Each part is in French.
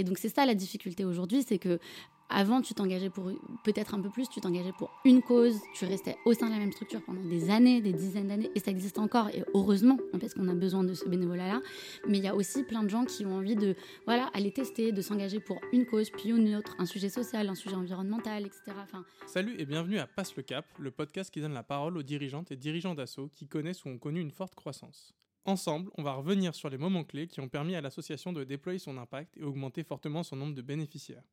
Et donc c'est ça la difficulté aujourd'hui, c'est que avant, tu t'engageais pour peut-être un peu plus, tu t'engageais pour une cause, tu restais au sein de la même structure pendant des années, des dizaines d'années, et ça existe encore, et heureusement, parce qu'on a besoin de ce bénévolat-là. Mais il y a aussi plein de gens qui ont envie de voilà, aller tester, de s'engager pour une cause, puis une autre, un sujet social, un sujet environnemental, etc. Enfin... Salut et bienvenue à Passe le Cap, le podcast qui donne la parole aux dirigeantes et dirigeants d'assaut qui connaissent ou ont connu une forte croissance. Ensemble, on va revenir sur les moments clés qui ont permis à l'association de déployer son impact et augmenter fortement son nombre de bénéficiaires.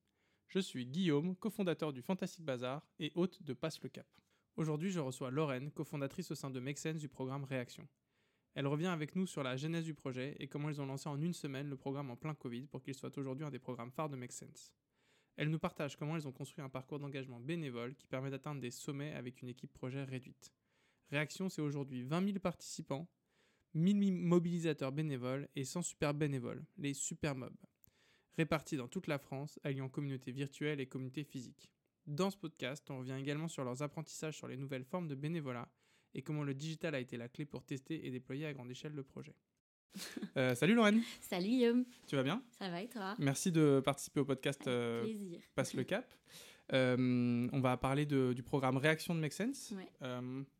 Je suis Guillaume, cofondateur du Fantastic Bazar et hôte de Passe le Cap. Aujourd'hui, je reçois Lorraine, cofondatrice au sein de Make Sense du programme Réaction. Elle revient avec nous sur la genèse du projet et comment ils ont lancé en une semaine le programme en plein Covid pour qu'il soit aujourd'hui un des programmes phares de Make Sense. Elle nous partage comment ils ont construit un parcours d'engagement bénévole qui permet d'atteindre des sommets avec une équipe projet réduite. Réaction, c'est aujourd'hui 20 000 participants, 1000 mobilisateurs bénévoles et 100 super bénévoles, les super mobs répartis dans toute la France, alliant communauté virtuelle et communauté physique. Dans ce podcast, on revient également sur leurs apprentissages sur les nouvelles formes de bénévolat et comment le digital a été la clé pour tester et déployer à grande échelle le projet. Euh, salut Lorraine. Salut Guillaume. Tu vas bien? Ça va et toi? Merci de participer au podcast euh, Passe le cap. Euh, on va parler du programme Réaction de Make Sense.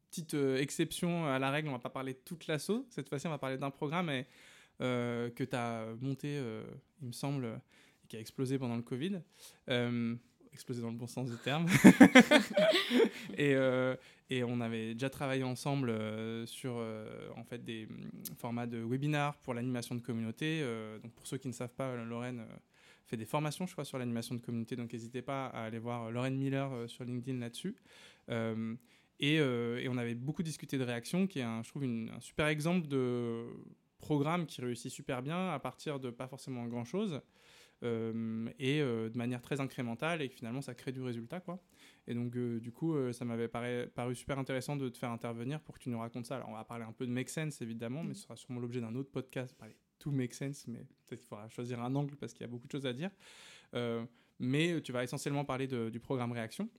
Petite exception à la règle, on va pas parler de toute l'assaut. Cette fois-ci, on va parler d'un programme euh, que tu as monté, euh, il me semble, et qui a explosé pendant le Covid. Euh, explosé dans le bon sens du terme. et, on avait déjà travaillé ensemble sur en fait des mm, formats de webinars pour l'animation de communauté. donc pour ceux qui ne savent pas, Lorraine fait des formations, je crois, sur l'animation de communauté. Donc n'hésitez pas à aller voir Lorraine Miller sur LinkedIn là-dessus. Et, et, on avait beaucoup discuté de réaction, qui est, je trouve, un super exemple de programme qui réussit super bien à partir de pas forcément grand chose euh, et euh, de manière très incrémentale et que finalement ça crée du résultat quoi. Et donc euh, du coup ça m'avait paru super intéressant de te faire intervenir pour que tu nous racontes ça. Alors on va parler un peu de Make Sense évidemment, mais ce sera sûrement l'objet d'un autre podcast, parler tout Make Sense, mais peut-être qu'il faudra choisir un angle parce qu'il y a beaucoup de choses à dire. mais tu vas essentiellement parler du programme Réaction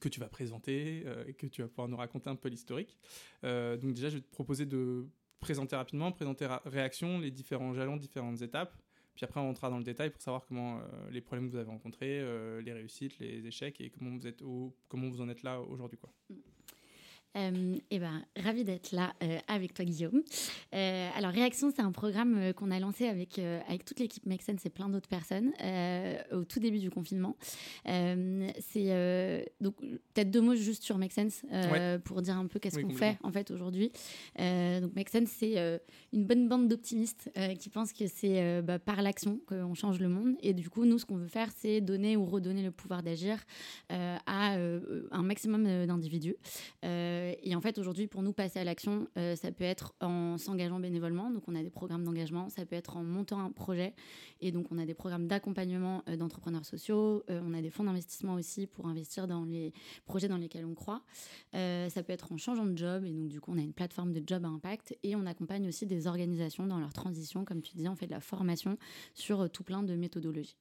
que tu vas présenter et que tu vas pouvoir nous raconter un peu l'historique. donc déjà, je vais te proposer de présenter rapidement, présenter réaction, les différents jalons, différentes étapes. Puis après, on rentrera dans le détail pour savoir comment euh, les problèmes que vous avez rencontrés, euh, les réussites, les échecs et comment vous, êtes au, comment vous en êtes là aujourd'hui. quoi. Euh, et ben, ravi d'être là euh, avec toi, Guillaume. Euh, alors, Réaction, c'est un programme qu'on a lancé avec, avec toute l'équipe Make Sense et plein d'autres personnes au tout début du confinement. c'est donc peut-être deux mots juste sur Make Sense pour dire un peu qu'est-ce qu'on fait en fait aujourd'hui. donc, Make Sense, c'est une bonne bande d'optimistes qui pensent que c'est bah, par l'action qu'on change le monde. Et du coup, nous, ce qu'on veut faire, c'est donner ou redonner le pouvoir d'agir à un maximum d'individus. Euh, et en fait, aujourd'hui, pour nous, passer à l'action, euh, ça peut être en s'engageant bénévolement. Donc, on a des programmes d'engagement. Ça peut être en montant un projet. Et donc, on a des programmes d'accompagnement euh, d'entrepreneurs sociaux. on a des fonds d'investissement aussi pour investir dans les projets dans lesquels on croit. ça peut être en changeant de job. Et donc, du coup, on a une plateforme de job à impact. Et on accompagne aussi des organisations dans leur transition. Comme tu disais, on fait de la formation sur tout plein de méthodologies.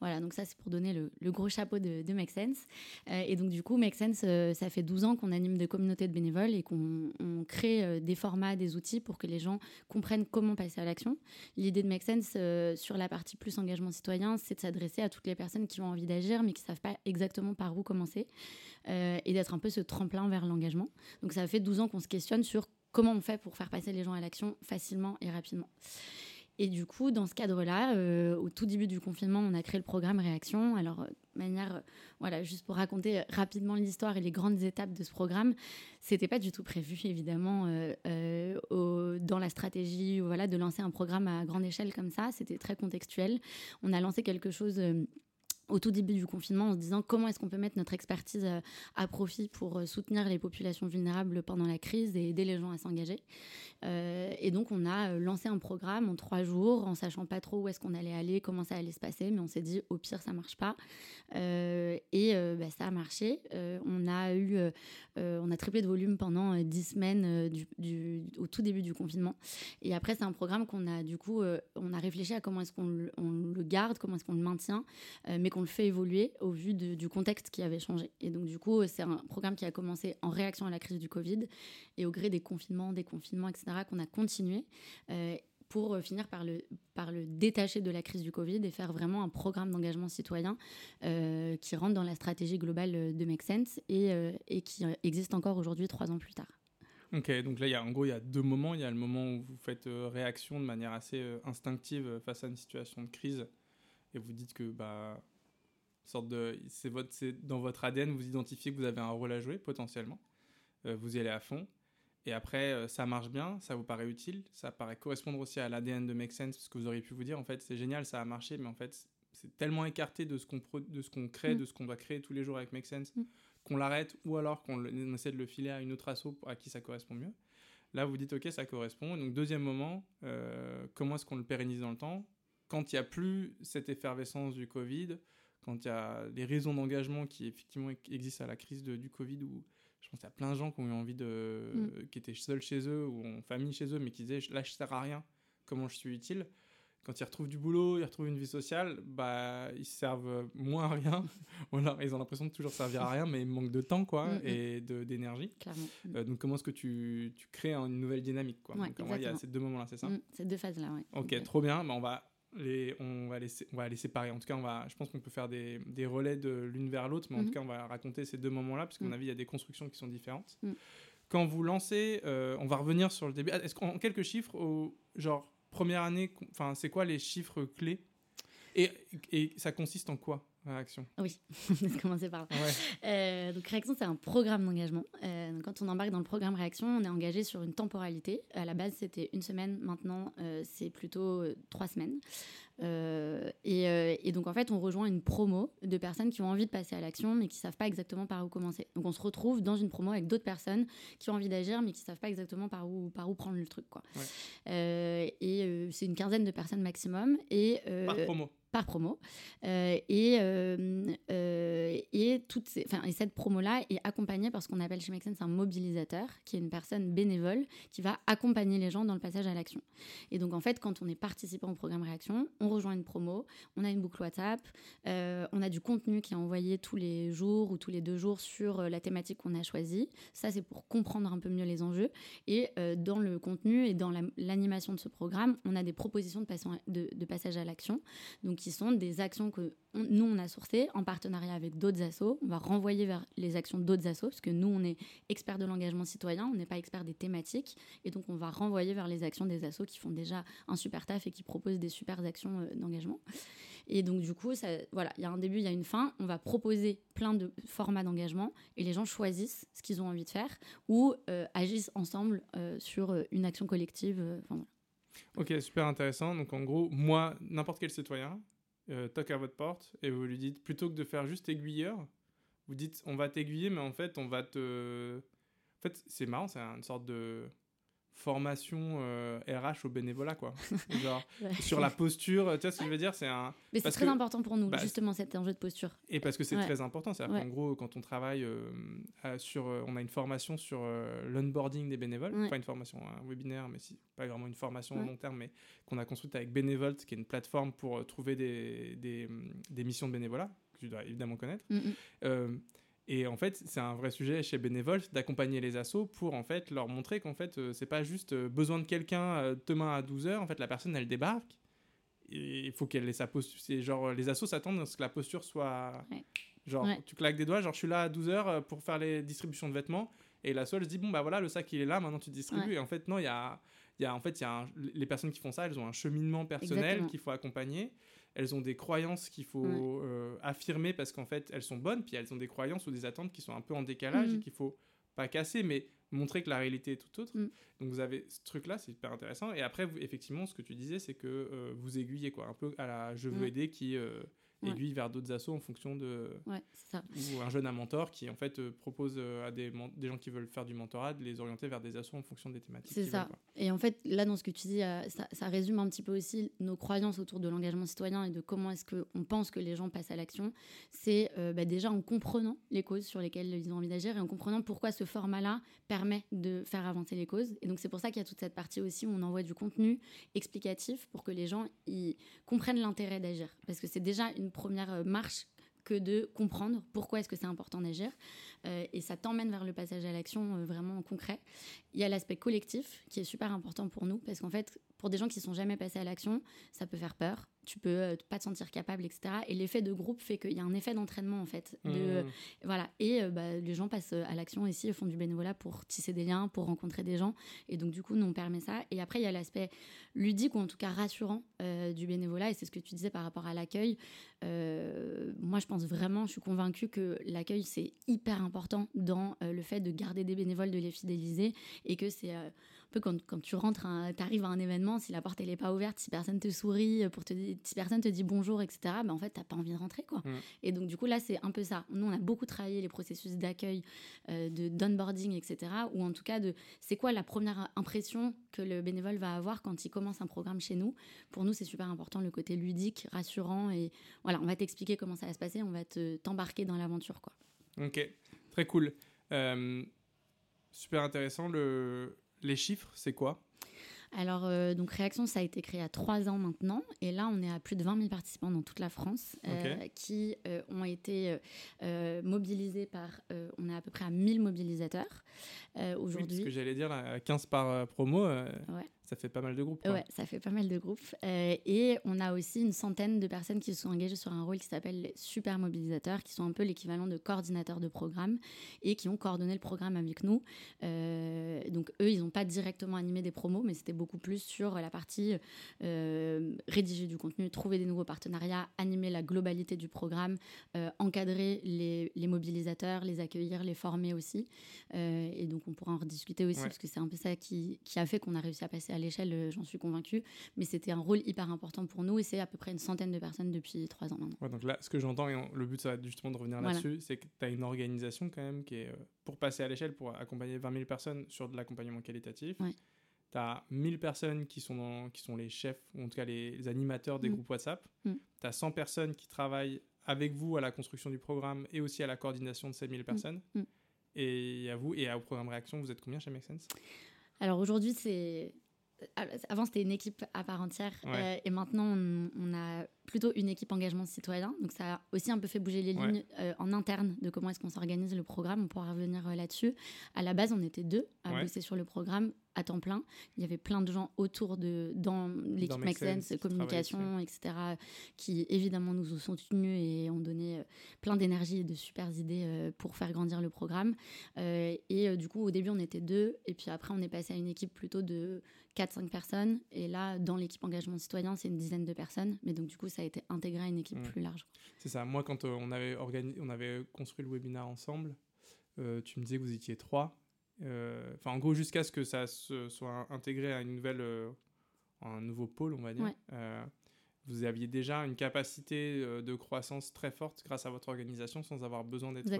Voilà, donc ça, c'est pour donner le, gros chapeau de, de Make Sense. et donc, du coup, Make Sense, ça fait 12 ans qu'on anime des communautés de bénévoles et qu'on crée euh, des formats, des outils pour que les gens comprennent comment passer à l'action. L'idée de Make Sense euh, sur la partie plus engagement citoyen, c'est de s'adresser à toutes les personnes qui ont envie d'agir mais qui ne savent pas exactement par où commencer euh, et d'être un peu ce tremplin vers l'engagement. Donc ça fait 12 ans qu'on se questionne sur comment on fait pour faire passer les gens à l'action facilement et rapidement. Et du coup, dans ce cadre-là, euh, au tout début du confinement, on a créé le programme Réaction. Alors, euh, de manière, euh, voilà, juste pour raconter rapidement l'histoire et les grandes étapes de ce programme, c'était pas du tout prévu, évidemment, dans la stratégie, voilà, de lancer un programme à grande échelle comme ça. C'était très contextuel. On a lancé quelque chose au tout début du confinement en se disant comment est-ce qu'on peut mettre notre expertise à profit pour soutenir les populations vulnérables pendant la crise et aider les gens à s'engager. Euh, et donc, on a euh, lancé un programme en trois jours, en sachant pas trop où est-ce qu'on allait aller, comment ça allait se passer, mais on s'est dit, au pire, ça marche pas. Euh, et bah, ça a marché. on a eu, on a triplé de volume pendant dix semaines au tout début du confinement. Et après, c'est un programme qu'on a, du coup, on a réfléchi à comment est-ce qu'on le, garde, comment est-ce qu'on le maintient, qu'on le fait évoluer au vu du contexte qui avait changé. Et donc, du coup, c'est un programme qui a commencé en réaction à la crise du Covid et au gré des confinements, des confinements, etc qu'on a continué. Euh, pour finir par le, par le détacher de la crise du Covid et faire vraiment un programme d'engagement citoyen qui rentre dans la stratégie globale de Make Sense et, et qui existe encore aujourd'hui trois ans plus tard. Ok, donc là, y a, en gros, il y a deux moments. Il y a le moment où vous faites réaction de manière assez instinctive face à une situation de crise et vous dites que bah, sorte de, c'est votre, c'est dans votre ADN, vous identifiez que vous avez un rôle à jouer potentiellement. Euh, vous y allez à fond. Et après, euh, ça marche bien, ça vous paraît utile, ça paraît correspondre aussi à l'ADN de Make Sense, parce que vous auriez pu vous dire, en fait, c'est génial, ça a marché, mais en fait, c'est tellement écarté de ce qu'on, de ce qu'on crée, mm. de ce qu'on doit créer tous les jours avec Make Sense, mm. qu'on l'arrête, ou alors qu'on essaie de le filer à une autre asso à qui ça correspond mieux. Là, vous dites, OK, ça correspond. Donc, deuxième moment, euh, comment est-ce qu'on le pérennise dans le temps? Quand il n'y a plus cette effervescence du Covid, quand il y a des raisons d'engagement qui effectivement existent à la crise du Covid, où je pense qu'il y a plein de gens qui ont eu envie de. Mm. qui étaient seuls chez eux ou en famille chez eux, mais qui disaient là je sers à rien, comment je suis utile? Quand ils retrouvent du boulot, ils retrouvent une vie sociale, bah, ils servent moins à rien. alors, ils ont l'impression de toujours servir à rien, mais ils manquent de temps, quoi, mm, mm. et d'énergie. Euh, donc, comment est-ce que tu, tu, crées une nouvelle dynamique, quoi? Il y a ces deux moments-là, c'est ça? Ces deux phases-là, oui. Ok, trop bien. Bah, on va les, on, va laisser, on va les séparer. En tout cas, on va, je pense qu'on peut faire des, des relais de l'une vers l'autre, mais en tout mhm. cas, on va raconter ces deux moments-là, parce qu'à mon mhm. avis, il y a des constructions qui sont différentes. Mhm. Quand vous lancez, euh, on va revenir sur le début. Ah, est-ce qu'en quelques chiffres, au, genre, première année, enfin, c'est quoi les chiffres clés? Et, et ça consiste en quoi? Réaction. Oui, on va commencer par là. Euh, donc Réaction, c'est un programme d'engagement. Euh, quand on embarque dans le programme Réaction, on est engagé sur une temporalité. À la base, c'était une semaine. Maintenant, euh, c'est plutôt trois semaines. Et, et, donc, en fait, on rejoint une promo de personnes qui ont envie de passer à l'action, mais qui ne savent pas exactement par où commencer. Donc, on se retrouve dans une promo avec d'autres personnes qui ont envie d'agir, mais qui ne savent pas exactement par où, par où prendre le truc. Quoi. et c'est une quinzaine de personnes maximum. Et, par promo par promo. Euh, et, euh, euh, et, toutes ces, et cette promo-là est accompagnée par ce qu'on appelle chez Make un mobilisateur, qui est une personne bénévole qui va accompagner les gens dans le passage à l'action. Et donc, en fait, quand on est participant au programme Réaction, on rejoint une promo, on a une boucle WhatsApp, on a du contenu qui est envoyé tous les jours ou tous les deux jours sur la thématique qu'on a choisie. Ça, c'est pour comprendre un peu mieux les enjeux. Et dans le contenu et dans l'animation de ce programme, on a des propositions de, de, de passage à l'action. Donc, qui sont des actions que nous, on a sourcées en partenariat avec d'autres assos. On va renvoyer vers les actions d'autres assos, parce que nous, on est experts de l'engagement citoyen, on n'est pas experts des thématiques. Et donc, on va renvoyer vers les actions des assos qui font déjà un super taf et qui proposent des super actions euh, d'engagement. Et donc, du coup, voilà, il y a un début, il y a une fin. On va proposer plein de formats d'engagement et les gens choisissent ce qu'ils ont envie de faire ou euh, agissent ensemble euh, sur une action collective. Ok, super intéressant. Donc, en gros, moi, n'importe quel citoyen, euh, toque à votre porte et vous lui dites, plutôt que de faire juste aiguilleur, vous dites on va t'aiguiller, mais en fait on va te. En fait, c'est marrant, c'est une sorte de formation RH euh, au bénévolat, quoi. Genre, sur la posture, tu vois ce que je veux dire C'est un. Mais c'est très important pour nous, bah, justement, cet enjeu de posture. Et parce que c'est très important. C'est-à-dire qu'en gros, quand on travaille euh, sur. Euh, on a une formation sur l'onboarding des bénévoles, pas une formation, un webinaire, mais si, pas vraiment une formation à long terme, mais qu'on a construite avec Bénévolte, qui est une plateforme pour trouver des, des, des, missions de bénévolat, que tu dois évidemment connaître. Mm, mm. Et en fait, c'est un vrai sujet chez Bénévole d'accompagner les assos pour en fait leur montrer qu'en fait, euh, c'est pas juste euh, besoin de quelqu'un euh, demain à 12h. En fait, la personne, elle débarque. Et il faut qu'elle ait sa posture. C'est genre, les assos s'attendent à ce que la posture soit. Genre, tu claques des doigts, genre, je suis là à 12h pour faire les distributions de vêtements. Et l'asso, elle se dit, bon, bah voilà, le sac, il est là, maintenant tu distribues. Et en fait, non, il y a. Y a, en fait, y a les personnes qui font ça, elles ont un cheminement personnel qu'il faut accompagner elles ont des croyances qu'il faut euh, affirmer parce qu'en fait elles sont bonnes, puis elles ont des croyances ou des attentes qui sont un peu en décalage et mm. qu'il faut pas casser, mais montrer que la réalité est tout autre. Mm. Donc vous avez ce truc-là, c'est hyper intéressant. Et après, vous, effectivement, ce que tu disais, c'est que euh, vous aiguillez quoi, un peu à la je veux aider qui euh, aiguille vers d'autres assos en fonction de. ça. Ou un jeune à mentor qui, en fait, euh, propose euh, à des, des, gens qui veulent faire du mentorat de les orienter vers des assos en fonction des thématiques. C'est ça. et en fait, là, dans ce que tu dis, euh, ça, ça, résume un petit peu aussi nos croyances autour de l'engagement citoyen et de comment est-ce qu'on pense que les gens passent à l'action. C'est bah, déjà en comprenant les causes sur lesquelles ils ont envie d'agir et en comprenant pourquoi ce format-là permet de faire avancer les causes. Et donc, c'est pour ça qu'il y a toute cette partie aussi où on envoie du contenu explicatif pour que les gens ils comprennent l'intérêt d'agir. Parce que c'est déjà une première euh, marche que de comprendre pourquoi est-ce que c'est important d'agir. Euh, et ça t'emmène vers le passage à l'action euh, vraiment concret. Il y a l'aspect collectif qui est super important pour nous parce qu'en fait, pour des gens qui sont jamais passés à l'action, ça peut faire peur. Tu peux euh, pas te sentir capable, etc. Et l'effet de groupe fait qu'il y a un effet d'entraînement en fait. De, mmh. voilà. Et bah, les gens passent à l'action ici, font du bénévolat pour tisser des liens, pour rencontrer des gens. Et donc du coup, nous on permet ça. Et après, il y a l'aspect ludique ou en tout cas rassurant du bénévolat. Et c'est ce que tu disais par rapport à l'accueil. moi, je pense vraiment, je suis convaincue que l'accueil c'est hyper important dans le fait de garder des bénévoles, de les fidéliser et que c'est peu quand, quand tu rentres, tu arrives à un événement, si la porte elle est pas ouverte, si personne te sourit, pour te, si personne te dit bonjour, etc., ben en fait, tu n'as pas envie de rentrer. quoi. Mm. Et donc, du coup, là, c'est un peu ça. Nous, on a beaucoup travaillé les processus d'accueil, euh, de d'onboarding, etc., ou en tout cas, de c'est quoi la première impression que le bénévole va avoir quand il commence un programme chez nous? Pour nous, c'est super important, le côté ludique, rassurant, et voilà, on va t'expliquer comment ça va se passer, on va te t'embarquer dans l'aventure. quoi. Ok, très cool. Euh, super intéressant. Le, les chiffres, c'est quoi? Alors, euh, donc Réaction, ça a été créé à trois ans maintenant. Et là, on est à plus de 20 000 participants dans toute la France euh, qui euh, ont été mobilisés par. on est à peu près à 1000 mobilisateurs aujourd'hui. Oui, ce que j'allais dire, 15 par promo. Ouais. Ça fait pas mal de groupes. Quoi. Ouais, ça fait pas mal de groupes. Euh, et on a aussi une centaine de personnes qui se sont engagées sur un rôle qui s'appelle les super mobilisateurs, qui sont un peu l'équivalent de coordinateurs de programme et qui ont coordonné le programme avec nous. Euh, donc eux, ils n'ont pas directement animé des promos, mais c'était beaucoup plus sur la partie euh, rédiger du contenu, trouver des nouveaux partenariats, animer la globalité du programme, encadrer les, les, mobilisateurs, les accueillir, les former aussi. et donc on pourra en rediscuter aussi, parce que c'est un peu ça qui, qui a fait qu'on a réussi à passer à l'échelle, euh, j'en suis convaincue. Mais c'était un rôle hyper important pour nous et c'est à peu près une centaine de personnes depuis trois ans maintenant. donc là, ce que j'entends, et le but, ça va justement de revenir là-dessus, c'est que tu as une organisation quand même qui est, euh, pour passer à l'échelle, pour accompagner 20 000 personnes sur de l'accompagnement qualitatif. Tu as 1000 personnes qui sont, qui sont les chefs, ou en tout cas les, animateurs des mm. groupes WhatsApp. Tu as 100 personnes qui travaillent avec vous à la construction du programme et aussi à la coordination de ces 1000 mm. personnes. Mm. Et à vous, et au programme Réaction, vous êtes combien chez Make Sense? Alors aujourd'hui, c'est avant, c'était une équipe à part entière. Euh, et maintenant, on, a plutôt une équipe engagement citoyen. Donc, ça a aussi un peu fait bouger les lignes euh, en interne de comment est-ce qu'on s'organise le programme. On pourra revenir euh, là-dessus. À la base, on était deux à bosser sur le programme à temps plein. Il y avait plein de gens autour de, dans l'équipe Make Sense, communication, etc., qui évidemment nous ont soutenus et ont donné plein d'énergie et de super idées pour faire grandir le programme. et du coup, au début, on était deux. Et puis après, on est passé à une équipe plutôt de 4-5 personnes. Et là, dans l'équipe engagement citoyen, c'est une dizaine de personnes. Mais donc, du coup, ça a été intégré à une équipe plus large. C'est ça. Moi, quand euh, on, avait on avait construit le webinaire ensemble, euh, tu me disais que vous étiez trois. Euh, enfin, en gros, jusqu'à ce que ça se soit intégré à une nouvelle, un nouveau pôle, on va dire. vous aviez déjà une capacité de croissance très forte grâce à votre organisation sans avoir besoin d'être.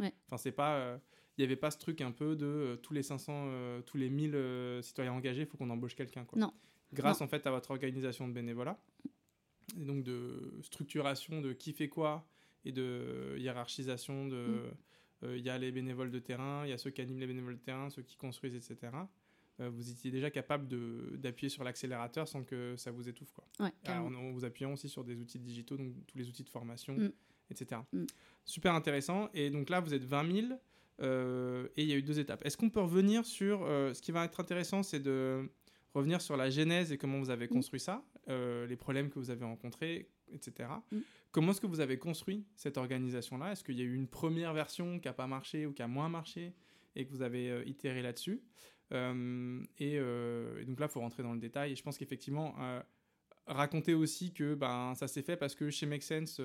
Enfin, c'est pas il n'y avait pas ce truc un peu de euh, tous les 500, euh, tous les 1000 euh, citoyens engagés, il faut qu'on embauche quelqu'un. Non. Grâce en fait à votre organisation de bénévolat, et donc de structuration de qui fait quoi, et de hiérarchisation de... Mm. Il y a les bénévoles de terrain, il y a ceux qui animent les bénévoles de terrain, ceux qui construisent, etc. vous étiez déjà capable d'appuyer sur l'accélérateur sans que ça vous étouffe. Quoi. Ouais, en, vous appuyant aussi sur des outils digitaux, donc tous les outils de formation, mm. etc. Mm. Super intéressant. Et donc là, vous êtes 20 000. Euh, et il y a eu deux étapes. Est-ce qu'on peut revenir sur... Euh, ce qui va être intéressant, c'est de revenir sur la genèse et comment vous avez mm. construit ça, euh, les problèmes que vous avez rencontrés, etc. Mm. Comment est-ce que vous avez construit cette organisation-là? Est-ce qu'il y a eu une première version qui n'a pas marché ou qui a moins marché et que vous avez itéré là-dessus? Et, et, donc là, il faut rentrer dans le détail. Et je pense qu'effectivement, raconter aussi que ben, ça s'est fait parce que chez Make Sense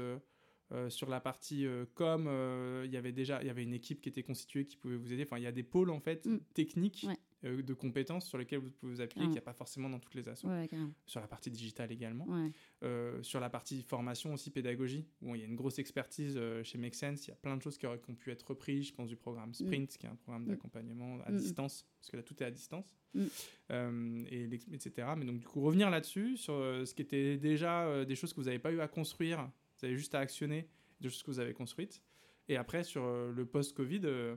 euh, sur la partie euh, com, euh, il y avait déjà il y avait une équipe qui était constituée qui pouvait vous aider. Enfin, il y a des pôles en fait mm. techniques de compétences sur lesquels vous pouvez vous appuyer, qu'il n'y a pas forcément dans toutes les assos. sur la partie digitale également. sur la partie formation aussi, pédagogie, où il y a une grosse expertise chez Make Sense. Il y a plein de choses qui, auraient, pu être reprises. Je pense du programme mm. Sprint, qui est un programme mm. d'accompagnement à distance, parce que là tout est à distance, et, etc. Mais donc du coup, revenir là-dessus, sur ce qui était déjà des choses que vous n'avez pas eu à construire vous avez juste à actionner des choses que vous avez construites. Et après, sur euh, le post-Covid, euh,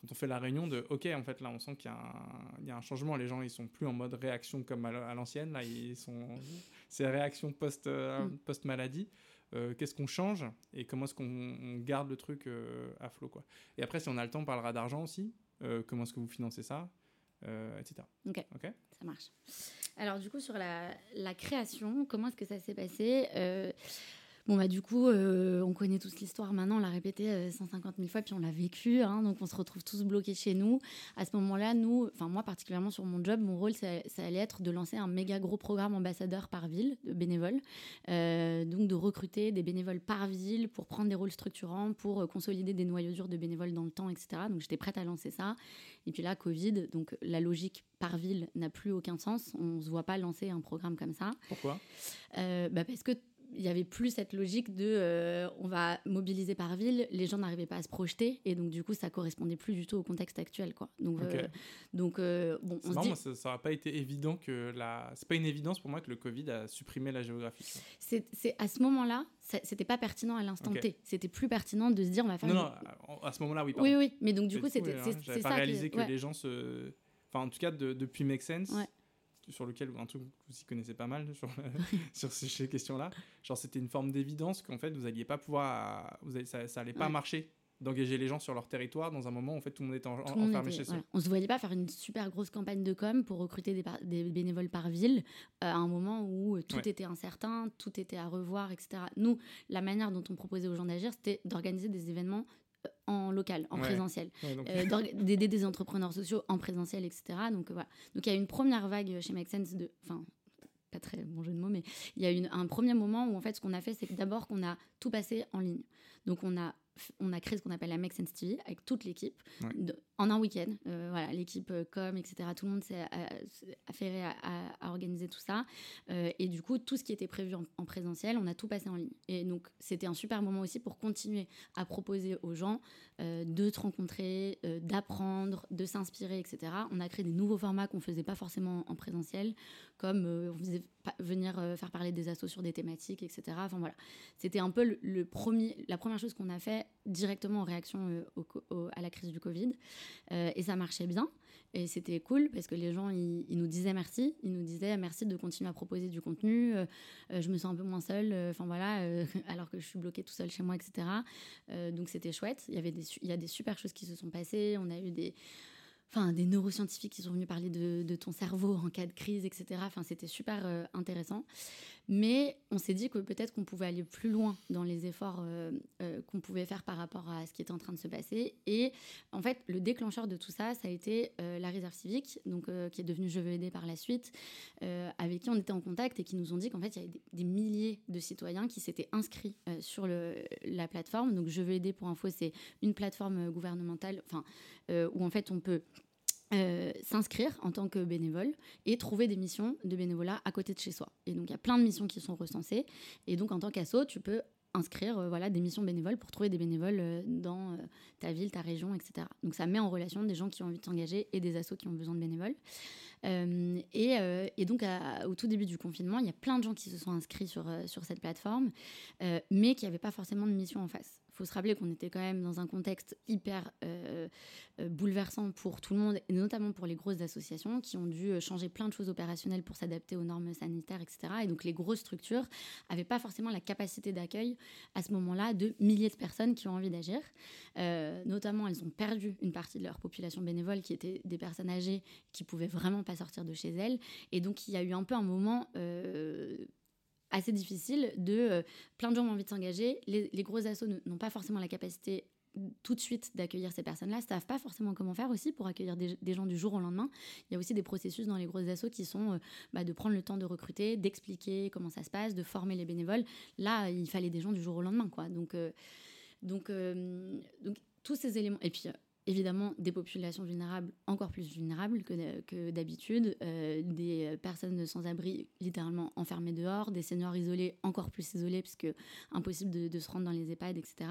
quand on fait la réunion de OK, en fait, là, on sent qu'il y, y, a un changement. Les gens, ils sont plus en mode réaction comme à l'ancienne. Là, ils sont. C'est réaction post, euh, mm. post-maladie. qu'est-ce qu'on change et comment est-ce qu'on garde le truc à flot. Quoi. Et après, si on a le temps, on parlera d'argent aussi. comment est-ce que vous financez ça etc. Ok. Ça marche. Alors, du coup, sur la, la création, comment est-ce que ça s'est passé? Bon, bah, du coup, euh, on connaît tous l'histoire maintenant, on l'a répété 150 euh, 000 fois, puis on l'a vécu, hein, donc on se retrouve tous bloqués chez nous. À ce moment-là, nous, enfin, moi particulièrement sur mon job, mon rôle, ça, allait être de lancer un méga gros programme ambassadeur par ville de bénévoles. Euh, donc, de recruter des bénévoles par ville pour prendre des rôles structurants, pour consolider des noyaux durs de bénévoles dans le temps, etc. Donc, j'étais prête à lancer ça. Et puis là, Covid, donc la logique par ville n'a plus aucun sens. On ne se voit pas lancer un programme comme ça. Pourquoi? Bah Parce que il y avait plus cette logique de euh, on va mobiliser par ville, les gens n'arrivaient pas à se projeter et donc du coup ça correspondait plus du tout au contexte actuel quoi. Donc euh, donc euh, bon on dit... ça n'a pas été évident que la c'est pas une évidence pour moi que le Covid a supprimé la géographie. C'est à ce moment-là, c'était pas pertinent à l'instant T. C'était plus pertinent de se dire on va faire Non non, à ce moment-là oui. Oui oui, mais donc du coup c'était c'est ça pas réalisé que, les gens se enfin en tout cas depuis Make Sense sur lequel un truc vous y connaissez pas mal sur, sur ces questions-là. Genre, c'était une forme d'évidence qu'en fait, vous alliez pas pouvoir, vous ça, ça allait pas marcher d'engager les gens sur leur territoire dans un moment où en fait tout le monde était enfermé chez soi. On se voyait pas faire une super grosse campagne de com pour recruter des, des bénévoles par ville euh, à un moment où tout était incertain, tout était à revoir, etc. Nous, la manière dont on proposait aux gens d'agir, c'était d'organiser des événements en local, en présentiel, euh, d'aider des entrepreneurs sociaux en présentiel, etc. Donc voilà. Donc il y a une première vague chez Make Sense de, enfin pas très bon jeu de mots, mais il y a une, un premier moment où en fait ce qu'on a fait, c'est que d'abord qu'on a tout passé en ligne. Donc on a on a créé ce qu'on appelle la Make Sense TV avec toute l'équipe en un week-end. Euh, voilà, l'équipe euh, com, etc. Tout le monde s'est affairé à, à, organiser tout ça. Euh, et du coup, tout ce qui était prévu en, présentiel, on a tout passé en ligne. Et donc, c'était un super moment aussi pour continuer à proposer aux gens de te rencontrer, d'apprendre, de s'inspirer, etc. On a créé des nouveaux formats qu'on faisait pas forcément en présentiel, comme on faisait venir faire parler des assos sur des thématiques, etc. Enfin voilà, c'était un peu le premier, la première chose qu'on a fait directement en réaction euh, à la crise du Covid. Euh, et ça marchait bien. Et c'était cool parce que les gens, ils, nous disaient merci. Ils nous disaient merci de continuer à proposer du contenu. Euh, je me sens un peu moins seule. Enfin voilà, alors que je suis bloquée tout seul chez moi, etc. donc c'était chouette. Il y, avait il y a des super choses qui se sont passées. On a eu des enfin des neuroscientifiques qui sont venus parler de, ton cerveau en cas de crise, etc. C'était super intéressant. Mais on s'est dit que peut-être qu'on pouvait aller plus loin dans les efforts euh, euh, qu'on pouvait faire par rapport à ce qui était en train de se passer. Et en fait, le déclencheur de tout ça, ça a été euh, la réserve civique, donc, qui est devenue Je veux aider par la suite, avec qui on était en contact et qui nous ont dit qu'en fait, il y avait des, milliers de citoyens qui s'étaient inscrits sur le, la plateforme. Donc, Je veux aider pour info, c'est une plateforme gouvernementale enfin, où en fait on peut euh, s'inscrire en tant que bénévole et trouver des missions de bénévolat à côté de chez soi. Et donc il y a plein de missions qui sont recensées. Et donc en tant qu'asso, tu peux inscrire euh, voilà, des missions bénévoles pour trouver des bénévoles euh, dans ta ville, ta région, etc. Donc ça met en relation des gens qui ont envie de s'engager et des assos qui ont besoin de bénévoles. Et, et, donc au tout début du confinement, il y a plein de gens qui se sont inscrits sur, sur cette plateforme, mais qui n'avaient pas forcément de mission en face faut se rappeler qu'on était quand même dans un contexte hyper euh, euh, bouleversant pour tout le monde, et notamment pour les grosses associations qui ont dû euh, changer plein de choses opérationnelles pour s'adapter aux normes sanitaires, etc. Et donc les grosses structures n'avaient pas forcément la capacité d'accueil à ce moment-là de milliers de personnes qui ont envie d'agir. notamment, elles ont perdu une partie de leur population bénévole qui étaient des personnes âgées qui pouvaient vraiment pas sortir de chez elles. Et donc il y a eu un peu un moment assez difficile de euh, plein de gens ont envie de s'engager. Les, gros assos n'ont pas forcément la capacité tout de suite d'accueillir ces personnes-là, ne savent pas forcément comment faire aussi pour accueillir des, gens du jour au lendemain. Il y a aussi des processus dans les grosses assos qui sont euh, bah, de prendre le temps de recruter, d'expliquer comment ça se passe, de former les bénévoles. Là, il fallait des gens du jour au lendemain, quoi. Donc, euh, donc, donc tous ces éléments. Et puis évidemment des populations vulnérables encore plus vulnérables que, d'habitude, euh, des personnes sans abri littéralement enfermées dehors, des seniors isolés encore plus isolés puisque impossible de, se rendre dans les EHPAD, etc.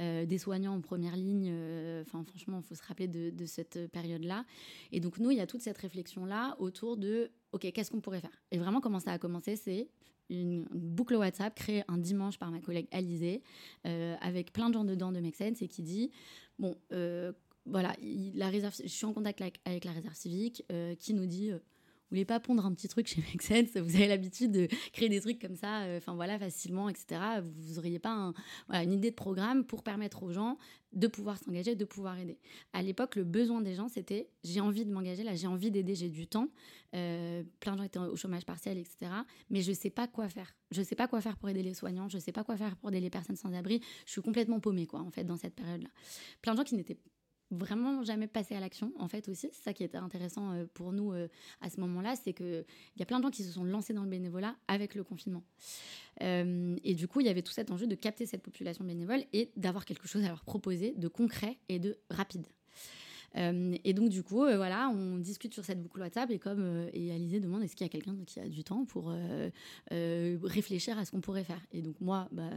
Euh, des soignants en première ligne, euh, enfin franchement, il faut se rappeler de, de cette période-là. Et donc nous, il y a toute cette réflexion-là autour de, ok, qu'est-ce qu'on pourrait faire? Et vraiment, comment ça a commencé, c'est une boucle WhatsApp créée un dimanche par ma collègue Alizée, avec plein de gens dedans de Make et qui dit bon, euh, voilà, la réserve, je suis en contact avec, la réserve civique euh, qui nous dit euh, voulez pas pondre un petit truc chez Make Sense Vous avez l'habitude de créer des trucs comme ça, enfin voilà, facilement, etc. Vous n'auriez pas une idée de programme pour permettre aux gens de pouvoir s'engager, de pouvoir aider. À l'époque, le besoin des gens, c'était j'ai envie de m'engager, là, j'ai envie d'aider, j'ai du temps. plein de gens étaient au chômage partiel, etc. Mais je sais pas quoi faire. Je sais pas quoi faire pour aider les soignants, je sais pas quoi faire pour aider les personnes sans abri. Je suis complètement paumée, quoi, en fait, dans cette période-là. Plein de gens qui n'étaient vraiment jamais passé à l'action en fait aussi. C'est ça qui était intéressant euh, pour nous euh, à ce moment-là c'est que il y a plein de gens qui se sont lancés dans le bénévolat avec le confinement. Euh, et du coup il y avait tout cet enjeu de capter cette population bénévole et d'avoir quelque chose à leur proposer de concret et de rapide et donc, du coup, euh, voilà, on discute sur cette boucle WhatsApp et comme euh, et Alizé demande est-ce qu'il y a quelqu'un qui a du temps pour réfléchir à ce qu'on pourrait faire? Et donc, moi, bah,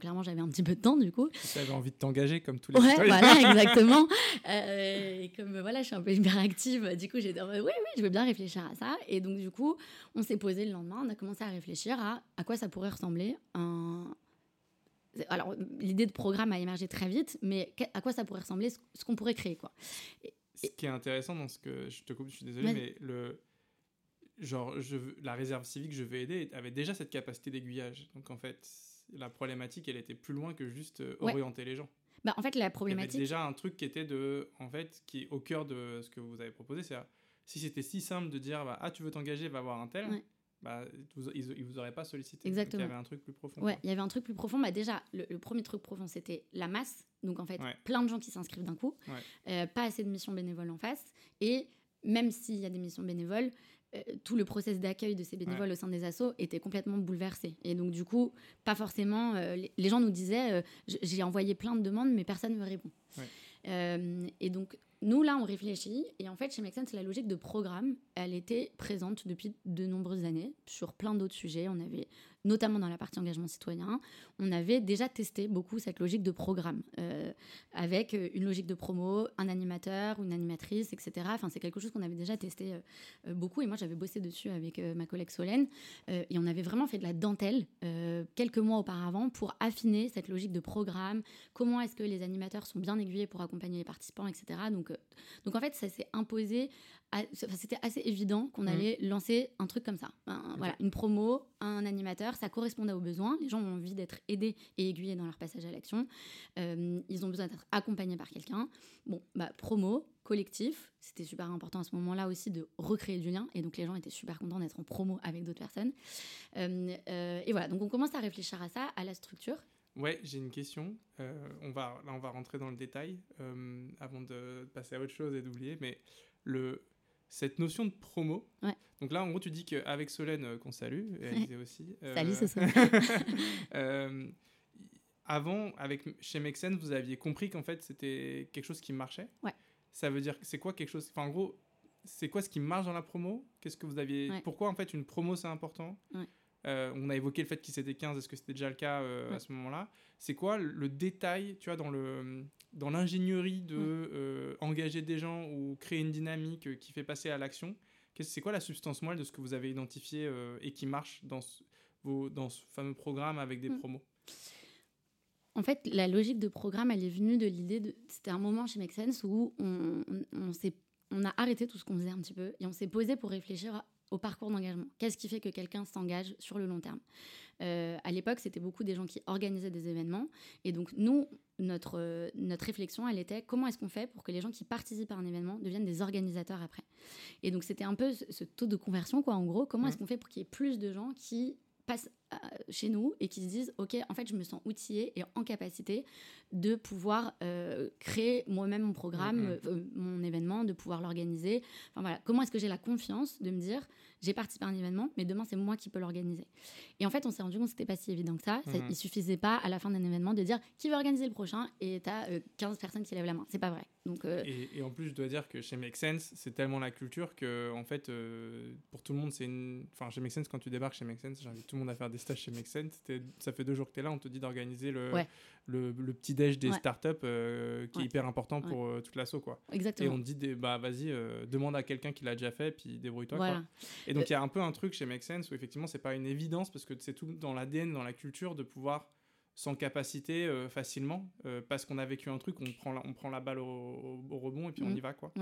clairement, j'avais un petit peu de temps du coup. Tu avais envie de t'engager comme tous les Ouais, voilà, exactement. et comme voilà, je suis un peu hyperactive, du coup, j'ai dit oui, oui, je veux bien réfléchir à ça. Et donc, du coup, on s'est posé le lendemain, on a commencé à réfléchir à à quoi ça pourrait ressembler un, alors, l'idée de programme a émergé très vite, mais à quoi ça pourrait ressembler, ce qu'on pourrait créer, quoi. ce qui est intéressant dans ce que je te coupe, je suis désolé, mais le genre je la réserve civique je veux aider avait déjà cette capacité d'aiguillage. Donc en fait, la problématique, elle était plus loin que juste euh, orienter les gens. Bah, en fait, la problématique. Il y avait déjà un truc qui était de, en fait, qui est au cœur de ce que vous avez proposé, c'est si c'était si simple de dire, bah, ah, tu veux t'engager, va voir un tel bah, ils ne vous auraient pas sollicité. Exactement. il y avait un truc plus profond. Ouais, il y avait un truc plus profond. Bah, déjà, le, premier truc profond, c'était la masse. Donc, en fait, plein de gens qui s'inscrivent d'un coup. Euh, pas assez de missions bénévoles en face. Et même s'il y a des missions bénévoles, euh, tout le process d'accueil de ces bénévoles au sein des assos était complètement bouleversé. Et donc, du coup, pas forcément. Euh, les, gens nous disaient j'ai envoyé plein de demandes, mais personne ne me répond. et donc, nous, là, on réfléchit. Et en fait, chez Make la logique de programme, elle était présente depuis de nombreuses années sur plein d'autres sujets. On avait notamment dans la partie engagement citoyen, on avait déjà testé beaucoup cette logique de programme, euh, avec euh, une logique de promo, un animateur ou une animatrice, etc. Enfin, c'est quelque chose qu'on avait déjà testé euh, beaucoup, et moi j'avais bossé dessus avec ma collègue Solène, et on avait vraiment fait de la dentelle quelques mois auparavant pour affiner cette logique de programme, comment est-ce que les animateurs sont bien aiguillés pour accompagner les participants, etc. Donc, donc en fait, ça s'est imposé c'était assez évident qu'on mmh. allait lancer un truc comme ça. Voilà, une promo, un animateur, ça correspondait aux besoins. Les gens ont envie d'être aidés et aiguillés dans leur passage à l'action. Euh, ils ont besoin d'être accompagnés par quelqu'un. Bon, bah, promo, collectif, c'était super important à ce moment-là aussi de recréer du lien. Et donc les gens étaient super contents d'être en promo avec d'autres personnes. Euh, euh, et voilà, donc on commence à réfléchir à ça, à la structure. Ouais, j'ai une question. on va, là, on va rentrer dans le détail avant de passer à autre chose et d'oublier. Mais le, cette notion de promo. Donc là, en gros, tu dis qu'avec Solène, euh, qu'on salue, et Alizé aussi. Euh, Salut, c'est ça. Euh, avant, avec, chez Mexen, vous aviez compris qu'en fait, c'était quelque chose qui marchait. Ouais. Ça veut dire, c'est quoi quelque chose. Enfin, en gros, c'est quoi ce qui marche dans la promo? Qu'est-ce que vous aviez. Pourquoi, en fait, une promo, c'est important? On a évoqué le fait qu'ils étaient 15. Est-ce que c'était déjà le cas à ce moment-là? C'est quoi le détail, tu vois, dans le dans l'ingénierie de mm. euh, engager des gens ou créer une dynamique euh, qui fait passer à l'action, c'est quoi la substance moelle de ce que vous avez identifié euh, et qui marche dans ce, vos, dans ce fameux programme avec des mm. promos? En fait, la logique de programme, elle est venue de l'idée de. C'était un moment chez Make Sense où on, on, on a arrêté tout ce qu'on faisait un petit peu et on s'est posé pour réfléchir au parcours d'engagement. Qu'est-ce qui fait que quelqu'un s'engage sur le long terme euh, À l'époque, c'était beaucoup des gens qui organisaient des événements. Et donc, nous, notre, euh, notre réflexion, elle était comment est-ce qu'on fait pour que les gens qui participent à un événement deviennent des organisateurs après? Et donc, c'était un peu ce, taux de conversion, quoi, en gros. Comment est-ce qu'on fait pour qu'il y ait plus de gens qui passent chez nous et qui se disent ok en fait je me sens outillé et en capacité de pouvoir créer moi-même mon programme mm-hmm. mon événement de pouvoir l'organiser enfin voilà comment est-ce que j'ai la confiance de me dire j'ai participé à un événement, mais demain, c'est moi qui peux l'organiser? Et en fait, on s'est rendu compte que c'était pas si évident que ça. ça mhm. Il suffisait pas, à la fin d'un événement, de dire qui veut organiser le prochain? Et tu as 15 personnes qui lèvent la main. C'est pas vrai. Donc, euh, et, en plus, je dois dire que chez Make Sense, c'est tellement la culture que, en fait, euh, pour tout le monde, c'est une. Enfin, chez Make Sense, quand tu débarques chez Make Sense, j'invite tout le monde à faire des stages chez Make Sense. Ça fait deux jours que tu es là, on te dit d'organiser le, le, petit déj des startups euh, qui est hyper important pour euh, toute l'asso quoi. Exactement. Et on dit bah vas-y euh, demande à quelqu'un qui l'a déjà fait puis débrouille-toi quoi. Et donc il y a un peu un truc chez Make Sense où effectivement c'est pas une évidence parce que c'est tout dans l'ADN dans la culture de pouvoir sans capacité facilement parce qu'on a vécu un truc, on prend la, on prend la balle au, rebond et puis on mm. y va quoi.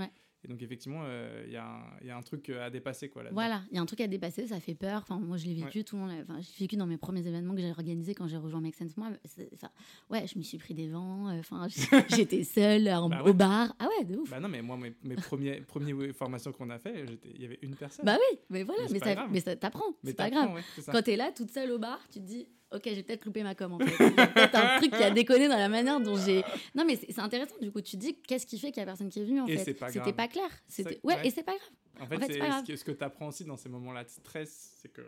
Ouais. Et donc, effectivement, euh, il y, y, a un truc euh, à dépasser. Quoi, voilà, il y a un truc à dépasser, ça fait peur. Enfin, moi, je l'ai vécu, tout le monde. Enfin, j'ai vécu dans mes premiers événements que j'ai organisés quand j'ai rejoint Make Sense Moi. Enfin, ouais, je me suis pris des vents. Euh, enfin, j'étais seule bah au bar. Ah ouais, de ouf. Bah non, mais moi, mes, mes premiers, premières formations qu'on a fait, il y avait une personne. Bah oui, mais voilà, mais, ça, mais ça t'apprend. C'est pas grave. Quand t'es là, toute seule au bar, tu te dis ok, j'ai peut-être loupé ma com en fait. peut-être un truc qui a déconné dans la manière dont j'ai. Non, mais c'est intéressant. Du coup, tu dis qu'est-ce qui fait qu'il y a personne qui est venu en et fait? C'était pas clair. C'était ouais, et c'est pas grave. En fait, c'est ce que, tu apprends aussi dans ces moments-là de stress, c'est que.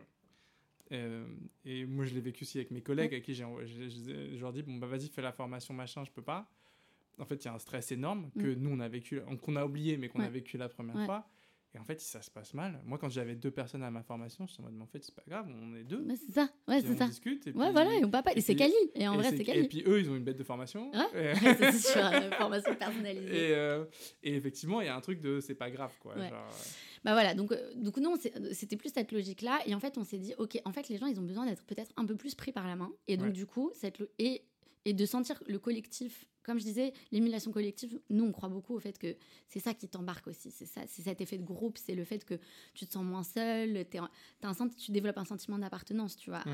Euh, et moi, je l'ai vécu aussi avec mes collègues avec qui j'ai, je, leur dis bon bah vas-y fais la formation machin, je peux pas. En fait, il y a un stress énorme que mm. nous on a vécu, qu'on a oublié mais qu'on a vécu la première fois. Et en fait, si ça se passe mal, moi, quand j'avais deux personnes à ma formation, je me dit, en fait, c'est pas grave, on est deux. c'est ça, ouais, c'est ça. discute. Et ouais, voilà, et on pas. Et, c'est Cali. Et en vrai, c'est Cali. Et puis eux, ils ont une bête de formation. Ouais, c'est sur une formation personnalisée. Et, euh, et effectivement, il y a un truc de c'est pas grave, quoi. Genre, euh. Bah voilà, donc, euh, donc non, c'était plus cette logique-là. Et en fait, on s'est dit, OK, en fait, les gens, ils ont besoin d'être peut-être un peu plus pris par la main. Et donc, du coup, cette. Et, et de sentir le collectif comme je disais, l'émulation collective, nous, on croit beaucoup au fait que c'est ça qui t'embarque aussi. C'est ça, c'est cet effet de groupe, c'est le fait que tu te sens moins seul, es, un, tu développes un sentiment d'appartenance, tu vois.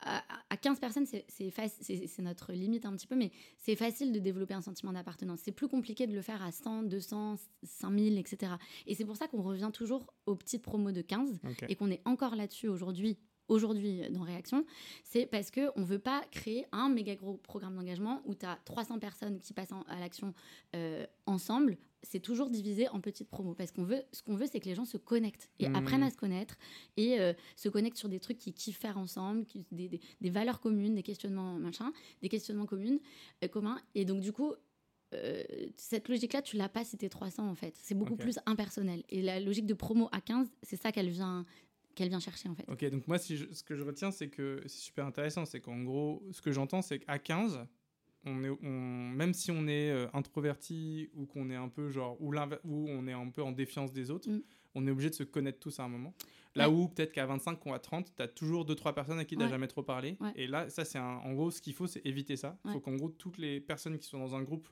À, 15 mmh. personnes, c'est notre limite un petit peu, mais c'est facile de développer un sentiment d'appartenance. C'est plus compliqué de le faire à 100, 200, 5000, etc. Et c'est pour ça qu'on revient toujours aux petites promos de 15 et qu'on est encore là-dessus aujourd'hui aujourd'hui dans Réaction, c'est parce qu'on ne veut pas créer un méga gros programme d'engagement où tu as 300 personnes qui passent à l'action euh, ensemble. C'est toujours divisé en petites promos parce qu'on veut, ce qu'on veut, c'est que les gens se connectent et mmh. apprennent à se connaître et euh, se connectent sur des trucs qui kiffent faire ensemble, des, des, valeurs communes, des questionnements machin, des questionnements communs, euh, communs. Et donc, du coup, cette logique-là, tu l'as pas si t'es 300 en fait. C'est beaucoup plus impersonnel. Et la logique de promo à 15, c'est ça qu'elle vient, qu'elle vient chercher en fait. Ok, donc moi, si ce que je retiens, c'est que c'est super intéressant. C'est qu'en gros, ce que j'entends, c'est qu'à 15, on est, on, même si on est euh, introverti ou qu'on est un peu genre, ou, ou on est un peu en défiance des autres, mm. on est obligé de se connaître tous à un moment. Là où peut-être qu'à 25 ou à 30, tu as toujours 2-3 personnes à qui tu n'as jamais trop parlé. Et là, ça, c'est en gros, ce qu'il faut, c'est éviter ça. Il faut qu'en gros, toutes les personnes qui sont dans un groupe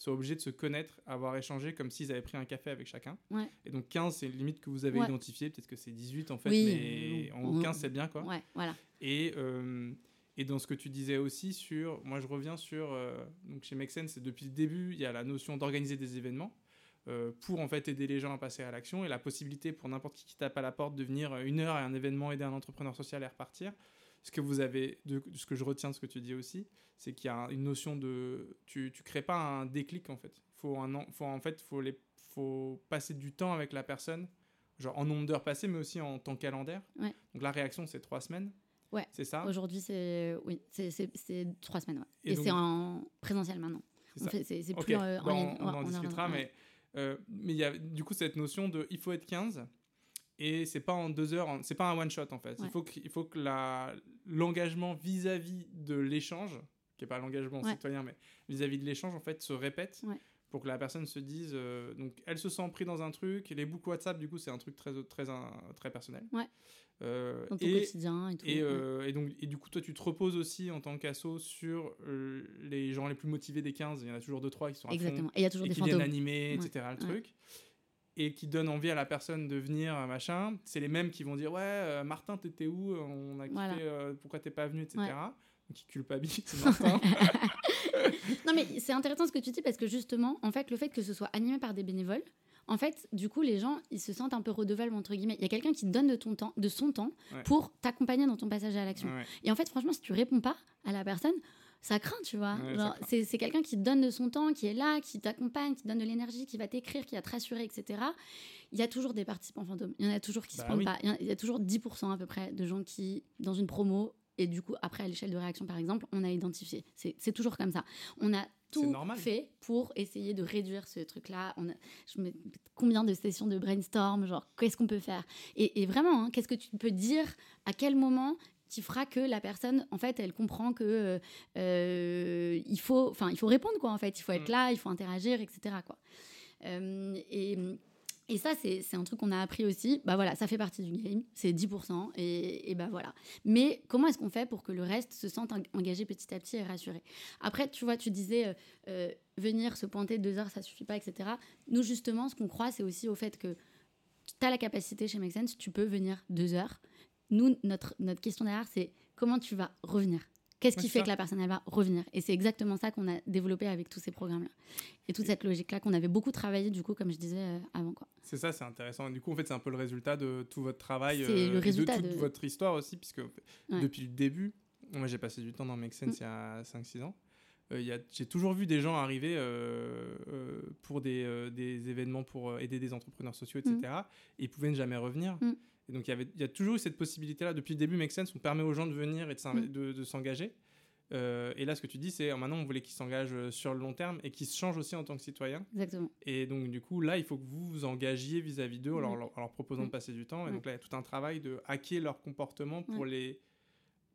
soient obligés de se connaître, avoir échangé comme s'ils avaient pris un café avec chacun. Et donc 15, c'est une limite que vous avez identifiée. Peut-être que c'est 18 en fait, mais en gros 15, c'est bien quoi. voilà. Et, euh, et dans ce que tu disais aussi sur. Moi, je reviens sur. Euh, donc chez Make c'est depuis le début, il y a la notion d'organiser des événements. Euh, pour en fait aider les gens à passer à l'action et la possibilité pour n'importe qui qui tape à la porte de venir une heure à un événement, aider un entrepreneur social et repartir ce que vous avez, de, ce que je retiens de ce que tu dis aussi, c'est qu'il y a une notion de, tu, tu crées pas un déclic en fait. Faut un, faut en fait, faut les, faut passer du temps avec la personne, genre en nombre d'heures passées, mais aussi en temps calendaire. Donc la réaction c'est trois semaines. Ouais. C'est ça? Aujourd'hui c'est, oui, c'est trois semaines. Et, c'est en présentiel maintenant. C'est plus euh, en, bah. On, en discutera, mais euh, mais il y a du coup cette notion de, il faut être 15 et c'est pas en deux heures, c'est pas un one shot en fait. Il faut que, il faut que l'engagement vis-à-vis de l'échange, qui est pas l'engagement citoyen, mais vis-à-vis de l'échange en fait se répète pour que la personne se dise, euh, donc elle se sent pris dans un truc. Les boucles WhatsApp du coup c'est un truc très très très personnel. Euh, et, quotidien et tout. Et, euh, et, donc, et du coup, toi, tu te reposes aussi en tant qu'asso sur les gens les plus motivés des 15. Il y en a toujours 2-3 qui sont à Exactement. et il y a toujours des qui viennent animer, etc. Le truc et qui donne envie à la personne de venir, machin, c'est les mêmes qui vont dire Ouais, euh, Martin, t'étais où On a euh, pourquoi t'es pas venu, etc. Donc, qui culpabilise Martin. non, mais c'est intéressant ce que tu dis parce que justement, en fait, le fait que ce soit animé par des bénévoles, en fait, du coup, les gens, ils se sentent un peu redevables, entre guillemets. Il y a quelqu'un qui donne de, ton temps, de son temps pour t'accompagner dans ton passage à l'action. Et en fait, franchement, si tu réponds pas à la personne, ça craint, tu vois. c'est quelqu'un qui donne de son temps, qui est là, qui t'accompagne, qui donne de l'énergie, qui va t'écrire, qui va te rassurer, etc. Il y a toujours des participants fantômes. Il y en a toujours qui se bah prennent pas. Il y, a toujours 10% à peu près de gens qui, dans une promo, et du coup, après, à l'échelle de réaction, par exemple, on a identifié. C'est toujours comme ça. On a tout fait pour essayer de réduire ce truc-là. On a, je me, combien de sessions de brainstorm, genre qu'est-ce qu'on peut faire? Et, vraiment, hein, qu'est-ce que tu peux dire? À quel moment qui fera que la personne, en fait, elle comprend que euh, euh, il faut, enfin, il faut répondre quoi. En fait, il faut être mm. là, il faut interagir, etc. Quoi. Euh, et, Et ça, c'est un truc qu'on a appris aussi. Bah voilà, ça fait partie du game, c'est 10%, et, et bah voilà. Mais comment est-ce qu'on fait pour que le reste se sente engagé petit à petit et rassuré? Après, tu vois, tu disais, euh, euh, venir se pointer deux heures, ça suffit pas, etc. Nous, justement, ce qu'on croit, c'est aussi au fait que tu as la capacité chez Make Sense, tu peux venir deux heures. Nous, notre, notre question derrière, c'est comment tu vas revenir? Qu'est-ce qui fait que la personne elle va revenir? Et c'est exactement ça qu'on a développé avec tous ces programmes-là. Et toute cette logique-là qu'on avait beaucoup travaillé, du coup, comme je disais euh, avant. Quoi. C'est ça, c'est intéressant. du coup, en fait, c'est un peu le résultat de tout votre travail. C'est le euh, résultat de toute votre histoire aussi, puisque depuis le début, moi j'ai passé du temps dans Make Sense mm. il y a 5-6 ans. Euh, j'ai toujours vu des gens arriver pour des, des, événements pour aider des entrepreneurs sociaux, etc. Mm. Et ils pouvaient ne jamais revenir. Mm. Et donc, il y, avait, il y a toujours eu cette possibilité-là. Depuis le début, Make Sense, on permet aux gens de venir et de, mm. s'engager. Euh, et là, ce que tu dis, c'est maintenant, on voulait qu'ils s'engagent euh, sur le long terme et qu'ils se changent aussi en tant que citoyens. Exactement. Et donc, du coup, là, il faut que vous vous engagiez vis-à-vis d'eux en, leur, proposant de mm. passer du temps. Et donc, là, il y a tout un travail de hacker leur comportement pour, les,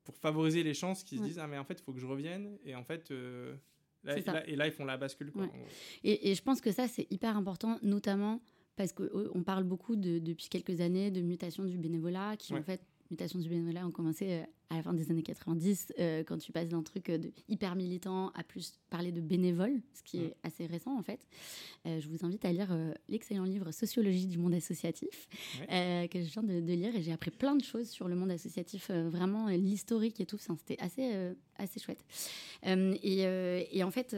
pour favoriser les chances qu'ils se disent Ah, mais en fait, il faut que je revienne. Et en fait. Euh, là, et, là, ils font la bascule. Quoi, et, et, je pense que ça, c'est hyper important, notamment parce qu'on parle beaucoup depuis quelques années de mutation du bénévolat, qui en fait, mutation du bénévolat ont commencé euh, à la fin des années 90, euh, quand tu passes d'un truc euh, de hyper militant à plus parler de bénévole, ce qui est assez récent en fait. je vous invite à lire l'excellent livre Sociologie du monde associatif, que je viens de, lire et j'ai appris plein de choses sur le monde associatif, vraiment l'historique et tout, c'était assez, assez chouette. Et, et, en fait,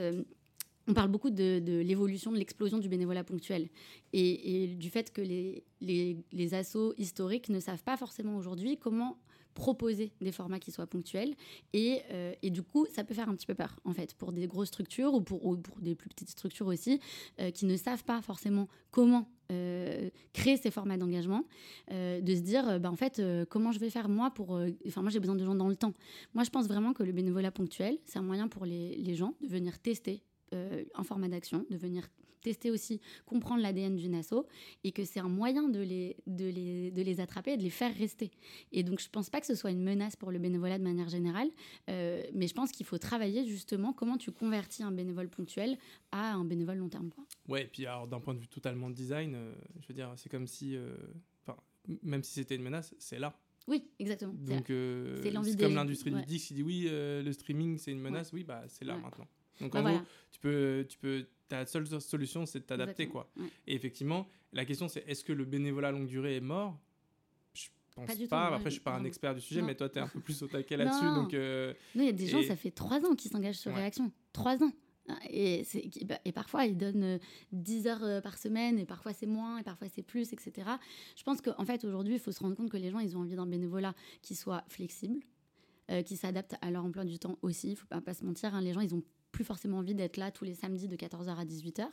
on parle beaucoup de, l'évolution, de l'explosion du bénévolat ponctuel et, du fait que les, les, assos historiques ne savent pas forcément aujourd'hui comment proposer des formats qui soient ponctuels. Euh, et, du coup, ça peut faire un petit peu peur, en fait, pour des grosses structures ou pour, des plus petites structures aussi, euh, qui ne savent pas forcément comment euh, créer ces formats d'engagement, de se dire, bah, en fait, comment je vais faire moi pour... Enfin, moi, j'ai besoin de gens dans le temps. Moi, je pense vraiment que le bénévolat ponctuel, c'est un moyen pour les gens de venir tester euh, en format d'action, de venir tester aussi, comprendre l'ADN d'une asso, et que c'est un moyen de les, de, les, de les attraper et de les faire rester. Et donc, je ne pense pas que ce soit une menace pour le bénévolat de manière générale, euh, mais je pense qu'il faut travailler justement comment tu convertis un bénévole ponctuel à un bénévole long terme. Quoi. Ouais, et puis alors d'un point de vue totalement de design, euh, je veux dire, c'est comme si, même si c'était une menace, c'est là. Oui, exactement. Donc, c'est comme l'industrie du disque qui dit oui, le streaming c'est une menace, oui, bah c'est là maintenant. Donc bah, en gros, tu peux, tu peux, ta seule solution, c'est de t'adapter, quoi. Et effectivement, la question, c'est est-ce que le bénévolat longue durée est mort? Je pense pas. Après, je suis pas un expert du sujet, mais toi, tu es un peu plus au taquet là-dessus. Donc, euh, il y a des gens, ça fait trois ans qu'ils s'engagent sur Réaction. Trois ans. Et, bah, et, parfois, ils donnent 10 euh, heures euh, par semaine, et parfois c'est moins, et parfois c'est plus, etc. Je pense qu'en fait, aujourd'hui, il faut se rendre compte que les gens, ils ont envie d'un bénévolat qui soit flexible, qui s'adapte à leur emploi du temps aussi. Il faut pas, pas se mentir, hein, les gens, ils ont plus forcément envie d'être là tous les samedis de 14h à 18h.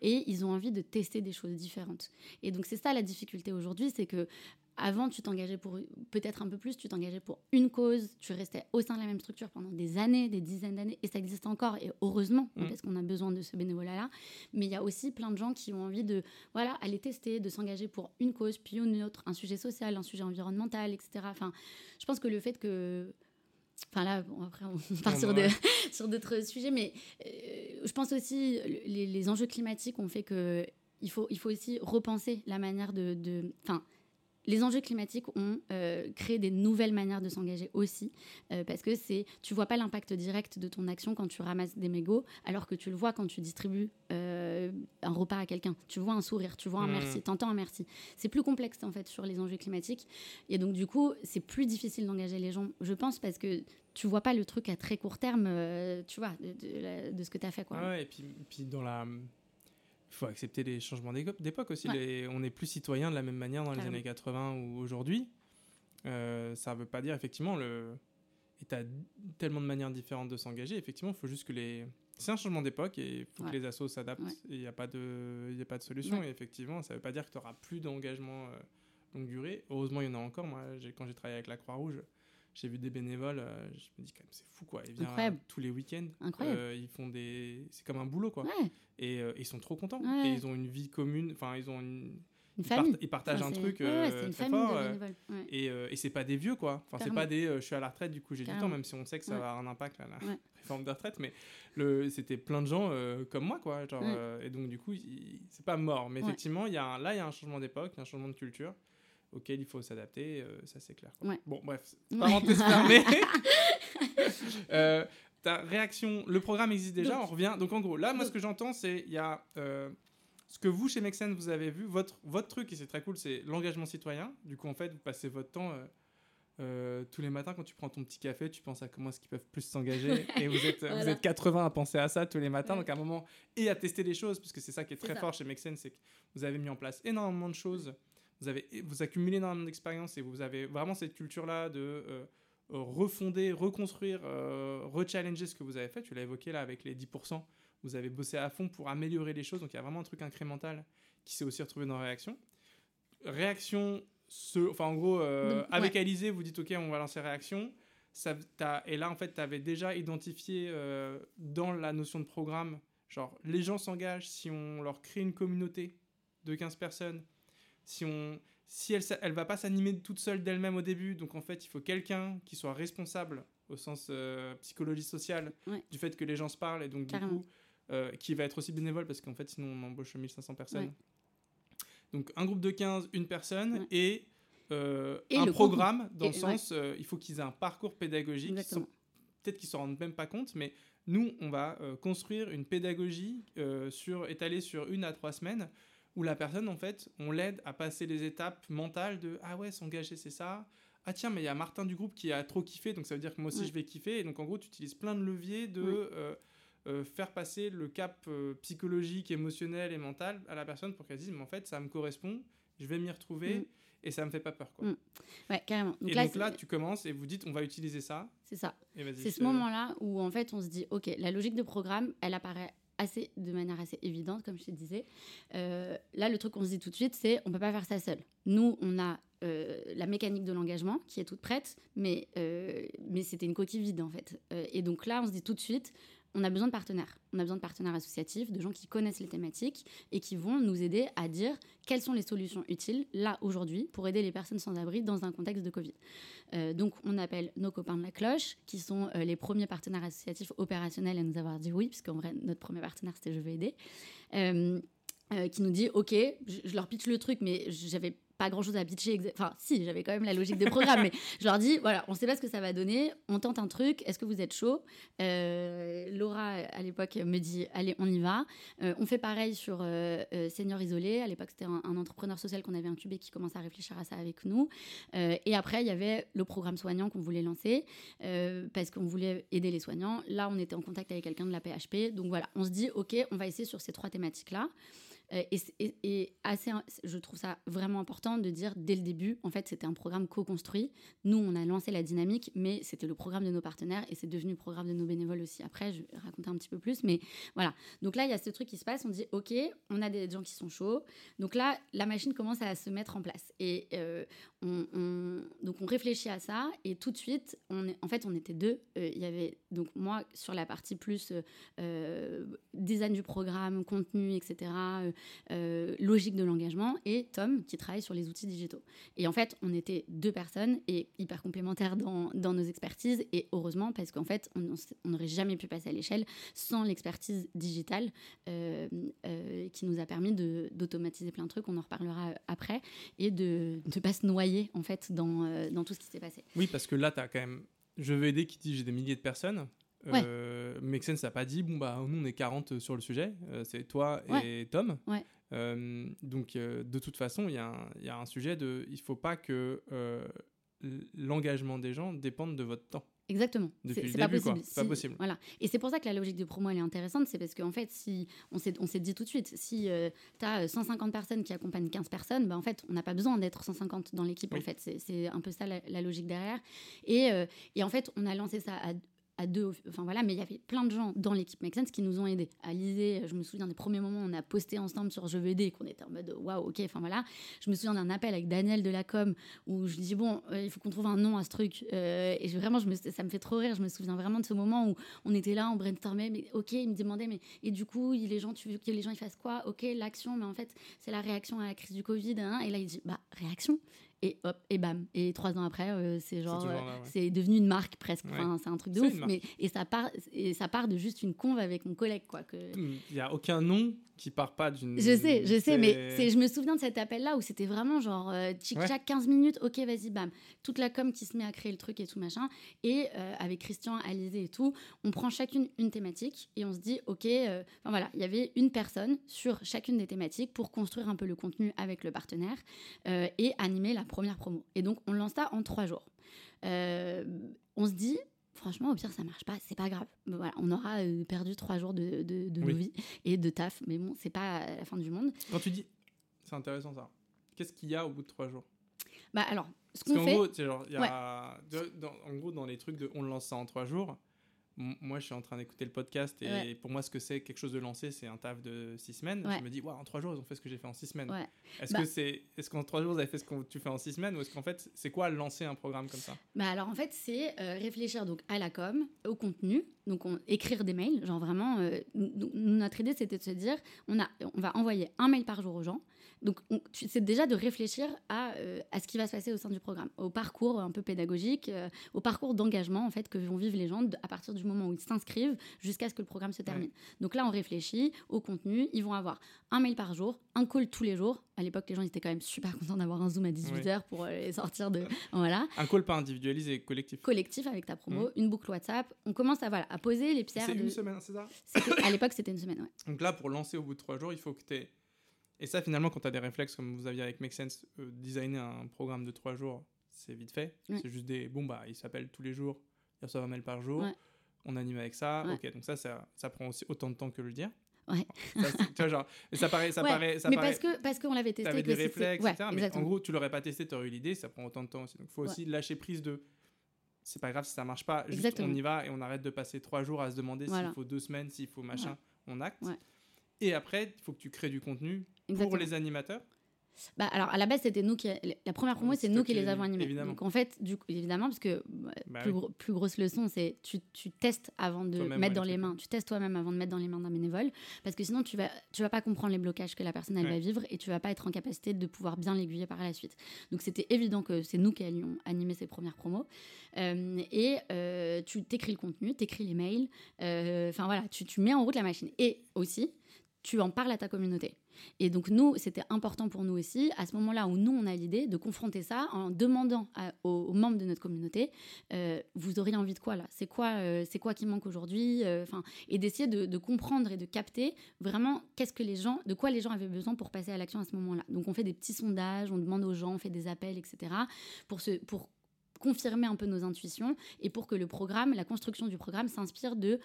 Et ils ont envie de tester des choses différentes. Et donc, c'est ça la difficulté aujourd'hui, c'est que avant, tu t'engageais pour peut-être un peu plus, tu t'engageais pour une cause, tu restais au sein de la même structure pendant des années, des dizaines d'années, et ça existe encore, et heureusement, mm. parce qu'on a besoin de ce bénévolat-là. Mais il y a aussi plein de gens qui ont envie de voilà, aller tester, de s'engager pour une cause, puis une autre, un sujet social, un sujet environnemental, etc. Enfin, je pense que le fait que Enfin là, après, on part sur, sur d'autres sujets, mais euh, je pense aussi les, les enjeux climatiques ont fait que il faut, il faut aussi repenser la manière de. Enfin, les enjeux climatiques ont euh, créé des nouvelles manières de s'engager aussi, euh, parce que c'est, tu vois pas l'impact direct de ton action quand tu ramasses des mégots, alors que tu le vois quand tu distribues euh, un repas à quelqu'un. Tu vois un sourire, tu vois un merci, mmh. merci, entends un merci. C'est plus complexe en fait sur les enjeux climatiques, et donc du coup, c'est plus difficile d'engager les gens, je pense, parce que tu vois pas le truc à très court terme, tu vois, de, ce que tu as fait. Quoi. Ah ouais, et puis, puis dans la il faut accepter les changements d'époque aussi. on n'est plus citoyen de la même manière dans les années 80 ou aujourd'hui. Euh, ça ne veut pas dire, effectivement, le... et tu as tellement de manières différentes de s'engager. Effectivement, il faut juste que les. C'est un changement d'époque et il faut que les assos s'adaptent. Il n'y a, pas de... a pas de solution. Et effectivement, ça ne veut pas dire que tu n'auras plus d'engagement euh, longue durée. Heureusement, il y en a encore. Moi, quand j'ai travaillé avec la Croix-Rouge, j'ai vu des bénévoles, euh, je me dis quand même c'est fou quoi. Ils viennent tous les week-ends. Euh, ils font des, c'est comme un boulot quoi. Et euh, ils sont trop contents. Et ils ont une vie commune. Enfin ils ont une, une. Ils, partagent un truc euh, très fort. Et, et c'est pas des vieux, quoi. Enfin, c'est pas des je suis à la retraite, du coup j'ai du temps, même si on sait que ça va avoir un impact, là, la réforme de retraite. Mais c'était plein de gens comme moi, quoi. Genre, et donc, du coup, c'est pas mort. Mais effectivement, y a là, il y a un changement d'époque, un changement de culture auquel il faut s'adapter, ça c'est clair. Bon, bref, parenthèse fermée. ta réaction, le programme existe déjà, on revient. Donc en gros, là, moi, ce que j'entends, c'est il y a ce que vous, chez Mexen, vous avez vu, votre, votre truc, et c'est très cool, c'est l'engagement citoyen. Du coup, en fait, vous passez votre temps euh, euh, tous les matins quand tu prends ton petit café, tu penses à comment est-ce qu'ils peuvent plus s'engager. et vous êtes, vous êtes 80 à penser à ça tous les matins. Donc, à un moment, et à tester des choses, puisque c'est ça qui est, très fort chez Mexen, c'est que vous avez mis en place énormément de choses. Vous, avez, vous accumulez énormément d'expérience et vous avez vraiment cette culture-là de. Euh, refonder, reconstruire, rechallenger ce que vous avez fait. Tu l'as évoqué là avec les 10% vous avez bossé à fond pour améliorer les choses, donc il y a vraiment un truc incrémental qui s'est aussi retrouvé dans Réaction. Réaction, ce, enfin en gros, euh, avec Alizé, vous dites ok, on va lancer Réaction. Ça, et là, en fait, tu avais déjà identifié euh, dans la notion de programme, genre les gens s'engagent si on leur crée une communauté de 15 personnes, si on, si elle, elle va pas s'animer toute seule d'elle-même au début, donc en fait, il faut quelqu'un qui soit responsable au sens euh, psychologie sociale du fait que les gens se parlent et donc du coup euh, qui va être aussi bénévole parce qu'en fait, sinon, on embauche 1500 personnes. Donc, un groupe de 15, une personne et, euh, un programme dans le sens, euh, il faut qu'ils aient un parcours pédagogique. Peut-être qu'ils ne se rendent même pas compte, mais nous, on va construire une pédagogie sur, étalée sur une à trois semaines où la personne, en fait, on l'aide à passer les étapes mentales de Ah ouais, s'engager, c'est ça. Ah tiens, mais il y a Martin du groupe qui a trop kiffé, donc ça veut dire que moi aussi je vais kiffer. Et donc, en gros, tu utilises plein de leviers de euh, faire passer le cap euh, psychologique, émotionnel et mental à la personne pour qu'elle dise, mais en fait, ça me correspond, je vais m'y retrouver. Mm. Et ça me fait pas peur. Quoi. Mm. Ouais, carrément. Donc et là, donc là, tu commences et vous dites, on va utiliser ça. C'est ça. C'est ce moment-là où, en fait, on se dit, OK, la logique de programme, elle apparaît assez, de manière assez évidente, comme je te disais. Euh, là, le truc qu'on se dit tout de suite, c'est on peut pas faire ça seul. Nous, on a la mécanique de l'engagement qui est toute prête, mais, mais c'était une coquille vide en fait. et donc là, on se dit tout de suite, on a besoin de partenaires. On a besoin de partenaires associatifs, de gens qui connaissent les thématiques et qui vont nous aider à dire quelles sont les solutions utiles, là, aujourd'hui, pour aider les personnes sans abri dans un contexte de Covid. Euh, donc, on appelle nos copains de la cloche, qui sont euh, les premiers partenaires associatifs opérationnels à nous avoir dit oui, puisqu'en vrai, notre premier partenaire, c'était Je veux aider. Euh, qui nous dit ok, je, je, leur pitch le truc, mais j'avais pas grand chose à pitcher. Enfin, si, j'avais quand même la logique de programme, mais je leur dis voilà, on sait pas ce que ça va donner, on tente un truc, est-ce que vous êtes chaud? Euh, Laura, à l'époque, me dit allez, on y va. Euh, on fait pareil sur euh, Senior Isolé. À l'époque, c'était un, entrepreneur social qu'on avait incubé qui commence à réfléchir à ça avec nous. et après, il y avait le programme soignant qu'on voulait lancer parce qu'on voulait aider les soignants. Là, on était en contact avec quelqu'un de la PHP. Donc voilà, on se dit ok, on va essayer sur ces trois thématiques-là. Euh, et, assez, je trouve ça vraiment important de dire dès le début, en fait, c'était un programme co-construit. Nous, on a lancé la dynamique, mais c'était le programme de nos partenaires et c'est devenu le programme de nos bénévoles aussi. Après, je vais raconter un petit peu plus, mais voilà. Donc là, il y a ce truc qui se passe. On dit, OK, on a des gens qui sont chauds. Donc là, la machine commence à se mettre en place. Et euh, on, donc on réfléchit à ça et tout de suite, on en fait, on était deux. Euh, il y avait donc moi sur la partie plus design du programme, contenu, etc euh, logique de l'engagement, et Tom qui travaille sur les outils digitaux. Et en fait, on était deux personnes et hyper complémentaires dans, dans nos expertises, et heureusement, parce qu'en fait, on n'aurait jamais pu passer à l'échelle sans l'expertise digitale euh, euh, qui nous a permis d'automatiser plein de trucs, on en reparlera après, et de ne pas se noyer en fait dans, dans tout ce qui s'est passé. Oui, parce que là, tu as quand même je veux aider qui dit j'ai des milliers de personnes. Ouais. Euh, n'a pas dit, bon, bah, nous, on est 40 sur le sujet, euh, c'est toi et Tom. Euh, donc, euh, de toute façon, il y, y, a un sujet de. Il ne faut pas que l'engagement des gens dépende de votre temps. Exactement. C'est pas possible. pas possible. Voilà. Et c'est pour ça que la logique de promo elle est intéressante, c'est parce qu'en fait, si on s'est dit tout de suite, si tu as 150 personnes qui accompagnent 15 personnes, bah en fait, on n'a pas besoin d'être 150 dans l'équipe. En fait, c'est un peu ça la, logique derrière. Et, et, en fait, on a lancé ça à à deux, enfin voilà, mais il y avait plein de gens dans l'équipe Make Sense qui nous ont aidés. Alizé, je me souviens des premiers moments où on a posté ensemble sur Je veux qu'on était en mode waouh, ok, enfin voilà. Je me souviens d'un appel avec Daniel de la com où je dis bon, euh, il faut qu'on trouve un nom à ce truc. Euh, et vraiment, je me, ça me fait trop rire. Je me souviens vraiment de ce moment où on était là, on brainstormait, mais ok, il me demandait, mais et du coup, les gens, tu veux que les gens ils fassent quoi? Ok, l'action, mais en fait, c'est la réaction à la crise du Covid. Hein. et là, il dit bah réaction et hop, et bam. Et trois ans après, euh, c'est genre, c'est devenu une marque presque. Enfin, c'est un truc de ouf. Mais, et, ça part, et ça part de juste une conve avec mon collègue. quoi. Que... Il n'y a aucun nom qui part pas d'une. Je sais, je sais, mais je me souviens de cet appel-là où c'était vraiment genre, euh, tchic 15 minutes, ok, vas-y, bam. Toute la com qui se met à créer le truc et tout machin. Et euh, avec Christian, Alizé et tout, on prend chacune une thématique et on se dit, ok, enfin voilà, il y avait une personne sur chacune des thématiques pour construire un peu le contenu avec le partenaire et animer la première promo. Et donc, on lance ça en trois jours. Euh, on se dit, franchement, au pire, ça marche pas, c'est pas grave. Voilà, on aura euh, perdu trois jours de, de, de nos vies et de taf, mais bon, c'est pas la fin du monde. Quand tu dis, c'est intéressant ça. Qu'est-ce qu'il y a au bout de trois jours? Bah alors, ce qu'on fait. Gros, genre, y a, dans, en gros, dans les trucs de on lance ça en trois jours, moi, je suis en train d'écouter le podcast et pour moi, ce que c'est quelque chose de lancé, c'est un taf de six semaines. Je me dis, en trois jours, ils ont fait ce que j'ai fait en six semaines. Est-ce bah que c'est, est-ce qu'en trois jours, vous avez fait ce que tu fais en six semaines ou est-ce qu'en fait, c'est quoi lancer un programme comme ça? Bah alors en fait, c'est euh, réfléchir donc à la com, au contenu, donc on, écrire des mails, genre vraiment. Euh, notre idée, c'était de se dire, on a, on va envoyer un mail par jour aux gens. Donc, c'est déjà de réfléchir à, euh, à, ce qui va se passer au sein du programme, au parcours un peu pédagogique, euh, au parcours d'engagement en fait que vont vivre les gens à partir du moment où ils s'inscrivent jusqu'à ce que le programme se termine. Donc là, on réfléchit au contenu. Ils vont avoir un mail par jour, un call tous les jours. À l'époque, les gens étaient quand même super contents d'avoir un Zoom à 18h pour euh, sortir de. voilà. Un call pas individualisé, collectif. Collectif avec ta promo, mm. une boucle WhatsApp. On commence à, voilà, à poser les pierres. C'est une semaine, c'est ça? À l'époque, c'était une semaine, ouais. Donc là, pour lancer au bout de trois jours, il faut que tu aies et ça, finalement, quand tu as des réflexes comme vous aviez avec Make Sense, euh, designer un programme de trois jours, c'est vite fait. C'est juste des. Bon, bah, il s'appelle tous les jours, il reçoit un mail par jour, on anime avec ça. Ok, donc ça, ça, ça, prend aussi autant de temps que le dire. Ouais. Ça, tu vois, genre, ça paraît. Ça paraît ça mais parce qu'on parce qu'on l'avait testé. T'avais des réflexes, etc. Mais en gros, tu l'aurais pas testé, tu aurais eu l'idée, ça prend autant de temps aussi. Donc il faut aussi lâcher prise de. C'est pas grave si ça marche pas, juste on y va et on arrête de passer trois jours à se demander s'il faut deux semaines, s'il faut machin, on acte. Et après, il faut que tu crées du contenu pour les animateurs bah, alors à la base c'était nous qui la première promo c'est nous qui les avons animés. donc en fait du coup, évidemment parce que bah, bah plus, plus, grosse leçon c'est tu, tu, testes avant de mettre dans les mains. Tu testes toi-même avant de mettre dans les mains d'un bénévole parce que sinon tu vas tu vas pas comprendre les blocages que la personne elle va vivre et tu vas pas être en capacité de pouvoir bien l'aiguiller par la suite. Donc c'était évident que c'est nous qui allions animer ces premières promos. Euh, et euh, tu t'écris le contenu t'écris les mails euh, enfin voilà tu, tu mets en route la machine. Et aussi tu en parles à ta communauté. Et donc nous, c'était important pour nous aussi, à ce moment-là où nous, on a l'idée de confronter ça en demandant aux, membres de notre communauté, euh, vous auriez envie de quoi là? C'est quoi, euh, quoi qui manque aujourd'hui euh, Et d'essayer de, comprendre et de capter vraiment qu'est-ce que les gens, de quoi les gens avaient besoin pour passer à l'action à ce moment-là. Donc on fait des petits sondages, on demande aux gens, on fait des appels, etc. pour, pour confirmer un peu nos intuitions et pour que le programme, la construction du programme s'inspire de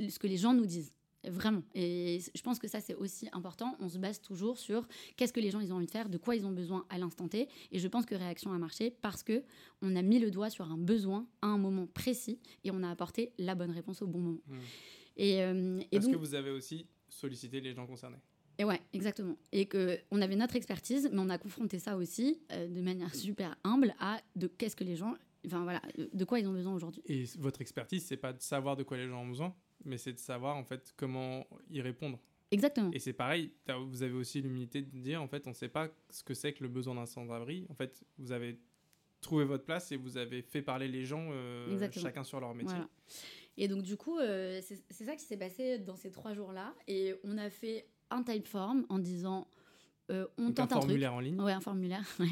ce que les gens nous disent. Vraiment. Et je pense que ça, c'est aussi important. On se base toujours sur qu'est-ce que les gens ils ont envie de faire, de quoi ils ont besoin à l'instant T. Et je pense que Réaction a marché parce que on a mis le doigt sur un besoin à un moment précis et on a apporté la bonne réponse au bon moment. Mmh. Et, euh, parce que vous avez aussi sollicité les gens concernés. Et ouais, exactement. Et que on avait notre expertise, mais on a confronté ça aussi euh, de manière super humble à de qu'est-ce que les gens, enfin voilà, de quoi ils ont besoin aujourd'hui. Et votre expertise, c'est pas de savoir de quoi les gens ont besoin, mais c'est de savoir en fait comment y répondre. Exactement. Et c'est pareil, vous avez aussi l'humilité de dire en fait, on ne sait pas ce que c'est que le besoin d'un sans-abri. En fait, vous avez trouvé votre place et vous avez fait parler les gens, euh, chacun sur leur métier. Et donc du coup, euh, c'est ça qui s'est passé dans ces trois jours-là. Et on a fait un typeform en disant euh, on tente un, formulaire en ligne. Ouais, un formulaire.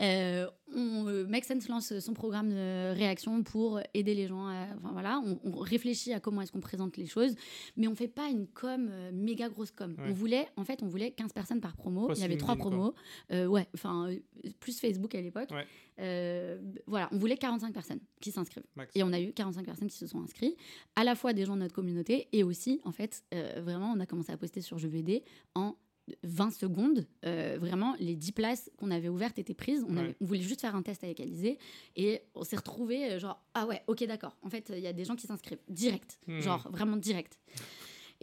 Euh, on, euh, Make Sense lance son programme de réaction pour aider les gens. enfin voilà, on, réfléchit à comment est-ce qu'on présente les choses, mais on fait pas une com méga grosse com. On voulait, en fait, on voulait 15 personnes par promo. Il y avait trois promos. ouais, enfin plus Facebook à l'époque. voilà, on voulait 45 personnes qui s'inscrivent. Et on a eu 45 personnes qui se sont inscrites, à la fois des gens de notre communauté et aussi, en fait, vraiment, on a commencé à poster sur Je veux aider en 20 secondes, euh, vraiment, les 10 places qu'on avait ouvertes étaient prises. On, voulait juste faire un test avec Alizé et on s'est retrouvé genre, ah ouais, ok, d'accord. En fait, il y a des gens qui s'inscrivent direct, hmm. genre vraiment direct.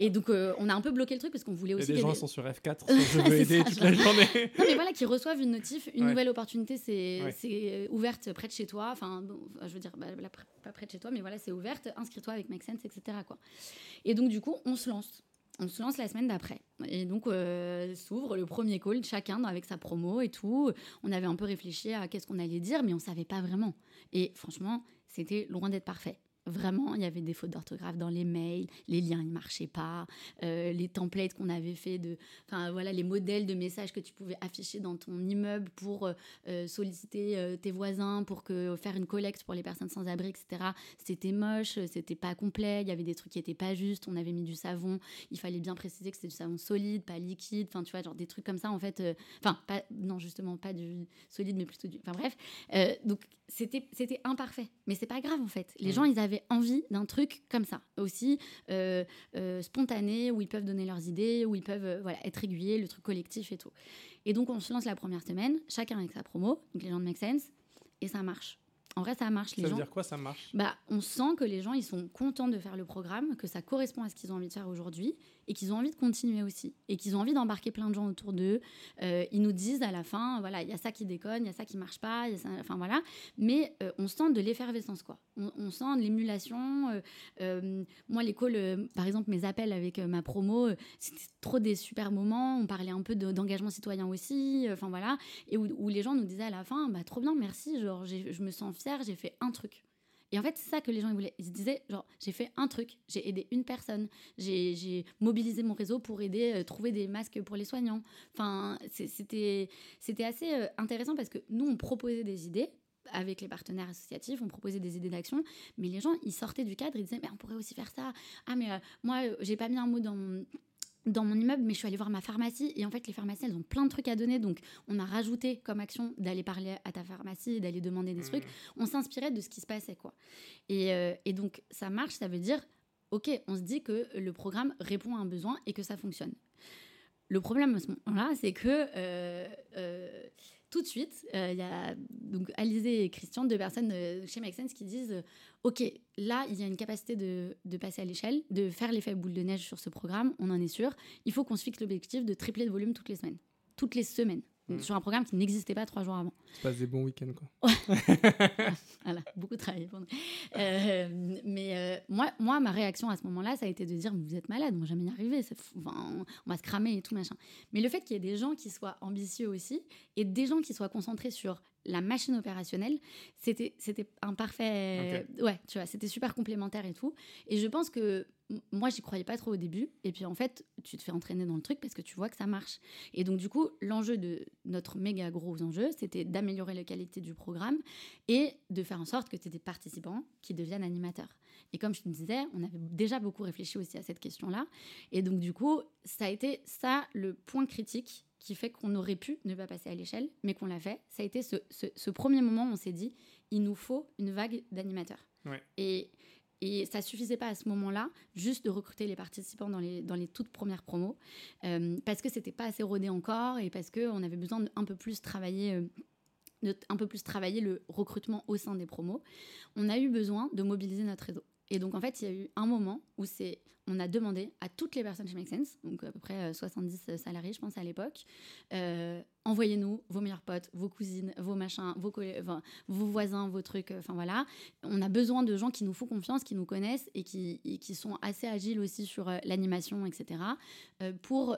Et donc, euh, on a un peu bloqué le truc parce qu'on voulait aussi. Et des gens sont sur F4, je veux aider toute la journée. non, mais voilà, qui reçoivent une notif, une nouvelle opportunité, c'est euh, ouverte près de chez toi. Enfin, je veux dire, bah, pas près de chez toi, mais voilà, c'est ouverte, inscris-toi avec Make Sense, etc. Quoi. Et donc, du coup, on se lance on se lance la semaine d'après. Et donc, euh, s'ouvre le premier call, chacun avec sa promo et tout. On avait un peu réfléchi à qu'est-ce qu'on allait dire, mais on savait pas vraiment. Et franchement, c'était loin d'être parfait. Vraiment, il y avait des fautes d'orthographe dans les mails, les liens ne marchaient pas, euh, les templates qu'on avait fait de, enfin voilà, les modèles de messages que tu pouvais afficher dans ton immeuble pour euh, euh, solliciter tes voisins, pour que faire une collecte pour les personnes sans abri, etc. C'était moche, c'était pas complet, il y avait des trucs qui étaient pas justes, on avait mis du savon, il fallait bien préciser que c'était du savon solide, pas liquide, enfin tu vois, genre des trucs comme ça en fait, enfin pas, non justement pas du solide mais plutôt du, enfin bref, donc c'était c'était imparfait, mais c'est pas grave en fait. Les gens ils avaient envie d'un truc comme ça, aussi euh, euh, spontané, où ils peuvent donner leurs idées, où ils peuvent euh, voilà, être réguliers, le truc collectif et tout. Et donc on se lance la première semaine, chacun avec sa promo, donc les gens de Make Sense, et ça marche. En vrai, ça marche. Les ça veut dire quoi, ça marche? Bah, On sent que les gens, ils sont contents de faire le programme, que ça correspond à ce qu'ils ont envie de faire aujourd'hui, et qu'ils ont envie de continuer aussi, et qu'ils ont envie d'embarquer plein de gens autour d'eux. Euh, ils nous disent à la fin, voilà, il y a ça qui déconne, il y a ça qui marche pas, enfin voilà. Mais euh, on sent de l'effervescence, quoi. On, sent de l'émulation. Euh, moi, l'école, par exemple, mes appels avec ma promo, c'était trop des super moments. On parlait un peu d'engagement citoyen aussi, enfin voilà, et où, où, les gens nous disaient à la fin, bah trop bien, merci, genre je me sens fière, j'ai fait un truc. Et en fait, c'est ça que les gens voulaient. Ils se disaient, genre, j'ai fait un truc, j'ai aidé une personne, j'ai mobilisé mon réseau pour aider, euh, trouver des masques pour les soignants. Enfin, c'était assez euh, intéressant parce que nous, on proposait des idées avec les partenaires associatifs, on proposait des idées d'action, mais les gens, ils sortaient du cadre, ils disaient, mais on pourrait aussi faire ça. Ah, mais euh, moi, j'ai pas mis un mot dans mon dans mon immeuble, mais je suis allée voir ma pharmacie et en fait les pharmacies elles ont plein de trucs à donner donc on a rajouté comme action d'aller parler à ta pharmacie, d'aller demander des mmh. trucs. On s'inspirait de ce qui se passait quoi. Et, euh, et, donc ça marche, ça veut dire ok, on se dit que le programme répond à un besoin et que ça fonctionne. Le problème à ce moment-là, c'est que euh, euh, tout de suite, il y a donc Alizé et Christian, deux personnes chez Make Sense, qui disent ok, là, il y a une capacité de, de passer à l'échelle, de faire l'effet boule de neige sur ce programme, on en est sûr. Il faut qu'on se fixe l'objectif de tripler de volume toutes les semaines. Toutes les semaines. Mm. Sur un programme qui n'existait pas trois jours avant. Tu passes des bons week-ends, quoi. voilà, beaucoup travaillé pour nous. Euh, mais euh, moi, moi, ma réaction à ce moment-là, ça a été de dire Vous êtes malade, on va jamais y arriver, enfin, on va se cramer et tout, machin. Mais le fait qu'il y ait des gens qui soient ambitieux aussi, et des gens qui soient concentrés sur la machine opérationnelle, c'était c'était un parfait ouais, tu vois, c'était super complémentaire et tout et je pense que moi j'y croyais pas trop au début et puis en fait, tu te fais entraîner dans le truc parce que tu vois que ça marche. Et donc du coup, l'enjeu de notre méga gros enjeu, c'était d'améliorer la qualité du programme et de faire en sorte que tu aies des participants qui deviennent animateurs. Et comme je te disais, on avait déjà beaucoup réfléchi aussi à cette question-là et donc du coup, ça a été ça le point critique qui fait qu'on aurait pu ne pas passer à l'échelle, mais qu'on l'a fait. Ça a été ce, premier moment où on s'est dit, il nous faut une vague d'animateurs. Et, et ça suffisait pas à ce moment-là, juste de recruter les participants dans les, toutes premières promos, euh, parce que c'était pas assez rodé encore et parce qu'on avait besoin d'un peu plus travailler. Euh, un peu plus travailler le recrutement au sein des promos, on a eu besoin de mobiliser notre réseau. Et donc, en fait, il y a eu un moment où c'est, on a demandé à toutes les personnes chez Make Sense, donc à peu près 70 euh, salariés, je pense, à l'époque, euh, envoyez-nous vos meilleurs potes, vos cousines, vos machins, vos, voisins, vos trucs, enfin voilà. On a besoin de gens qui nous font confiance, qui nous connaissent et qui, sont assez agiles aussi sur euh, l'animation, etc., pour,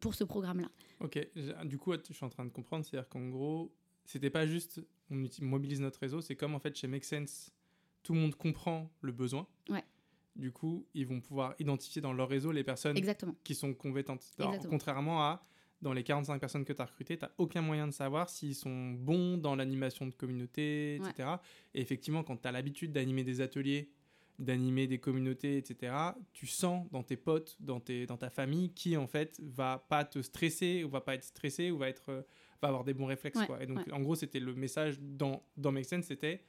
pour ce programme-là. Ok, du coup, je suis en train de comprendre, c'est-à-dire qu'en gros, c'était pas juste on mobilise notre réseau, c'est comme en fait chez Make Sense tout le monde comprend le besoin. Ouais. Du coup, ils vont pouvoir identifier dans leur réseau les personnes qui sont compétentes. contrairement à dans les 45 personnes que tu as recrutées, tu n'as aucun moyen de savoir s'ils sont bons dans l'animation de communauté, etc. Et effectivement, quand tu as l'habitude d'animer des ateliers, d'animer des communautés, etc., tu sens dans tes potes, dans, tes, dans ta famille, qui en fait va pas te stresser, ou va pas être stressé, ou va, être, va avoir des bons réflexes. Quoi. Et donc, en gros, c'était le message dans, dans Make Sense, c'était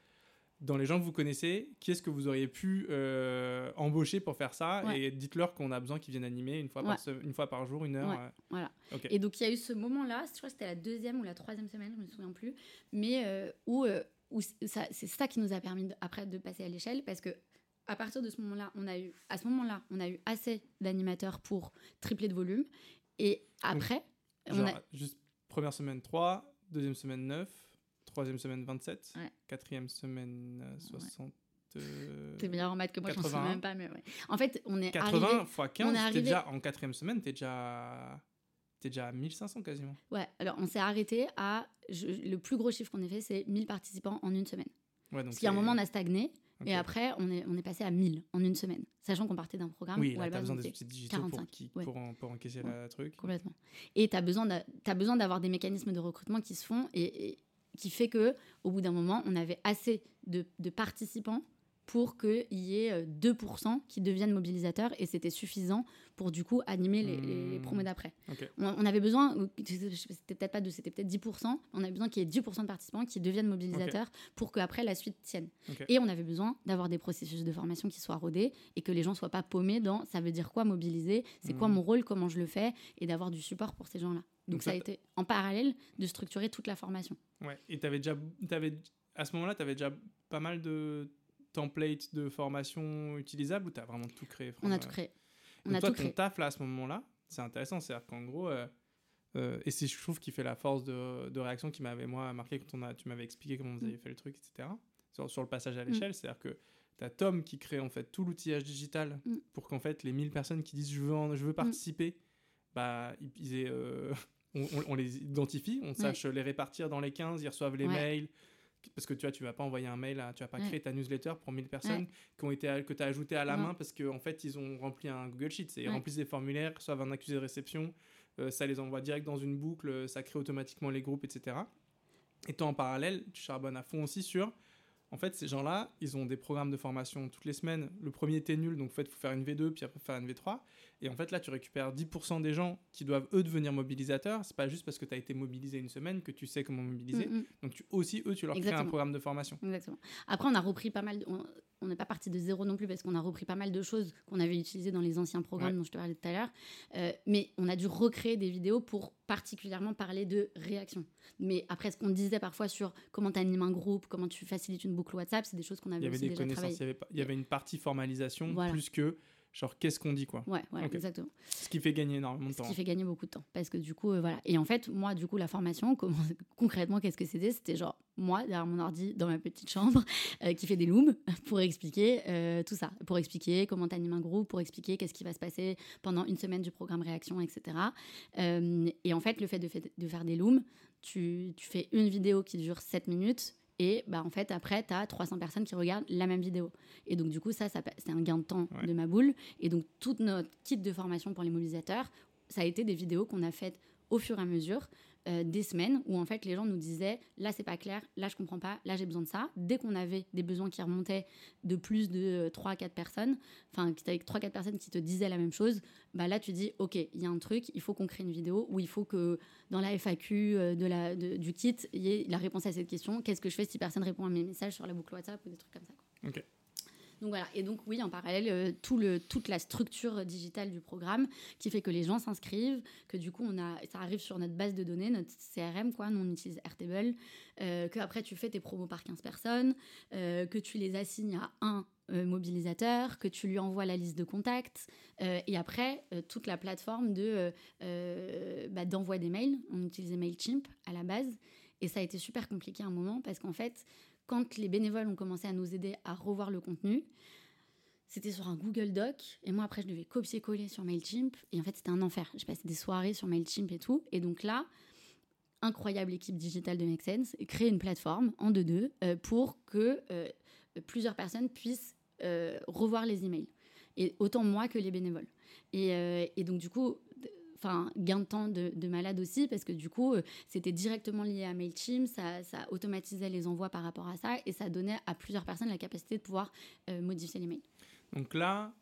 dans les gens que vous connaissez, qui est-ce que vous auriez pu euh, embaucher pour faire ça Et dites-leur qu'on a besoin qu'ils viennent animer une fois, par, une fois par jour, une heure. Euh. Voilà. Et donc il y a eu ce moment-là, je crois que c'était la deuxième ou la troisième semaine, je me souviens plus, mais euh, où, où c'est ça qui nous a permis après de passer à l'échelle parce que à partir de ce moment-là, on a eu à ce moment-là, on a eu assez d'animateurs pour tripler de volume et après, on a... juste première semaine 3, deuxième semaine 9 Troisième semaine 27. Quatrième semaine 60. Euh, T'es meilleur en maths que moi, je ne sais même pas. Mais ouais. En fait, on est 80 arrivé, fois 15, arrivé... déjà, en quatrième semaine, t'es déjà... es déjà à 1500 quasiment. Ouais, alors on s'est arrêté à... le plus gros chiffre qu'on ait fait, c'est 1000 participants en une semaine. Ouais, donc Parce qu'à un moment, on a stagné. Et après, on est, on est passé à 1000 en une semaine, sachant qu'on partait d'un programme oui, où as besoin des outils digitaux 45, pour, pour, pour, encaisser le truc. Complètement. Et tu as besoin d'avoir des mécanismes de recrutement qui se font. et qui fait que au bout d'un moment, on avait assez de, participants pour qu'il y ait 2% euh, qui deviennent mobilisateurs et c'était suffisant pour du coup animer les, les, promos mmh. d'après. On, avait besoin, c'était peut-être pas de, c'était peut-être 10%, on avait besoin qu'il y ait 10% de participants qui deviennent mobilisateurs pour qu'après la suite tienne. Et on avait besoin d'avoir des processus de formation qui soient rodés et que les gens soient pas paumés dans ça veut dire quoi mobiliser, c'est quoi mmh. mon rôle, comment je le fais? et d'avoir du support pour ces gens-là. Donc, ça, a été en parallèle de structurer toute la formation. Ouais, et avais déjà, avais, à ce moment-là, tu avais déjà pas mal de templates de formation utilisables ou tu as vraiment tout créé On a tout créé. On Donc a toi, tout ton créé. taf là à ce moment-là, c'est intéressant. C'est-à-dire qu'en gros, euh, euh, et c'est je trouve qui fait la force de, de réaction qui m'avait moi marqué quand on a, tu m'avais expliqué comment vous mm. aviez fait le truc, etc. Sur, sur le passage à mm. l'échelle, c'est-à-dire que tu as Tom qui crée en fait tout l'outillage digital mm. pour qu'en fait les 1000 personnes qui disent je veux, je veux participer, bah, ils, aient, euh, on, les identifie, on sache les répartir dans les 15, ils reçoivent les mails. Parce que tu vois, tu vas pas envoyer un mail, tu vas pas créer ta newsletter pour 1000 personnes qui ont été, que tu as ajouté à la main parce qu'en en fait, ils ont rempli un Google Sheet. Ils remplissent des formulaires, reçoivent un accusé de réception, euh, ça les envoie direct dans une boucle, ça crée automatiquement les groupes, etc. Et toi, en parallèle, tu charbonnes à fond aussi sur en fait, ces gens-là, ils ont des programmes de formation toutes les semaines. Le premier était nul, donc en fait, il faut faire une V2, puis après faire une V3. Et en fait, là, tu récupères 10% des gens qui doivent, eux, devenir mobilisateurs. C'est pas juste parce que tu as été mobilisé une semaine que tu sais comment mobiliser. Mm, mm. Donc, tu, aussi, eux, tu leur crées un programme de formation. Exactement. Après, on a repris pas mal. On n'est pas parti de zéro non plus parce qu'on a repris pas mal de choses qu'on avait utilisées dans les anciens programmes dont je te parlais tout à l'heure. Euh, mais on a dû recréer des vidéos pour particulièrement parler de réaction. Mais après, ce qu'on disait parfois sur comment tu animes un groupe, comment tu facilites une boucle WhatsApp, c'est des choses qu'on avait, aussi déjà travaillées. Il y avait, il y avait une partie formalisation plus que genre qu'est-ce qu'on dit quoi. Ouais, ouais exactement. Ce qui fait gagner énormément de temps. Ce qui fait gagner beaucoup de temps parce que du coup euh, voilà. Et en fait, moi du coup la formation comment, concrètement qu'est-ce que c'était? C'était genre moi derrière mon ordi dans ma petite chambre euh, qui fait des looms pour expliquer euh, tout ça, pour expliquer comment tu animes un groupe, pour expliquer qu'est-ce qui va se passer pendant une semaine du programme réaction, etc. et en fait, le fait de, fait de faire des looms, tu, tu fais une vidéo qui dure 7 minutes et bah, en fait, après, tu as 300 personnes qui regardent la même vidéo. Et donc, du coup, ça, ça c'est un gain de temps de ma boule. Et donc, toute notre kit de formation pour les mobilisateurs, ça a été des vidéos qu'on a faites au fur et à mesure euh, des semaines où en fait les gens nous disaient là c'est pas clair, là je comprends pas, là j'ai besoin de ça. Dès qu'on avait des besoins qui remontaient de plus de 3 à 4 personnes, enfin avec 3 4 personnes qui te disaient la même chose, bah là tu dis OK, il y a un truc, il faut qu'on crée une vidéo où il faut que dans la FAQ euh, de la, du kit, il y ait la réponse à cette question, qu'est-ce que je fais si personne répond à mes messages sur la boucle WhatsApp ou des trucs comme ça. OK. Donc voilà, et donc oui, en parallèle, euh, toute la structure digitale du programme qui fait que les gens s'inscrivent, que du coup, on a, ça arrive sur notre base de données, notre CRM, quoi, nous on utilise Airtable, euh, que après tu fais tes promos par 15 personnes, euh, que tu les assignes à un mobilisateur, que tu lui envoies la liste de contacts, et après toute la plateforme de bah, d'envoi des mails. On utilisait Mailchimp à la base, et ça a été super compliqué à un moment parce qu'en fait, quand les bénévoles ont commencé à nous aider à revoir le contenu, c'était sur un Google Doc. Et moi, après, je devais copier-coller sur MailChimp. Et en fait, c'était un enfer. J'ai passé des soirées sur MailChimp et tout. Et donc là, incroyable équipe digitale de Make Sense, créer une plateforme en deux-deux euh, pour que euh, plusieurs personnes puissent euh, revoir les emails. Et autant moi que les bénévoles. Et, et donc, du coup, enfin gain de temps de, malade aussi parce que du coup euh, c'était directement lié à Mailchimp, ça, ça, automatisait les envois par rapport à ça et ça donnait à plusieurs personnes la capacité de pouvoir euh, modifier les mails. Donc là,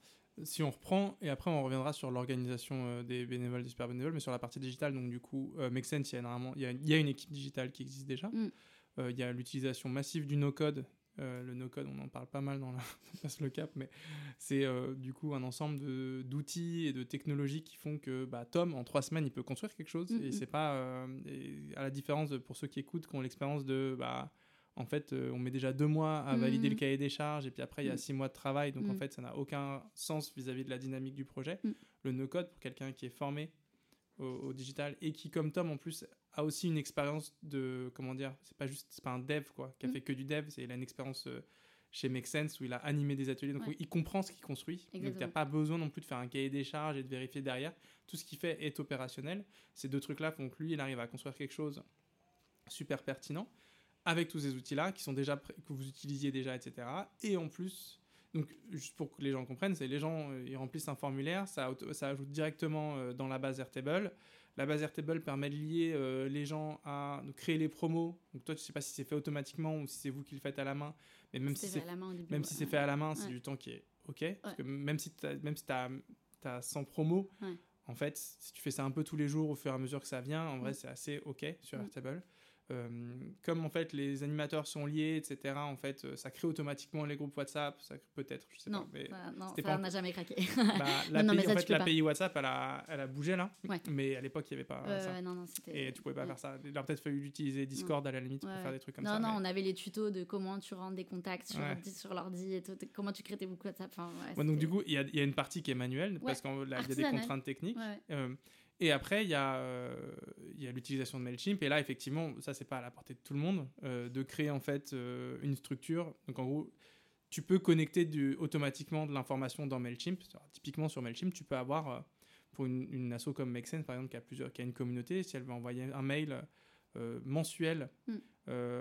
si on reprend, et après on reviendra sur l'organisation euh, des bénévoles, des super bénévoles, mais sur la partie digitale, donc du coup, Make Sense, il y, a il, y a, une équipe digitale qui existe déjà. Mm. Il y a l'utilisation massive du no-code Euh, le no-code, on en parle pas mal dans la passe le cap, mais c'est euh, du coup un ensemble d'outils et de technologies qui font que bah, Tom, en trois semaines, il peut construire quelque chose. Et c'est pas, euh, à la différence de, pour ceux qui écoutent, qui ont l'expérience de, bah, en fait, on met déjà deux mois à valider le cahier des charges, et puis après, il y a six mois de travail, donc en fait, ça n'a aucun sens vis-à-vis de la dynamique du projet. Le no-code, pour quelqu'un qui est formé au, digital et qui, comme Tom, en plus, a aussi une expérience de comment dire c'est pas juste c'est pas un dev quoi qui a mm. fait que du dev c'est il a une expérience euh, chez Make Sense où il a animé des ateliers. Donc il comprend ce qu'il construit. Donc il n'y a pas besoin non plus de faire un cahier des charges et de vérifier derrière. Tout ce qu'il fait est opérationnel. Ces deux trucs là font que lui il arrive à construire quelque chose super pertinent avec tous ces outils là qui sont déjà que vous utilisiez déjà etc et en plus donc, juste pour que les gens comprennent, c'est les gens, euh, ils remplissent un formulaire, ça, ça ajoute directement euh, dans la base Airtable. La base Airtable permet de lier euh, les gens à créer les promos. Donc toi, tu sais pas si c'est fait automatiquement ou si c'est vous qui le faites à la main. Mais même si c'est même si c'est fait à la main, c'est du temps qui est OK. Parce que même si tu as, as, 100 promos, en fait, si tu fais ça un peu tous les jours au fur et à mesure que ça vient, en vrai, c'est assez OK sur Airtable. Euh, comme en fait les animateurs sont liés, etc. En fait, euh, ça crée automatiquement les groupes WhatsApp. Ça peut-être, je sais non, pas. Mais ça, non, ça n'a jamais craqué. Bah, l'API, en fait, l'API WhatsApp, elle a, elle a bougé là. Mais à l'époque, il n'y avait pas euh, ça. Et tu pouvais pas faire ça. Il aurait peut-être fallu utiliser Discord à la limite pour faire des trucs comme ça. Non, non, on avait les tutos de comment tu rends des contacts sur, sur l'ordi et tout, comment tu crées tes groupes WhatsApp. Enfin, donc du coup, il y a, y a, une partie qui est manuelle parce qu'il y a des contraintes techniques. Et après, il y a, euh, y a l'utilisation de MailChimp. Et là, effectivement, ça, c'est pas à la portée de tout le monde, euh, de créer en fait euh, une structure. Donc, en gros, tu peux connecter du, automatiquement de l'information dans MailChimp. typiquement, sur MailChimp, tu peux avoir, pour une, une asso comme MakeSense, par exemple, qui a, plusieurs, qui a une communauté, si elle veut envoyer un mail mensuel mm.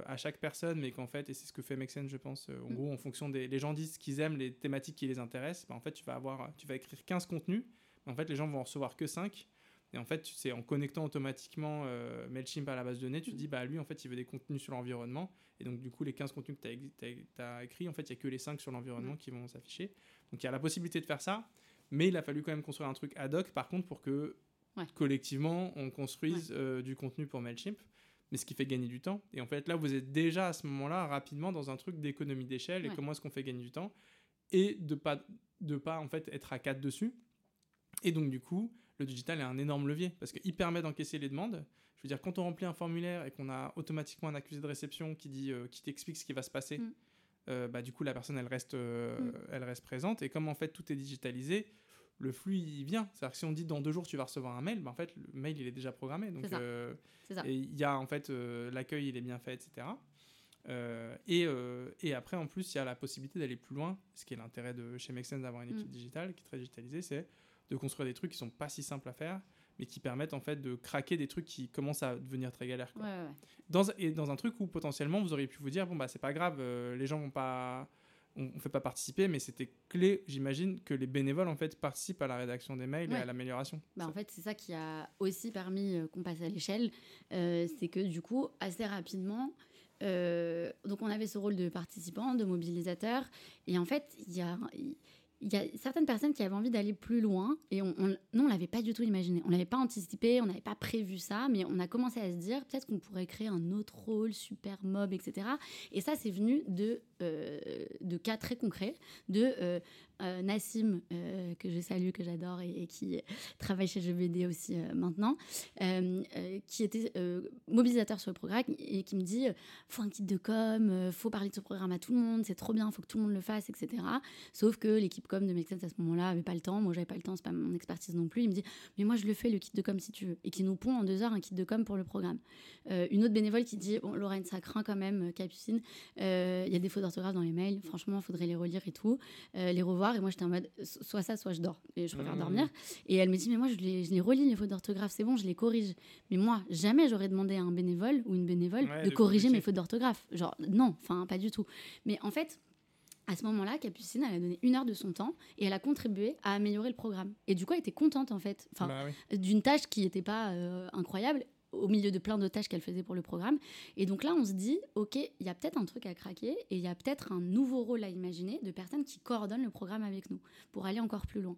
à chaque personne, mais qu'en fait, et c'est ce que fait MakeSense, je pense, en mm. gros, en fonction des les gens disent qu'ils aiment, les thématiques qui les intéressent, ben, en fait, tu vas, avoir, tu vas écrire 15 contenus. En fait, les gens vont en recevoir que 5 et en fait, c'est en connectant automatiquement euh, MailChimp à la base de données, tu te dis, bah lui, en fait, il veut des contenus sur l'environnement. Et donc, du coup, les 15 contenus que tu as, écrits, en fait, il n'y a que les 5 sur l'environnement qui vont s'afficher. Donc, il y a la possibilité de faire ça. Mais il a fallu quand même construire un truc ad hoc, par contre, pour que collectivement, on construise euh, du contenu pour MailChimp. Mais ce qui fait gagner du temps. Et en fait, là, vous êtes déjà à ce moment-là rapidement dans un truc d'économie d'échelle. Et comment est-ce qu'on fait gagner du temps Et de pas, de pas en fait être à 4 dessus. Et donc, du coup, le digital est un énorme levier parce qu'il permet d'encaisser les demandes. Je veux dire, quand on remplit un formulaire et qu'on a automatiquement un accusé de réception qui dit, euh, qui t'explique ce qui va se passer, mm. euh, bah, du coup, la personne, elle reste, euh, mm. elle reste présente. Et comme en fait, tout est digitalisé, le flux, il vient. C'est-à-dire que si on dit dans deux jours, tu vas recevoir un mail, bah, en fait, le mail, il est déjà programmé. Donc, il y a en fait, l'accueil, il est bien fait, etc. et, et, après, en plus, il y a la possibilité d'aller plus loin. Ce qui est l'intérêt de chez Mexen d'avoir une équipe mm. digitale qui est très digitalisée, c'est de construire des trucs qui sont pas si simples à faire, mais qui permettent en fait de craquer des trucs qui commencent à devenir très galères. Dans, et dans un truc où potentiellement vous auriez pu vous dire bon bah c'est pas grave, euh, les gens vont pas, on, fait pas participer, mais c'était clé, j'imagine, que les bénévoles en fait participent à la rédaction des mails et à l'amélioration. Bah, en fait c'est ça qui a aussi permis euh, qu'on passe à l'échelle, euh, c'est que du coup assez rapidement. donc on avait ce rôle de participant, de mobilisateur, et en fait il y a il y a certaines personnes qui avaient envie d'aller plus loin et on, on, nous, on l'avait pas du tout imaginé. On l'avait pas anticipé, on n'avait pas prévu ça, mais on a commencé à se dire peut-être qu'on pourrait créer un autre rôle, super mob, etc. Et ça, c'est venu de, euh, de cas très concrets, de euh, euh, Nassim, euh, que je salue, que j'adore et, qui travaille chez GBD aussi euh, maintenant, qui était mobilisateur sur le programme et qui me dit faut un kit de com, faut parler de ce programme à tout le monde, c'est trop bien, faut que tout le monde le fasse, etc. Sauf que l'équipe com de Sense à ce moment-là avait pas le temps, moi j'avais pas le temps, c'est pas mon expertise non plus. Il me dit mais moi je le fais le kit de com si tu veux et qui nous pond en deux heures un kit de com pour le programme. une autre bénévole qui dit bon Lorraine ça craint quand même Capucine, il y a des fautes d'orthographe dans les mails, franchement il faudrait les relire et tout, les revoir et moi, j'étais en mode soit ça, soit je dors. Et je préfère mmh. dormir. Et elle me dit, mais moi, je les, je les relis, les fautes d'orthographe, c'est bon, je les corrige. Mais moi, jamais j'aurais demandé à un bénévole ou une bénévole de, corriger mes fautes d'orthographe. Genre, non, enfin, pas du tout. Mais en fait, à ce moment-là, Capucine, elle a donné une heure de son temps et elle a contribué à améliorer le programme. Et du coup, elle était contente, en fait, enfin, bah d'une tâche qui n'était pas euh, incroyable au milieu de plein de tâches qu'elle faisait pour le programme. Et donc là, on se dit, OK, il y a peut-être un truc à craquer et il y a peut-être un nouveau rôle à imaginer de personnes qui coordonnent le programme avec nous pour aller encore plus loin.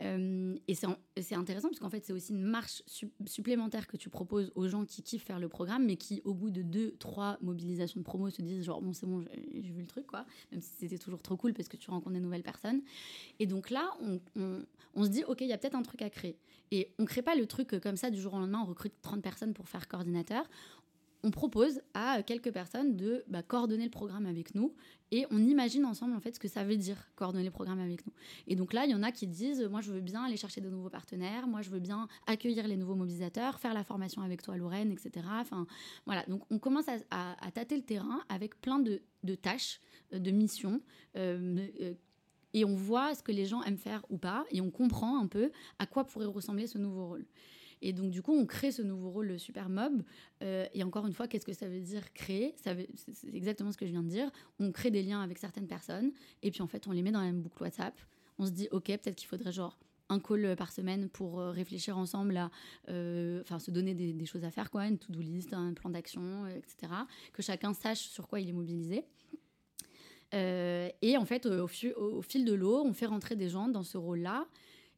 Euh, et c'est intéressant parce qu'en fait, c'est aussi une marche supplémentaire que tu proposes aux gens qui kiffent faire le programme, mais qui, au bout de deux, trois mobilisations de promo, se disent genre, bon, c'est bon, j'ai vu le truc, quoi. Même si c'était toujours trop cool parce que tu rencontres des nouvelles personnes. Et donc là, on, on, se dit, OK, il y a peut-être un truc à créer. Et on crée pas le truc comme ça du jour au lendemain, on recrute 30 personnes pour faire coordinateur on propose à quelques personnes de bah, coordonner le programme avec nous et on imagine ensemble en fait ce que ça veut dire coordonner le programme avec nous. Et donc là, il y en a qui disent moi je veux bien aller chercher de nouveaux partenaires, moi je veux bien accueillir les nouveaux mobilisateurs, faire la formation avec toi Lorraine, etc. Enfin voilà, donc on commence à, tâter le terrain avec plein de, tâches, euh, de missions. Euh, euh, et on voit ce que les gens aiment faire ou pas, et on comprend un peu à quoi pourrait ressembler ce nouveau rôle. Et donc, du coup, on crée ce nouveau rôle de super mob. Euh, et encore une fois, qu'est-ce que ça veut dire créer? C'est exactement ce que je viens de dire. On crée des liens avec certaines personnes. Et puis, en fait, on les met dans la même boucle WhatsApp. On se dit, OK, peut-être qu'il faudrait genre un call par semaine pour euh, réfléchir ensemble à, euh, se donner des, choses à faire, quoi, une to-do list, un plan d'action, etc. Que chacun sache sur quoi il est mobilisé. et en fait, au, au fil de l'eau, on fait rentrer des gens dans ce rôle-là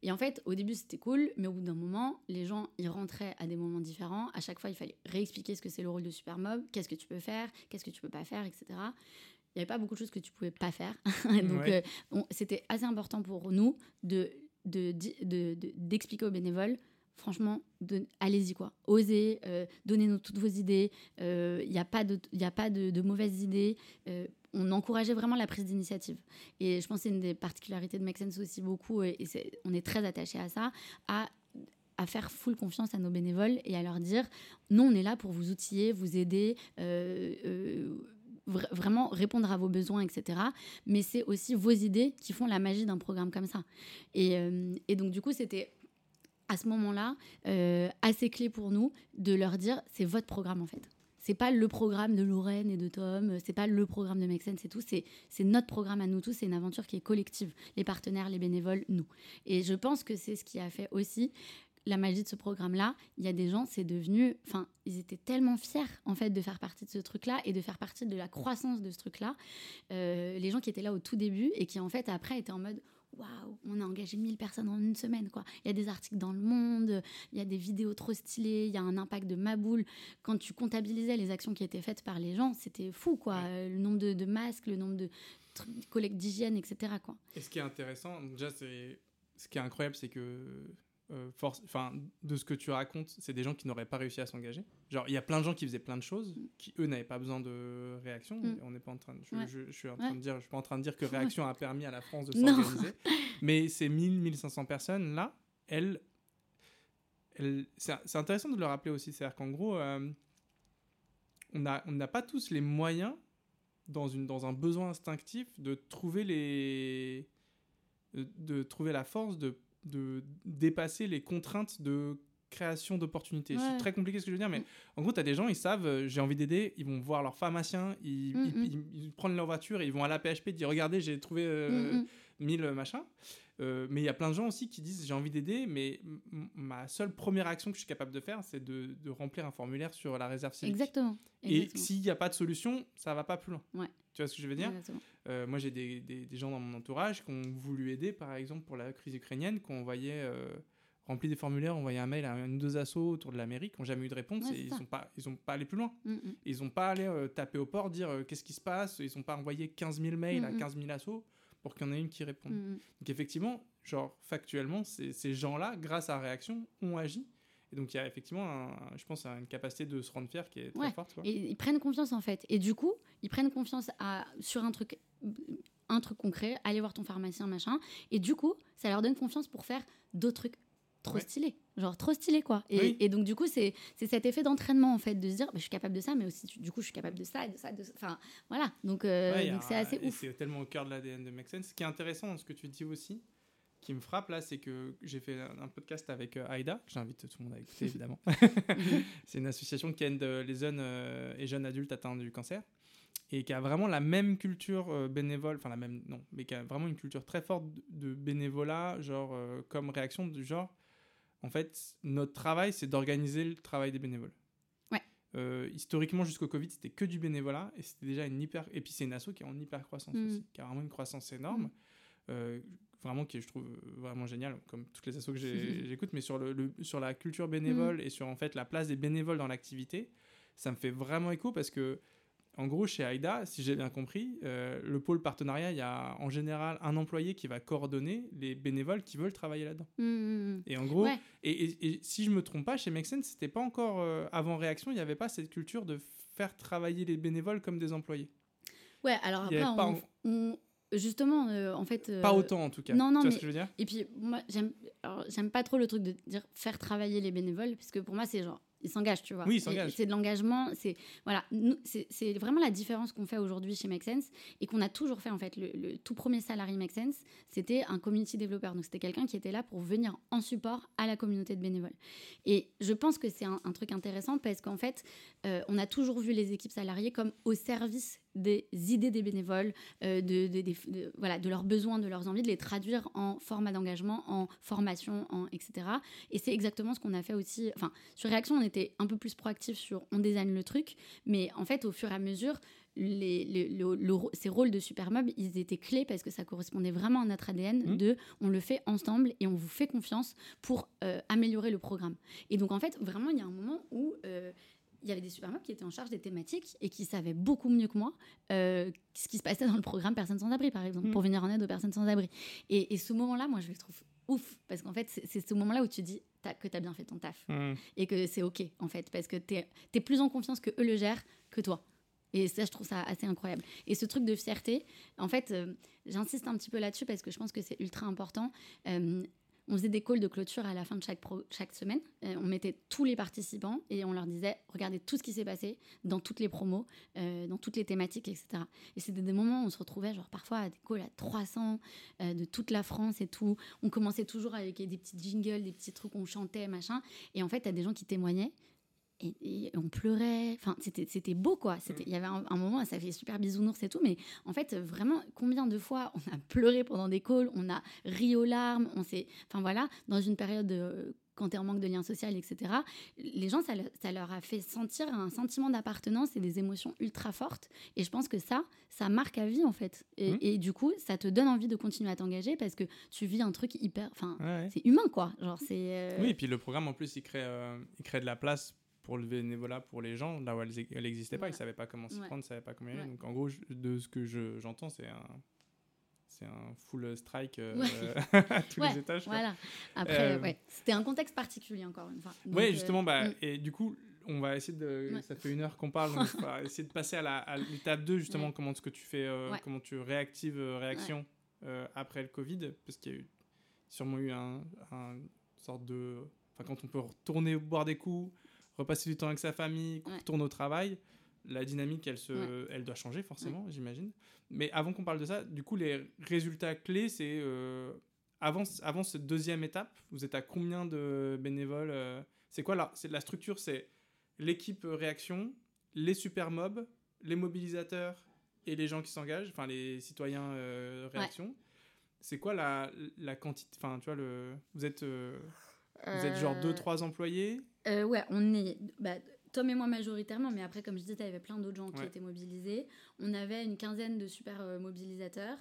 et en fait, au début, c'était cool, mais au bout d'un moment, les gens, ils rentraient à des moments différents. À chaque fois, il fallait réexpliquer ce que c'est le rôle de supermob, qu'est-ce que tu peux faire, qu'est-ce que tu peux pas faire, etc. Il n'y avait pas beaucoup de choses que tu pouvais pas faire. Donc, euh, c'était assez important pour nous de, d'expliquer aux bénévoles franchement, allez-y quoi. Osez, euh, donnez-nous toutes vos idées. Il euh, n'y a pas de, y a pas de, mauvaises idées. Euh, on encourageait vraiment la prise d'initiative. Et je pense que c'est une des particularités de Make Sense aussi beaucoup, et, on est très attaché à ça, à, faire full confiance à nos bénévoles et à leur dire, nous, on est là pour vous outiller, vous aider vraiment répondre à vos besoins, etc. Mais c'est aussi vos idées qui font la magie d'un programme comme ça. Et, et donc, du coup, c'était à ce moment-là euh, assez clé pour nous de leur dire c'est votre programme en fait. C'est pas le programme de Lorraine et de Tom, c'est pas le programme de Make c'est tout, c'est notre programme à nous tous, c'est une aventure qui est collective, les partenaires, les bénévoles, nous. Et je pense que c'est ce qui a fait aussi la magie de ce programme-là, il y a des gens, c'est devenu, enfin, ils étaient tellement fiers en fait de faire partie de ce truc-là et de faire partie de la croissance de ce truc-là. Euh, les gens qui étaient là au tout début et qui en fait après étaient en mode waouh, on a engagé 1000 personnes en une semaine. quoi. Il y a des articles dans le monde, il y a des vidéos trop stylées, il y a un impact de Maboule. Quand tu comptabilisais les actions qui étaient faites par les gens, c'était fou. quoi. Le nombre de, masques, le nombre de collectes d'hygiène, etc. Quoi. Et ce qui est intéressant, déjà, c'est ce qui est incroyable, c'est que euh, force, enfin, de ce que tu racontes, c'est des gens qui n'auraient pas réussi à s'engager. Genre, il y a plein de gens qui faisaient plein de choses, qui eux n'avaient pas besoin de réaction. Mm. On n'est pas en train, de, je, suis en train de dire, je suis pas en train de dire que réaction a permis à la France de s'organiser. mais ces 1000, 1500 personnes là, elles, c'est intéressant de le rappeler aussi, c'est-à-dire qu'en gros, euh, on n'a on pas tous les moyens dans une dans un besoin instinctif de trouver les de trouver la force de de dépasser les contraintes de création d'opportunités. C'est très compliqué ce que je veux dire, mais mm. en gros, tu as des gens, ils savent, euh, j'ai envie d'aider, ils vont voir leur pharmacien, ils, mm, mm. ils, prennent leur voiture, ils vont à la PHP, dire regardez, j'ai trouvé euh, 1000 machins. Euh, mais il y a plein de gens aussi qui disent j'ai envie d'aider, mais ma seule première action que je suis capable de faire, c'est de, de, remplir un formulaire sur la réserve civique. Exactement. Et s'il n'y a pas de solution, ça va pas plus loin. Ouais. Tu vois ce que je veux dire? Euh, Moi, j'ai des, des, gens dans mon entourage qui ont voulu aider, par exemple, pour la crise ukrainienne, qu'on voyait euh, remplir des formulaires, envoyer un mail à une ou deux assos autour de l'Amérique, qui n'ont jamais eu de réponse et ils n'ont pas, ils pas allé plus loin. Mm, mm. Ils n'ont pas allé taper au port, dire qu'est-ce qui se passe, ils n'ont pas envoyé 15 000 mails à 15 mm, 000 assos pour qu'il y en ait une qui réponde. Mm, mm. Donc effectivement, genre factuellement, ces gens-là, grâce à réaction, ont agi. Et donc il y a effectivement, je pense, une capacité de se rendre fier qui est très forte. Et ils prennent confiance en fait. Et du coup, ils prennent confiance à, sur un truc, un truc concret, aller voir ton pharmacien, machin. Et du coup, ça leur donne confiance pour faire d'autres trucs trop stylé genre trop stylé quoi. Et, et donc du coup c'est cet effet d'entraînement en fait de se dire bah, je suis capable de ça mais aussi du coup je suis capable de ça de ça de enfin voilà. Donc euh, c'est assez ouf. c'est tellement au cœur de l'ADN de Make Sense ce qui est intéressant dans ce que tu dis aussi qui me frappe là c'est que j'ai fait un podcast avec euh, Aïda. Que j'invite tout le monde à écouter évidemment. C'est une association qui aide euh, les jeunes et jeunes adultes atteints du cancer et qui a vraiment la même culture bénévole, enfin la même, non, mais qui a vraiment une culture très forte de, bénévolat, genre comme réaction du genre, en fait, notre travail, c'est d'organiser le travail des bénévoles. Ouais. Euh, historiquement, jusqu'au Covid, c'était que du bénévolat et c'était déjà une hyper. Et puis, c'est une asso qui est en hyper croissance mm. aussi, qui a vraiment une croissance énorme. Mm. Euh, vraiment qui je trouve vraiment génial, comme toutes les assos que j'écoute, mais sur, le, sur la culture bénévole mm. et sur en fait la place des bénévoles dans l'activité, ça me fait vraiment écho parce que en gros, chez AIDA, si j'ai bien compris, euh, le pôle partenariat, il y a en général un employé qui va coordonner les bénévoles qui veulent travailler là-dedans. Mmh, mmh, mmh. Et en gros, et, si je me trompe pas, chez Mexen, c'était pas encore euh, avant réaction, il n'y avait pas cette culture de faire travailler les bénévoles comme des employés. Ouais, alors après, on, justement, euh, en fait. pas autant en tout cas. Non, non, mais, ce que je veux dire? Et puis, moi, j'aime pas trop le truc de dire faire travailler les bénévoles, parce que pour moi, c'est genre il s'engage, tu vois. Oui. C'est de l'engagement. C'est voilà, c'est vraiment la différence qu'on fait aujourd'hui chez Make Sense et qu'on a toujours fait en fait. Le, tout premier salarié Make Sense, c'était un community developer. Donc c'était quelqu'un qui était là pour venir en support à la communauté de bénévoles. Et je pense que c'est un, truc intéressant parce qu'en fait, euh, on a toujours vu les équipes salariées comme au service des idées des bénévoles, euh, de, voilà, de leurs besoins, de leurs envies, de les traduire en format d'engagement, en formation, en, etc. Et c'est exactement ce qu'on a fait aussi. Enfin, sur Réaction, on était un peu plus proactif sur on design le truc, mais en fait, au fur et à mesure, les, ces rôles de supermob, ils étaient clés parce que ça correspondait vraiment à notre ADN mmh. de on le fait ensemble et on vous fait confiance pour euh, améliorer le programme. Et donc, en fait, vraiment, il y a un moment où... Euh, il y avait des supermobs qui étaient en charge des thématiques et qui savaient beaucoup mieux que moi euh, ce qui se passait dans le programme Personnes sans abri, par exemple, mm. pour venir en aide aux personnes sans abri. Et, ce moment-là, moi, je le trouve ouf, parce qu'en fait, c'est ce moment-là où tu dis que tu as bien fait ton taf mm. et que c'est OK, en fait, parce que tu es, plus en confiance que eux le gèrent que toi. Et ça, je trouve ça assez incroyable. Et ce truc de fierté, en fait, euh, j'insiste un petit peu là-dessus parce que je pense que c'est ultra important. Euh, on faisait des calls de clôture à la fin de chaque, semaine. Euh, on mettait tous les participants et on leur disait regardez tout ce qui s'est passé dans toutes les promos, euh, dans toutes les thématiques, etc. Et c'était des moments où on se retrouvait, genre parfois à des calls à 300 euh, de toute la France et tout. On commençait toujours avec des petits jingles, des petits trucs, on chantait, machin. Et en fait, tu as des gens qui témoignaient et, on pleurait. Enfin, c'était beau, quoi. Mm. Il y avait un, moment, ça fait super bisounours et tout, mais en fait, vraiment, combien de fois on a pleuré pendant des calls, on a ri aux larmes, on s'est. Enfin, voilà, dans une période de quand tu es en manque de lien social, etc., les gens, ça, ça leur a fait sentir un sentiment d'appartenance et des émotions ultra fortes. Et je pense que ça, ça marque à vie, en fait. Et, mm. du coup, ça te donne envie de continuer à t'engager parce que tu vis un truc hyper. Enfin, c'est humain, quoi. Genre, c'est. Euh, oui, et puis le programme, en plus, il crée, euh, il crée de la place pour le bénévolat pour les gens, là où elle n'existait pas, ils ne savaient pas comment s'y prendre, ils ne savaient pas comment y aller. Donc en gros, de ce que j'entends, c'est un, c'est un full strike euh, à tous les étages. Voilà. Après, euh, ouais. c'était un contexte particulier encore une fois. Oui, euh, justement, bah, mm. et du coup, on va essayer de. Ça fait une heure qu'on parle, donc on va essayer de passer à l'étape 2, justement, comment ce que tu fais, comment tu réactives réaction après le Covid, parce qu'il y a eu sûrement eu un, un sorte de. Enfin, quand on peut retourner boire des coups, repasser du temps avec sa famille, ouais. tourne au travail, la dynamique, elle, se, elle doit changer forcément, j'imagine. Mais avant qu'on parle de ça, du coup, les résultats clés, c'est euh, avant, avant cette deuxième étape, vous êtes à combien de bénévoles euh, C'est quoi là C'est la structure, c'est l'équipe réaction, les super mobs, les mobilisateurs et les gens qui s'engagent, enfin les citoyens euh, réaction. C'est quoi la, la quantité Enfin, tu vois, le, vous êtes vous êtes genre 2-3 employés euh, Ouais, on est. Bah, Tom et moi majoritairement, mais après, comme je disais, il y avait plein d'autres gens qui étaient mobilisés. On avait une quinzaine de super euh, mobilisateurs.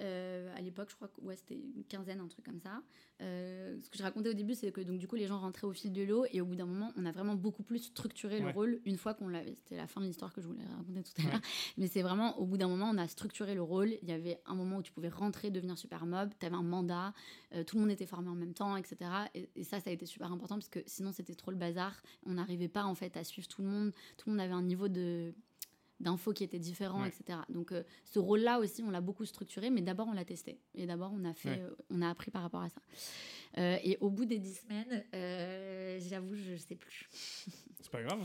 Euh, à l'époque, je crois que ouais, c'était une quinzaine, un truc comme ça. Euh, ce que je racontais au début, c'est que donc, du coup, les gens rentraient au fil de l'eau et au bout d'un moment, on a vraiment beaucoup plus structuré le rôle une fois qu'on l'avait. C'était la fin de l'histoire que je voulais raconter tout à l'heure. Mais c'est vraiment au bout d'un moment, on a structuré le rôle. Il y avait un moment où tu pouvais rentrer, devenir super mob, tu avais un mandat, euh, tout le monde était formé en même temps, etc. Et, et, ça, ça a été super important parce que sinon, c'était trop le bazar. On n'arrivait pas en fait à suivre tout le monde. Tout le monde avait un niveau de d'infos qui étaient différents, etc. Donc euh, ce rôle-là aussi, on l'a beaucoup structuré, mais d'abord on l'a testé et d'abord on a fait, euh, on a appris par rapport à ça. Euh, et au bout des dix semaines, j'avoue, je sais plus. C'est pas grave.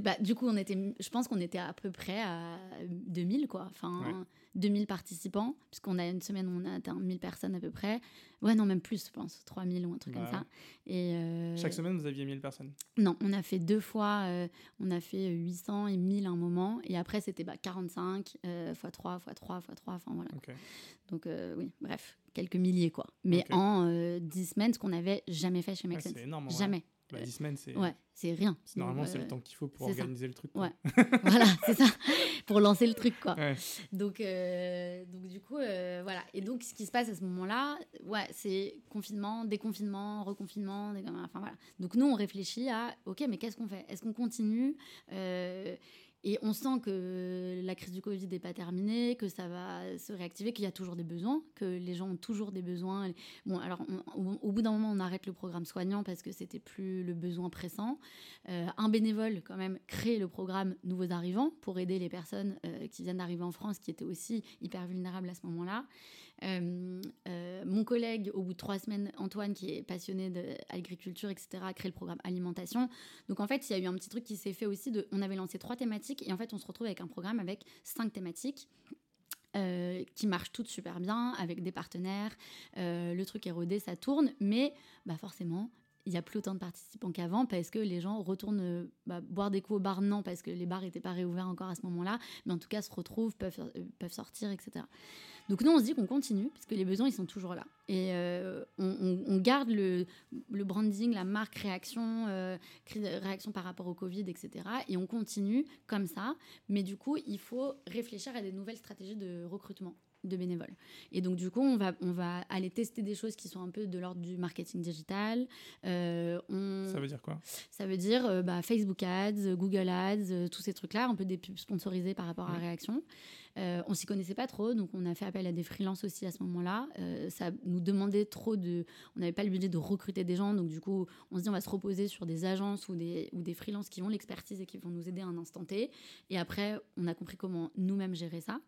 bah, du coup, on était, je pense qu'on était à peu près à 2000 quoi. Enfin. 2000 participants, puisqu'on a une semaine où on a atteint 1000 personnes à peu près. Ouais, non, même plus, je pense, 3000 ou un truc comme ça. Et euh, Chaque semaine, vous aviez 1000 personnes Non, on a fait deux fois, euh, on a fait 800 et 1000 un moment, et après, c'était bah, 45 x 3 x 3 x 3, enfin voilà. Donc, euh, oui, bref, quelques milliers, quoi. Mais en 10 semaines, ce qu'on n'avait jamais fait chez Make C'est énorme. Jamais. Bah, 10 semaines, c'est. Ouais, c'est rien. Normalement, c'est le temps qu'il faut pour organiser le truc. Ouais, voilà, c'est ça. Pour lancer le truc, quoi. Donc, donc, du coup, voilà. Et donc, ce qui se passe à ce moment-là, ouais, c'est confinement, déconfinement, reconfinement. Enfin, voilà. Donc, nous, on réfléchit à, OK, mais qu'est-ce qu'on fait? Est-ce qu'on continue? Et on sent que la crise du Covid n'est pas terminée, que ça va se réactiver, qu'il y a toujours des besoins, que les gens ont toujours des besoins. Bon, alors au, bout d'un moment, on arrête le programme soignant parce que c'était plus le besoin pressant. Euh, un bénévole, quand même, crée le programme Nouveaux Arrivants pour aider les personnes euh, qui viennent d'arriver en France, qui étaient aussi hyper vulnérables à ce moment-là. Euh, euh, mon collègue, au bout de trois semaines, Antoine, qui est passionné d'agriculture, etc., a créé le programme alimentation. Donc en fait, il y a eu un petit truc qui s'est fait aussi. On avait lancé trois thématiques et en fait, on se retrouve avec un programme avec cinq thématiques. Euh, qui marchent toutes super bien avec des partenaires. le truc est rodé, ça tourne, mais bah forcément, il n'y a plus autant de participants qu'avant parce que les gens retournent bah, boire des coups au bar, non, parce que les bars n'étaient pas réouverts encore à ce moment-là, mais en tout cas se retrouvent, peuvent, peuvent sortir, etc. Donc nous, on se dit qu'on continue, parce que les besoins, ils sont toujours là. Et euh, on, garde le, branding, la marque réaction, euh, réaction par rapport au Covid, etc. Et on continue comme ça. Mais du coup, il faut réfléchir à des nouvelles stratégies de recrutement de bénévoles. Et donc, du coup, on va, on va aller tester des choses qui sont un peu de l'ordre du marketing digital. Euh, ça veut dire quoi? Ça veut dire bah, Facebook Ads, Google Ads, tous ces trucs-là, un peu des pubs sponsorisées par rapport à Réaction. Euh, on s'y connaissait pas trop, donc on a fait appel à des freelances aussi à ce moment-là. Euh, ça nous demandait trop de. On n'avait pas le budget de recruter des gens, donc du coup, on se dit on va se reposer sur des agences ou des, ou des freelances qui ont l'expertise et qui vont nous aider à un instant T. Et après, on a compris comment nous-mêmes gérer ça.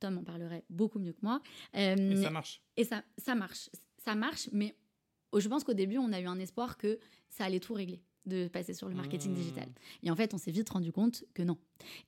Tom en parlerait beaucoup mieux que moi. Euh, et ça marche. Et ça, ça marche. Ça marche, mais je pense qu'au début, on a eu un espoir que ça allait tout régler de passer sur le marketing mmh. digital. Et en fait, on s'est vite rendu compte que non.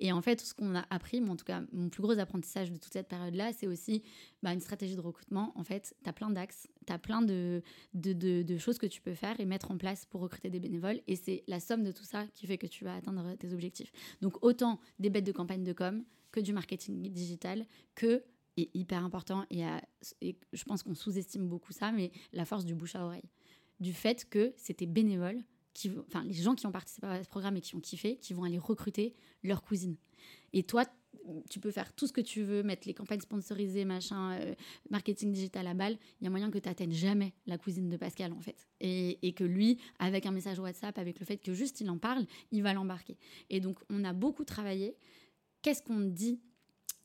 Et en fait, ce qu'on a appris, moi en tout cas, mon plus gros apprentissage de toute cette période-là, c'est aussi bah, une stratégie de recrutement. En fait, tu as plein d'axes, tu as plein de, de, de, choses que tu peux faire et mettre en place pour recruter des bénévoles. Et c'est la somme de tout ça qui fait que tu vas atteindre tes objectifs. Donc, autant des bêtes de campagne de com du marketing digital, que et hyper important et, je pense qu'on sous-estime beaucoup ça, mais la force du bouche à oreille. Du fait que c'était bénévole, enfin, les gens qui ont participé à ce programme et qui ont kiffé, qui vont aller recruter leur cousine. Et toi, tu peux faire tout ce que tu veux, mettre les campagnes sponsorisées, machin, euh, marketing digital à balle. Il y a moyen que tu n'atteignes jamais la cousine de Pascal, en fait. Et, et, que lui, avec un message WhatsApp, avec le fait que juste il en parle, il va l'embarquer. Et donc, on a beaucoup travaillé. Qu'est-ce qu'on dit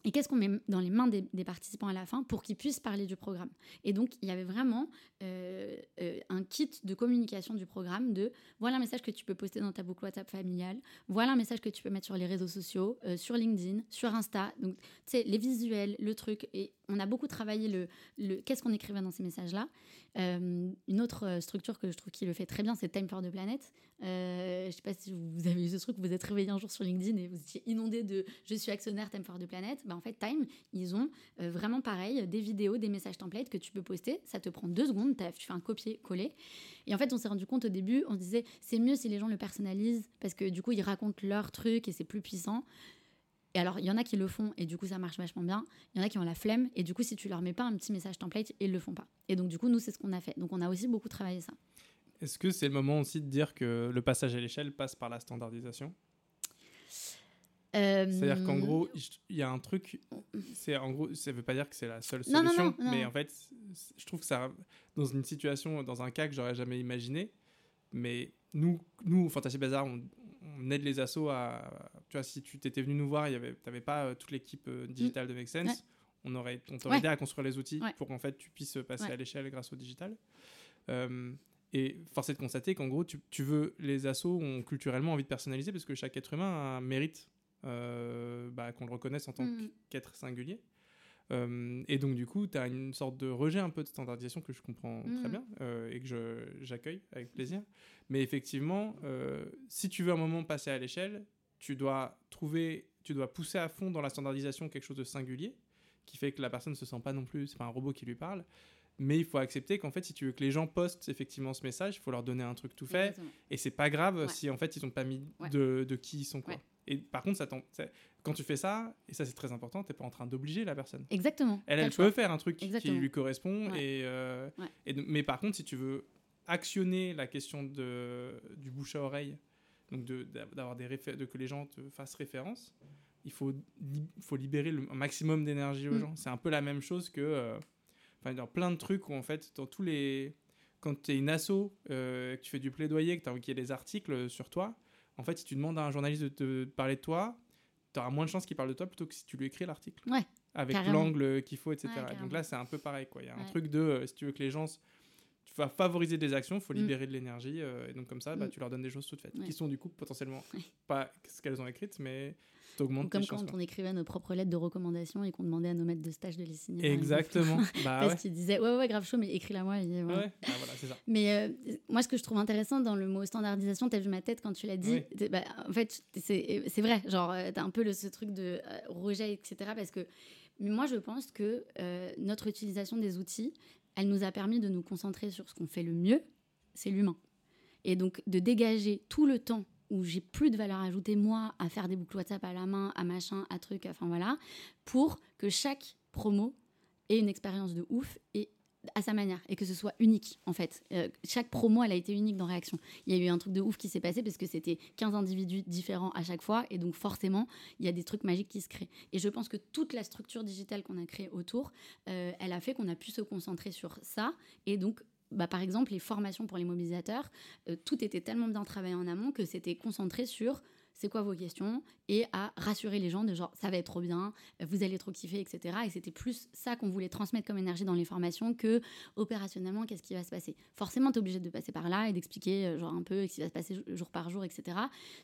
et qu'est-ce qu'on met dans les mains des, participants à la fin pour qu'ils puissent parler du programme Et donc, il y avait vraiment euh, euh, un kit de communication du programme de voilà un message que tu peux poster dans ta boucle WhatsApp familiale, voilà un message que tu peux mettre sur les réseaux sociaux, euh, sur LinkedIn, sur Insta. Donc, tu sais, les visuels, le truc. Et on a beaucoup travaillé le, le qu'est-ce qu'on écrivait dans ces messages-là. une autre structure que je trouve qui le fait très bien, c'est Time for the Planet. je ne sais pas si vous avez eu ce truc, vous êtes réveillé un jour sur LinkedIn et vous étiez inondé de je suis actionnaire Time for the Planet. Bah, en fait, Time, ils ont vraiment pareil, des vidéos, des messages templates que tu peux poster. Ça te prend deux secondes tu fais un copier-coller. Et en fait, on s'est rendu compte au début, on se disait, c'est mieux si les gens le personnalisent, parce que du coup, ils racontent leur truc et c'est plus puissant. Et alors, il y en a qui le font et du coup, ça marche vachement bien. Il y en a qui ont la flemme et du coup, si tu leur mets pas un petit message template, ils le font pas. Et donc, du coup, nous, c'est ce qu'on a fait. Donc, on a aussi beaucoup travaillé ça. Est-ce que c'est le moment aussi de dire que le passage à l'échelle passe par la standardisation? C'est-à-dire qu'en gros, il y a un truc. C'est en gros, ça veut pas dire que c'est la seule solution, mais en fait, je trouve que ça, dans une situation, dans un cas que j'aurais jamais imaginé, mais nous, nous, Fantasy Bazar, on, aide les assos à. Tu vois, si tu t'étais venu nous voir, tu n'avais pas euh, toute l'équipe euh, digitale de Make Sense, on aurait, on t'aurait aidé à construire les outils pour qu'en fait tu puisses passer à l'échelle grâce au digital. Euh, et force est de constater qu'en gros, tu, tu, veux, les assos ont culturellement envie de personnaliser parce que chaque être humain a un mérite euh, bah, qu'on le reconnaisse en tant mm. qu'être singulier. Euh, et donc, du coup, tu as une sorte de rejet un peu de standardisation que je comprends très mm. bien euh, et que j'accueille avec plaisir. Mais effectivement, si tu veux un moment passer à l'échelle, tu dois trouver, tu dois pousser à fond dans la standardisation quelque chose de singulier qui fait que la personne ne se sent pas non plus, c'est pas un robot qui lui parle. Mais il faut accepter qu'en fait, si tu veux que les gens postent effectivement ce message, il faut leur donner un truc tout fait. Et c'est pas grave si en fait ils n'ont pas mis de, de, qui ils sont quoi. Et par contre, ça quand tu fais ça, et ça c'est très important, tu n'es pas en train d'obliger la personne. Exactement. Elle, elle peut faire un truc qui lui correspond. Et, euh, et, mais par contre, si tu veux actionner la question de, du bouche à oreille, donc d'avoir des de que les gens te fassent référence, il faut, faut libérer le maximum d'énergie aux mm. gens. C'est un peu la même chose que, euh, enfin, dans plein de trucs où en fait, dans tous les, quand tu es une asso, euh, que tu fais du plaidoyer, que tu as envie qu'il y ait des articles sur toi, en fait, si tu demandes à un journaliste de te parler de toi, tu auras moins de chances qu'il parle de toi plutôt que si tu lui écris l'article. Ouais. Avec l'angle qu'il faut, etc. Donc là, c'est un peu pareil. Quoi. Il y a un truc de, euh, si tu veux que les gens tu vas favoriser des actions, il faut mm. libérer de l'énergie. Euh, et donc, comme ça, bah, mm. tu leur donnes des choses toutes faites, qui sont du coup potentiellement pas ce qu'elles ont écrites, mais t'augmentes Comme quand on écrivait nos propres lettres de recommandation et qu'on demandait à nos maîtres de stage de les signer. Exactement. bah, Parce qu'ils disaient, ouais, ouais, grave chaud, mais écris-la moi. Ouais, bah, voilà, c'est ça. Mais euh, moi, ce que je trouve intéressant dans le mot standardisation, t'as vu ma tête quand tu l'as dit. Bah, en fait, c'est vrai. Genre, euh, t'as un peu le, ce truc de rejet, etc. Parce que moi, je pense que notre utilisation des outils, elle nous a permis de nous concentrer sur ce qu'on fait le mieux, c'est l'humain. Et donc de dégager tout le temps où j'ai plus de valeur ajoutée, moi, à faire des boucles WhatsApp à la main, à machin, à truc, enfin voilà, pour que chaque promo ait une expérience de ouf et à sa manière et que ce soit unique en fait. Euh, chaque promo elle a été unique dans Réaction. Il y a eu un truc de ouf qui s'est passé parce que c'était 15 individus différents à chaque fois et donc forcément il y a des trucs magiques qui se créent. Et je pense que toute la structure digitale qu'on a créée autour, euh, elle a fait qu'on a pu se concentrer sur ça et donc bah, par exemple, les formations pour les mobilisateurs, euh, tout était tellement bien travaillé en amont que c'était concentré sur c'est quoi vos questions et à rassurer les gens de genre ça va être trop bien, vous allez trop kiffer, etc. Et c'était plus ça qu'on voulait transmettre comme énergie dans les formations que opérationnellement qu'est-ce qui va se passer. Forcément, tu es obligé de passer par là et d'expliquer euh, genre un peu ce qui va se passer jour par jour, etc.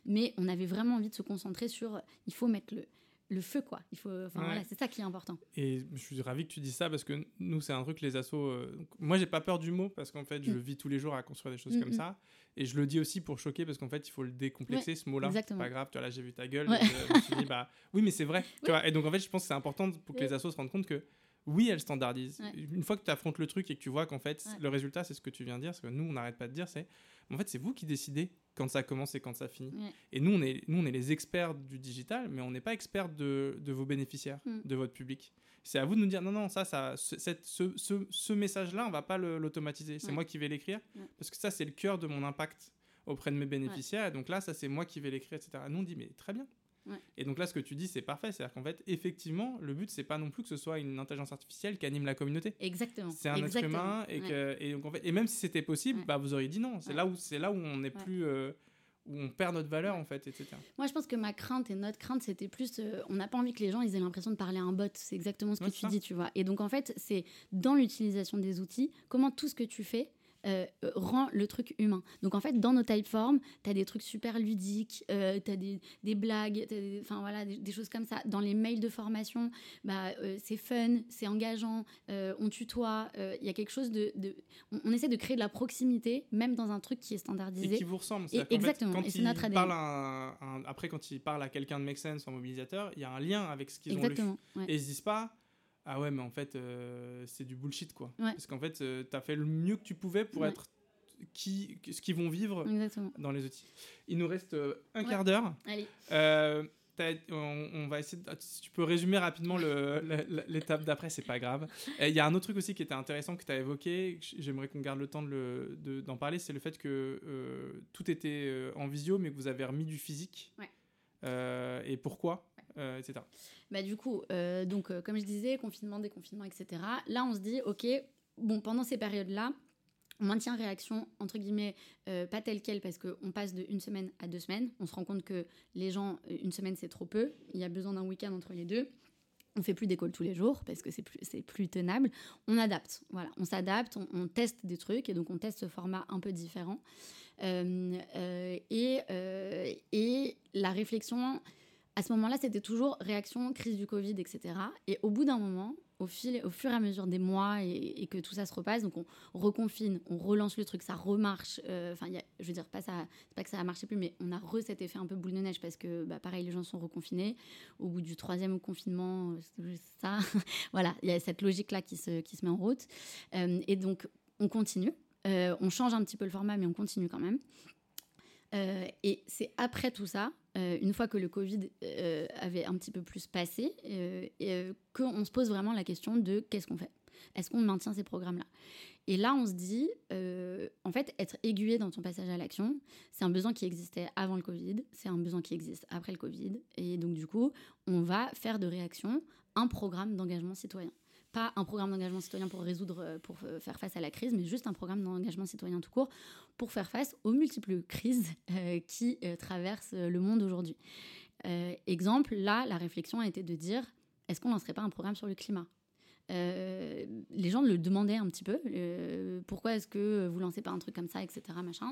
Mais on avait vraiment envie de se concentrer sur il faut mettre le le feu, quoi. Il faut, voilà, c'est ça qui est important. Et je suis ravi que tu dis ça parce que nous, c'est un truc, les assos. Euh, moi, j'ai pas peur du mot parce qu'en fait, je mm. vis tous les jours à construire des choses mm, comme mm. ça. Et je le dis aussi pour choquer parce qu'en fait, il faut le décomplexer, ce mot-là. C'est pas grave, tu vois, là, j'ai vu ta gueule. je me suis dit, bah oui, mais c'est vrai. Tu vois, et donc, en fait, je pense que c'est important pour que les assos se rendent compte que oui, elles standardisent. Une fois que tu affrontes le truc et que tu vois qu'en fait, le résultat, c'est ce que tu viens de dire, parce que nous, on n'arrête pas de dire, c'est en fait, c'est vous qui décidez quand ça commence et quand ça finit. Et nous on, est, nous, on est les experts du digital, mais on n'est pas experts de, de, vos bénéficiaires, mm. de votre public. C'est à vous de nous dire non, non, ça, ça ce, ce, ce, ce message-là, on va pas l'automatiser. C'est moi qui vais l'écrire, parce que ça, c'est le cœur de mon impact auprès de mes bénéficiaires. Et donc là, ça, c'est moi qui vais l'écrire, etc. Nous, on dit, mais très bien. Et donc là, ce que tu dis, c'est parfait. C'est-à-dire qu'en fait, effectivement, le but, c'est pas non plus que ce soit une intelligence artificielle qui anime la communauté. Exactement. C'est un être humain. Et, que, et, donc, en fait, et même si c'était possible, bah, vous auriez dit non. C'est là, où, là où on n'est plus. Euh, où on perd notre valeur en fait, etc. Moi, je pense que ma crainte et notre crainte, c'était plus, euh, on n'a pas envie que les gens ils aient l'impression de parler à un bot. C'est exactement ce que tu dis, tu vois. Et donc en fait, c'est dans l'utilisation des outils, comment tout ce que tu fais, euh, rend le truc humain. Donc en fait, dans nos typeforms, tu as des trucs super ludiques, euh, tu as des, des blagues, enfin voilà, des, choses comme ça. Dans les mails de formation, bah, euh, c'est fun, c'est engageant, on tutoie, il y a quelque chose de... On, essaie de créer de la proximité, même dans un truc qui est standardisé. Et qui vous ressemble. exactement, et c'est notre ADN. après, quand il parle à quelqu'un de Make Sense en mobilisateur, il y a un lien avec ce qu'ils ont lu. Et ils se disent pas ah ouais, mais en fait, euh, c'est du bullshit, quoi. Parce qu'en fait, euh, tu as fait le mieux que tu pouvais pour être qui, ce qu'ils vont vivre dans les outils. Il nous reste euh, un quart d'heure. Allez. On, va essayer. si tu peux résumer rapidement l'étape d'après, c'est pas grave. Il y a un autre truc aussi qui était intéressant que tu as évoqué. J'aimerais qu'on garde le temps d'en de d'en parler. C'est le fait que tout était en visio, mais que vous avez remis du physique. et pourquoi? Euh, etc. Bah, du coup, euh, donc, euh, comme je disais, confinement, déconfinement, etc. Là, on se dit, OK, bon, pendant ces périodes-là, on maintient réaction, entre guillemets, pas telle quelle, parce qu'on passe de une semaine à deux semaines. On se rend compte que les gens, une semaine, c'est trop peu. Il y a besoin d'un week-end entre les deux. On fait plus d'école tous les jours parce que c'est plus, plus tenable. On adapte, voilà, on s'adapte, on, on, teste des trucs et donc on teste ce format un peu différent. et, et la réflexion, à ce moment-là, c'était toujours réaction, crise du Covid, etc. Et au bout d'un moment, au, fil, au fur et à mesure des mois et, que tout ça se repasse, donc on reconfine, on relance le truc, ça remarche. Euh, enfin, je veux dire, pas ça, pas que ça a marché plus, mais on a re cet effet un peu boule de neige parce que, bah, pareil, les gens sont reconfinés. Au bout du troisième confinement, euh, ça, voilà, il y a cette logique-là qui se, qui se met en route. Euh, et donc, on continue. on change un petit peu le format, mais on continue quand même. et c'est après tout ça euh, une fois que le Covid euh, avait un petit peu plus passé, euh, qu'on se pose vraiment la question de qu'est-ce qu'on fait? Est-ce qu'on maintient ces programmes-là? Et là, on se dit, en fait, être aiguillé dans ton passage à l'action, c'est un besoin qui existait avant le Covid, c'est un besoin qui existe après le Covid. Et donc, du coup, on va faire de réaction un programme d'engagement citoyen pas un programme d'engagement citoyen pour résoudre, euh, pour euh, faire face à la crise, mais juste un programme d'engagement citoyen tout court pour faire face aux multiples crises qui traversent le monde aujourd'hui. exemple, là, la réflexion a été de dire, est-ce qu'on lancerait pas un programme sur le climat? Euh, les gens le demandaient un petit peu. Euh, pourquoi est-ce que vous lancez pas un truc comme ça, etc.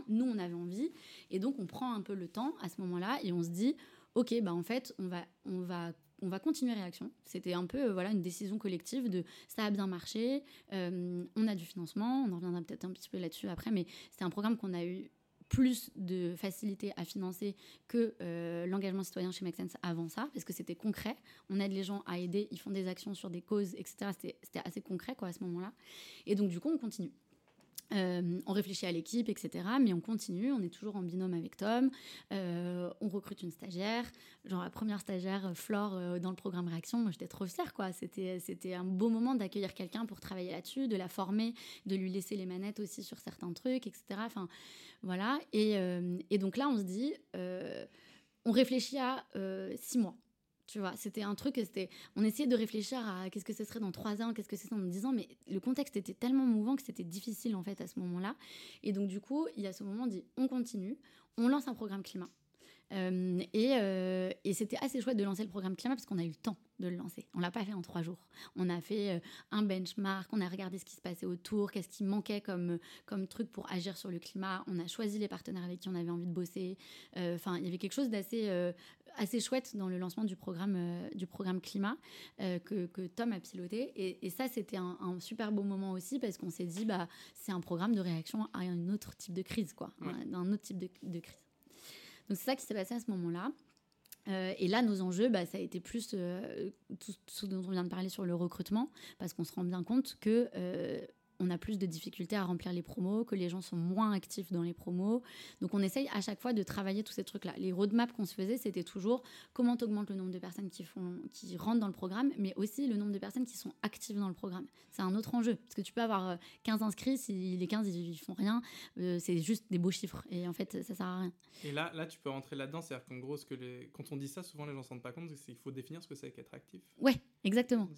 Nous, on avait envie. Et donc, on prend un peu le temps à ce moment-là et on se dit, OK, bah, en fait, on va, on va, on va continuer réaction. C'était un peu euh, voilà, une décision collective de ça a bien marché, on a du financement, on en reviendra peut-être un petit peu là-dessus après, mais c'est un programme qu'on a eu plus de facilité à financer que euh, l'engagement citoyen chez Make Sense avant ça, parce que c'était concret. On aide les gens à aider, ils font des actions sur des causes, etc. C'était assez concret quoi, à ce moment-là. Et donc, du coup, on continue. Euh, on réfléchit à l'équipe, etc. Mais on continue, on est toujours en binôme avec Tom. Euh, on recrute une stagiaire. Genre la première stagiaire, euh, Flore, dans le programme Réaction, j'étais trop fière. Quoi. C'était, c'était un beau moment d'accueillir quelqu'un pour travailler là-dessus, de la former, de lui laisser les manettes aussi sur certains trucs, etc. Enfin, voilà. Et donc là, on se dit, on réfléchit à six mois. Tu vois, c'était un truc, c'était, on essayait de réfléchir à qu'est-ce que ce serait dans trois ans, qu'est-ce que ce serait dans dix ans, mais le contexte était tellement mouvant que c'était difficile en fait à ce moment-là. Et donc du coup, il y a ce moment, dit, on continue, on lance un programme climat. Euh, euh, et, c'était assez chouette de lancer le programme climat parce qu'on a eu le temps de le lancer. On l'a pas fait en trois jours. On a fait euh, un benchmark, on a regardé ce qui se passait autour, qu'est-ce qui manquait comme, comme truc pour agir sur le climat. On a choisi les partenaires avec qui on avait envie de bosser. Enfin, il y avait quelque chose d'assez assez chouette dans le lancement du programme, du programme climat que, que, Tom a piloté. Et, ça, c'était un, super beau moment aussi parce qu'on s'est dit, bah, c'est un programme de réaction à un autre type de crise, quoi, un, autre type de crise. Donc c'est ça qui s'est passé à ce moment-là. Euh, et là, nos enjeux, bah, ça a été plus euh, tout, ce dont on vient de parler sur le recrutement, parce qu'on se rend bien compte que euh, on a plus de difficultés à remplir les promos, que les gens sont moins actifs dans les promos. Donc on essaye à chaque fois de travailler tous ces trucs-là. Les roadmaps qu'on se faisait, c'était toujours comment augmentes le nombre de personnes qui, font, qui rentrent dans le programme, mais aussi le nombre de personnes qui sont actives dans le programme. C'est un autre enjeu, parce que tu peux avoir 15 euh, inscrits, si les 15 ils, font rien, euh, c'est juste des beaux chiffres, et en fait ça sert à rien. Et là, là tu peux rentrer là-dedans, c'est-à-dire qu'en gros, ce que les... quand on dit ça, souvent les gens ne se rendent pas compte, c'est qu'il faut définir ce que c'est qu'être actif. Ouais, exactement.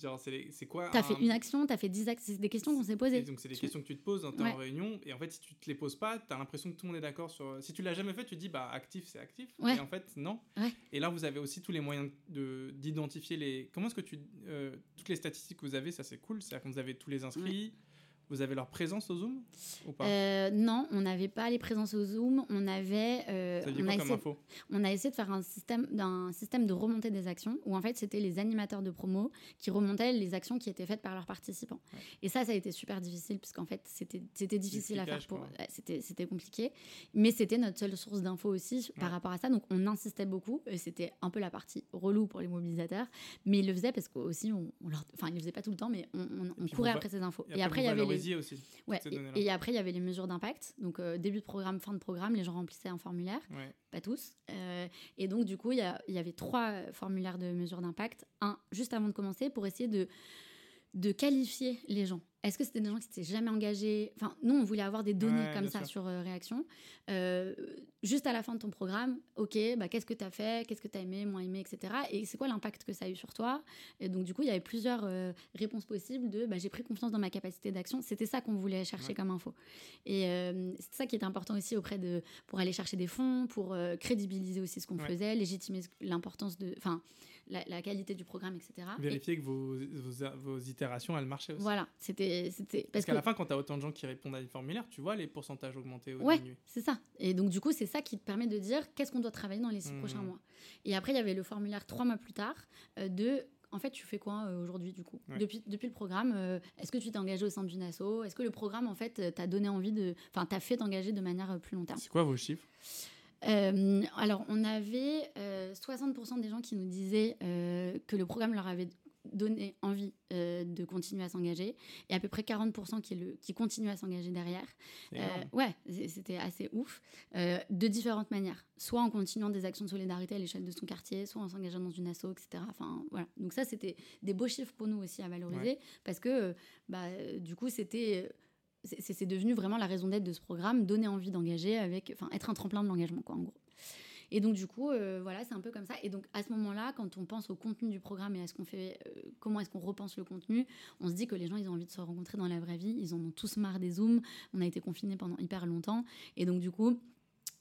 c'est quoi T'as fait une action, t'as fait 10 actions, c'est des questions qu'on s'est posées donc c'est des questions que tu te poses dans ta réunion, et en fait, si tu te les poses pas, tu as l'impression que tout le monde est d'accord sur. Si tu l'as jamais fait, tu te dis, bah, actif, c'est actif. Et en fait, non. Et là, vous avez aussi tous les moyens d'identifier les. Comment est-ce que tu. Euh, toutes les statistiques que vous avez, ça c'est cool. C'est-à-dire que vous avez tous les inscrits. Vous avez leur présence au Zoom ou pas? Euh, Non, on n'avait pas les présences au Zoom. On avait. Euh, on, a essayé, on a essayé de faire un système, d'un système de remontée des actions où en fait c'était les animateurs de promo qui remontaient les actions qui étaient faites par leurs participants. Et ça, ça a été super difficile puisqu'en fait c'était, c'était difficile à faire pour. C'était, c'était compliqué. Mais c'était notre seule source d'infos aussi par rapport à ça. Donc on insistait beaucoup. Et c'était un peu la partie relou pour les mobilisateurs. Mais ils le faisaient parce qu'aussi, on, on leur... enfin ils le faisaient pas tout le temps, mais on, on, courait après ces infos. Et, après, il y avait les aussi. Ouais. Et, après, il y avait les mesures d'impact. Donc, euh, début de programme, fin de programme, les gens remplissaient un formulaire. Pas tous. Euh, et donc, du coup, il y, y, avait trois formulaires de mesures d'impact. Un juste avant de commencer pour essayer de, de qualifier les gens. Est-ce que c'était des gens qui s'étaient jamais engagés? Enfin, nous, on voulait avoir des données comme ça sur euh, réaction. Euh, juste à la fin de ton programme, ok, bah, qu'est-ce que tu as fait? Qu'est-ce que tu as aimé, moins aimé, etc. Et c'est quoi l'impact que ça a eu sur toi? Et donc, du coup, il y avait plusieurs euh, réponses possibles de bah, j'ai pris confiance dans ma capacité d'action. C'était ça qu'on voulait chercher comme info. Et c'est ça qui est important aussi auprès de. pour aller chercher des fonds, pour crédibiliser aussi ce qu'on faisait, légitimer l'importance de. Enfin, la, qualité du programme, etc. Vérifier que vos, vos, itérations, elles marchaient aussi. Voilà, c'était... Parce, parce qu'à la fin, quand tu as autant de gens qui répondent à des formulaires, tu vois les pourcentages augmenter ou ouais, c'est ça. Et donc, du coup, c'est ça qui te permet de dire qu'est-ce qu'on doit travailler dans les six mmh. prochains mois. Et après, il y avait le formulaire trois mois plus tard euh, de en fait, tu fais quoi euh, aujourd'hui du coup? Depuis, depuis le programme, euh, est-ce que tu t'es engagé au sein d'une asso? Est-ce que le programme, en fait, t'a donné envie de. Enfin, t'a fait t'engager de manière plus long terme? C'est quoi vos chiffres? Euh, alors, on avait 60% euh, des gens qui nous disaient euh, que le programme leur avait donner envie euh, de continuer à s'engager et à peu près 40% qui, le, qui continuent à s'engager derrière. Ouais, c'était assez ouf. De différentes manières. Soit en continuant des actions de solidarité à l'échelle de son quartier, soit en s'engageant dans une asso, etc. Enfin, voilà. Donc ça, c'était des beaux chiffres pour nous aussi à valoriser parce que bah, du coup, c'était c'est devenu vraiment la raison d'être de ce programme, donner envie d'engager avec, enfin, être un tremplin de l'engagement, quoi, en gros. Et donc, du coup, euh, voilà, c'est un peu comme ça. Et donc, à ce moment-là, quand on pense au contenu du programme et à ce qu'on fait, euh, comment est-ce qu'on repense le contenu, on se dit que les gens, ils ont envie de se rencontrer dans la vraie vie. Ils en ont tous marre des Zooms. On a été confinés pendant hyper longtemps. Et donc, du coup,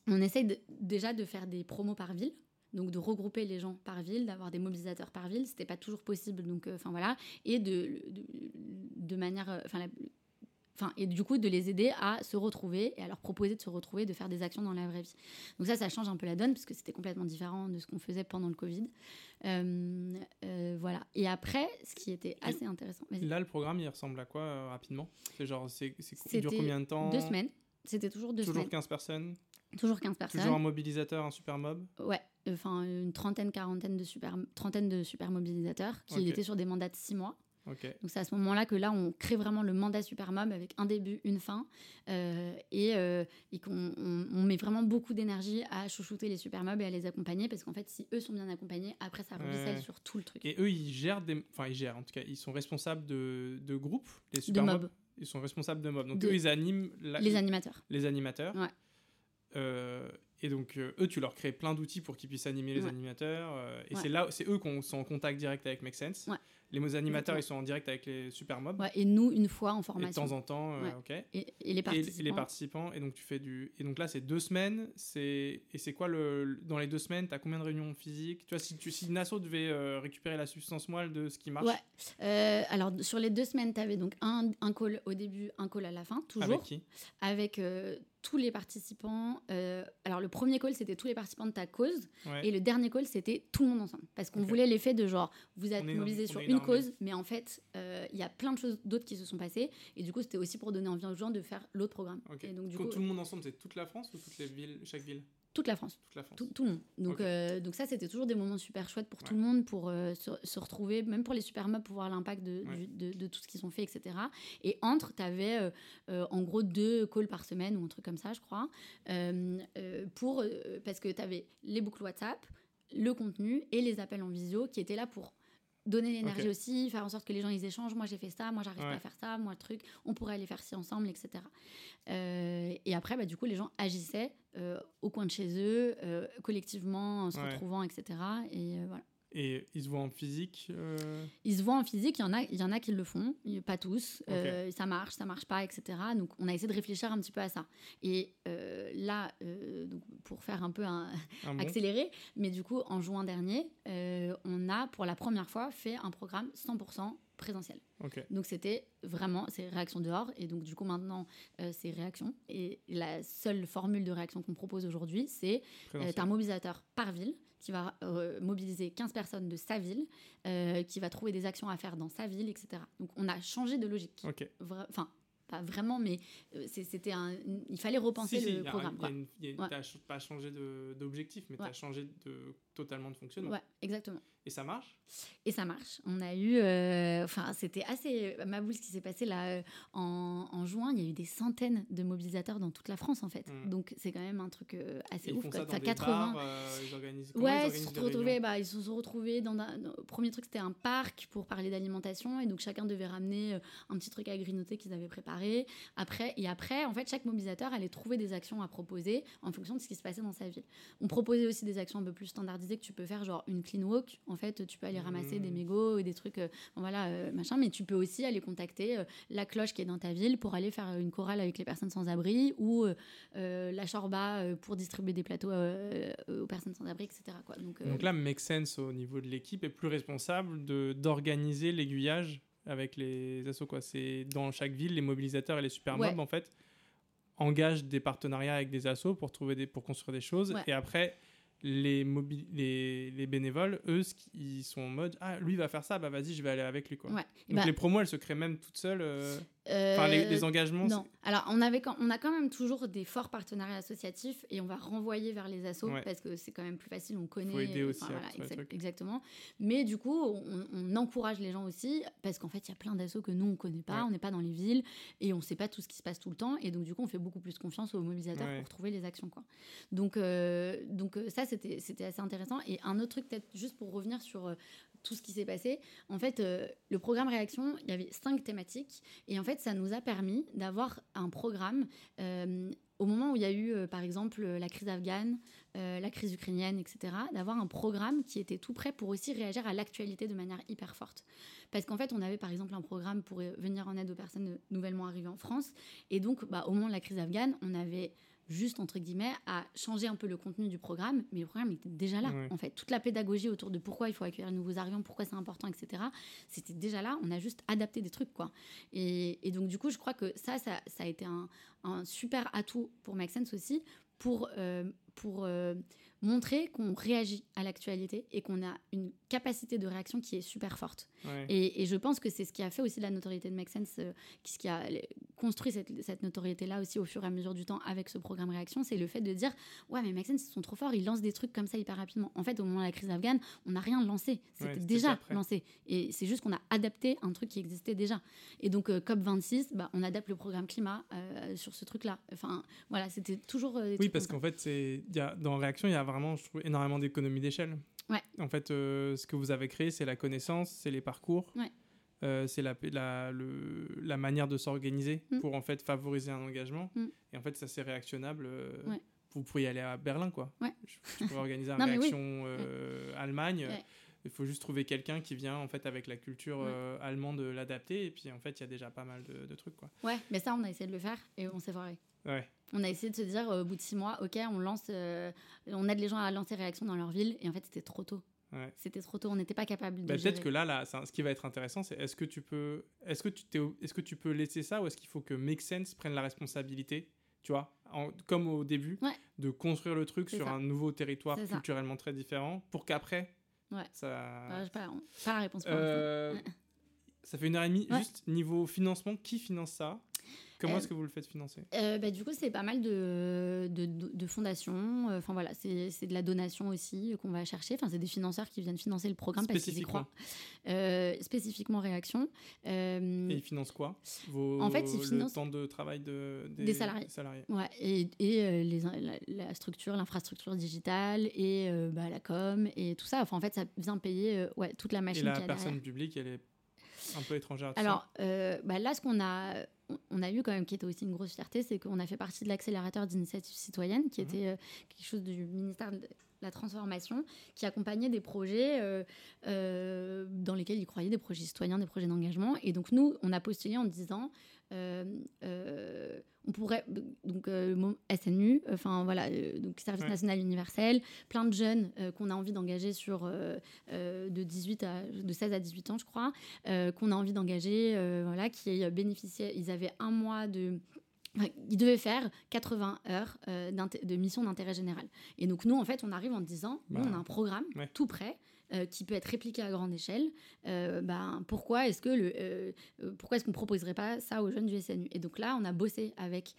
on essaye déjà de faire des promos par ville. Donc de regrouper les gens par ville, d'avoir des mobilisateurs par ville, c'était pas toujours possible. Donc, euh, enfin voilà, et de, de, de manière, enfin Enfin, et du coup de les aider à se retrouver et à leur proposer de se retrouver, de faire des actions dans la vraie vie. Donc ça, ça change un peu la donne parce que c'était complètement différent de ce qu'on faisait pendant le Covid. Euh, euh, voilà. Et après, ce qui était assez intéressant. Là, le programme, il ressemble à quoi euh, rapidement? C'est genre, c'est, c'est dure combien de temps? Deux semaines. C'était toujours deux toujours semaines. Toujours 15 personnes? Toujours 15 personnes. Toujours un mobilisateur, un super mob Ouais, enfin une trentaine, quarantaine de super, trentaine de super mobilisateurs qui étaient sur des mandats de six mois. Donc c'est à ce moment-là que là, on crée vraiment le mandat Supermob avec un début, une fin, euh, et, euh, et qu'on on, met vraiment beaucoup d'énergie à chouchouter les Supermobs et à les accompagner, parce qu'en fait, si eux sont bien accompagnés, après, ça ruisselle sur tout le truc. Et eux, ils gèrent des... Enfin, ils gèrent, en tout cas, ils sont responsables de, de groupes, les Supermobs. Ils sont responsables de mobs. Donc eux, ils animent... Les animateurs. Les animateurs. Ouais. Euh, et donc, eux, tu leur crées plein d'outils pour qu'ils puissent animer les animateurs. et c'est là, c'est eux qui sont en contact direct avec Make Sense. Ouais. Les animateurs, ils sont en direct avec les super mobs. Ouais, et nous, une fois en formation. Et de temps en temps, euh, ok. Et, les participants. Et, les participants. Et donc, tu fais du. Et donc là, c'est deux semaines. Et c'est quoi le. Dans les deux semaines, tu as combien de réunions physiques? Tu vois, si, tu... si asso devait euh, récupérer la substance moelle de ce qui marche. Ouais. Euh, alors, sur les deux semaines, tu avais donc un, un call au début, un call à la fin, toujours. Avec qui? Avec tous les participants. Euh, alors, le premier call, c'était tous les participants de ta cause. Et le dernier call, c'était tout le monde ensemble. Parce qu'on voulait l'effet de genre, vous êtes mobilisés sur une cause, mais en fait, euh, il y a plein de choses d'autres qui se sont passées. Et du coup, c'était aussi pour donner envie aux gens de faire l'autre programme. Et donc, du coup, tout le monde ensemble, c'est toute la France ou toutes les villes, chaque ville? Toute la France. Toute la France. Tout, le monde. Donc, euh, donc ça, c'était toujours des moments super chouettes pour tout le monde, pour euh, se, retrouver, même pour les super mobs, pour voir l'impact de, de, de, tout ce qu'ils ont fait, etc. Et entre, tu avais euh, en gros deux calls par semaine ou un truc comme ça, je crois, pour, parce que tu avais les boucles WhatsApp, le contenu et les appels en visio qui étaient là pour donner l'énergie aussi, faire en sorte que les gens ils échangent. Moi j'ai fait ça, moi j'arrive pas à faire ça, moi le truc, on pourrait aller faire ci ensemble, etc. Euh, et après, bah, du coup, les gens agissaient euh, au coin de chez eux, euh, collectivement, en se retrouvant, etc. Et voilà. Et ils se voient en physique euh Ils se voient en physique, il y, en a, il y en a qui le font, pas tous. Euh, ça marche, ça marche pas, etc. Donc on a essayé de réfléchir un petit peu à ça. Et euh, là, donc, pour faire un peu un, accéléré, mais du coup, en juin dernier, on a pour la première fois fait un programme 100% présentiel. Donc c'était vraiment, c'est réaction dehors. Et donc du coup maintenant, c'est réaction. Et la seule formule de réaction qu'on propose aujourd'hui, c'est un mobilisateur par ville qui va euh, mobiliser 15 personnes de sa ville, euh, qui va trouver des actions à faire dans sa ville, etc. Donc on a changé de logique. Enfin, pas vraiment, mais euh, c'était un, il fallait repenser le programme. Tu n'as pas changé d'objectif, mais tu as changé de, totalement de fonctionnement. Ouais, exactement. Et ça marche? Et ça marche. On a eu. Euh, enfin, c'était assez. Ma boule, ce qui s'est passé là euh, en, en, juin, il y a eu des centaines de mobilisateurs dans toute la France, en fait. Hmm. Donc, c'est quand même un truc euh, assez ouf. Font ça 80. Bars, ils organisent, ouais, ils, se sont retrouvés, bah, ils se sont retrouvés dans. Le premier truc, c'était un parc pour parler d'alimentation. Et donc, chacun devait ramener un petit truc à grignoter qu'ils avaient préparé. Après, et après, en fait, chaque mobilisateur allait trouver des actions à proposer en fonction de ce qui se passait dans sa ville. On proposait aussi des actions un peu plus standardisées que tu peux faire, genre une clean walk. En fait, tu peux aller ramasser des mmh. mégots et des trucs, euh, voilà, euh, machin, mais tu peux aussi aller contacter euh, la cloche qui est dans ta ville pour aller faire une chorale avec les personnes sans abri ou la Chorba pour distribuer des plateaux aux personnes sans abri, etc. Quoi. Donc, Donc là, Make Sense au niveau de l'équipe est plus responsable d'organiser l'aiguillage avec les assos. Quoi. C'est dans chaque ville, les mobilisateurs et les super mobs, en fait, engagent des partenariats avec des assos pour, trouver des, pour construire des choses. Et après, les, les, les, bénévoles, eux, ils sont en mode Ah, lui va faire ça, bah vas-y, je vais aller avec lui. Quoi. Donc bah les promos, elles se créent même toutes seules. Euh. Enfin, les, engagements Non. Alors, on, avait, on a quand même toujours des forts partenariats associatifs et on va renvoyer vers les assos parce que c'est quand même plus facile, on connaît. Faut aider aussi. exactement. Mais du coup, on, encourage les gens aussi parce qu'en fait, il y a plein d'assos que nous, on connaît pas, on n'est pas dans les villes et on sait pas tout ce qui se passe tout le temps. Et donc, du coup, on fait beaucoup plus confiance aux mobilisateurs pour trouver les actions. Quoi. Donc, euh, donc ça, c'était assez intéressant. Et un autre truc, peut-être juste pour revenir sur euh, tout ce qui s'est passé. En fait, euh, le programme Réaction, il y avait cinq thématiques. Et en fait, ça nous a permis d'avoir un programme euh, au moment où il y a eu, euh, par exemple, la crise afghane, la crise ukrainienne, etc., d'avoir un programme qui était tout prêt pour aussi réagir à l'actualité de manière hyper forte. Parce qu'en fait, on avait par exemple un programme pour venir en aide aux personnes nouvellement arrivées en France. Et donc, bah, au moment de la crise afghane, on avait juste entre guillemets à changer un peu le contenu du programme, mais le programme était déjà là en fait. Toute la pédagogie autour de pourquoi il faut accueillir les nouveaux arrivants, pourquoi c'est important, etc. C'était déjà là. On a juste adapté des trucs quoi. Et, donc du coup, je crois que ça, ça, a été un, super atout pour Make Sense aussi pour euh, pour euh, montrer qu'on réagit à l'actualité et qu'on a une capacité de réaction qui est super forte. Et, je pense que c'est ce qui a fait aussi la notoriété de Make Sense, euh, ce qui a construit cette, notoriété-là aussi au fur et à mesure du temps avec ce programme Réaction, c'est le fait de dire Ouais, mais Make Sense, ils sont trop forts, ils lancent des trucs comme ça hyper rapidement. En fait, au moment de la crise afghane, on n'a rien lancé. C'était déjà lancé. Et c'est juste qu'on a adapté un truc qui existait déjà. Et donc, euh, COP26, bah, on adapte le programme climat euh, sur ce truc-là. Enfin, voilà, c'était toujours. oui, parce qu'en fait, c'est dans Réaction, il y a vraiment, je trouve, énormément d'économies d'échelle. Ouais. En fait, euh, ce que vous avez créé, c'est la connaissance, c'est les parcours, ouais. euh, c'est la, la, le, la, manière de s'organiser mm. pour en fait favoriser un engagement. Mm. Et en fait, ça c'est réactionnable. Euh, vous pourriez aller à Berlin, quoi. Je, pourrais organiser une réaction Allemagne. Il faut juste trouver quelqu'un qui vient en fait avec la culture allemande l'adapter. Et puis en fait, il y a déjà pas mal de, de, trucs, quoi. Ouais, mais ça, on a essayé de le faire et on s'est foiré. Ouais. On a essayé de se dire au bout de six mois, ok, on lance, euh, on aide les gens à lancer réaction dans leur ville, et en fait c'était trop tôt. C'était trop tôt, on n'était pas capable de. Bah, peut-être que là, là ce qui va être intéressant, c'est est-ce que tu peux, est-ce que tu est-ce que tu peux laisser ça ou est-ce qu'il faut que Make Sense prenne la responsabilité, tu vois, comme au début, de construire le truc sur un nouveau territoire culturellement très différent, pour qu'après, ouais. ça. Bah, pas, pas, la réponse. Euh, ça fait une heure et demie. Juste niveau financement, qui finance ça? Comment euh, est-ce que vous le faites financer? euh, bah, Du coup, c'est pas mal de, de, de fondations. Euh, enfin voilà, c'est de la donation aussi qu'on va chercher. Enfin, c'est des financeurs qui viennent financer le programme parce qu'ils y croient. spécifiquement Réaction. et ils financent quoi? Vos, En fait, ils financent le temps de travail de, des, salariés. Ouais, et, et les, la, structure, l'infrastructure digitale et bah, la com et tout ça. Enfin, en fait, ça vient payer ouais, toute la machine. Et la personne publique, elle est un peu étrangère. Alors bah, là, ce qu'on a on a eu quand même, qui était aussi une grosse fierté, c'est qu'on a fait partie de l'accélérateur d'initiatives citoyennes, qui mhm. était euh, quelque chose du ministère de la Transformation, qui accompagnait des projets euh, euh, dans lesquels ils croyaient, des projets citoyens, des projets d'engagement. Et donc nous, on a postulé en disant, on pourrait donc euh, SNU, enfin voilà, euh, donc service national universel, plein de jeunes euh, qu'on a envie d'engager sur de 18 à de 16 à 18 ans, je crois, qu'on a envie d'engager, voilà, qui bénéficiaient, ils avaient un mois de ils devaient faire 80 heures de mission d'intérêt général. Et donc nous, en fait, on arrive en disant, nous, on a un programme tout prêt euh, qui peut être répliqué à grande échelle, euh, ben, pourquoi est-ce que le, euh, pourquoi est-ce qu'on proposerait pas ça aux jeunes du SNU Et donc là, on a bossé avec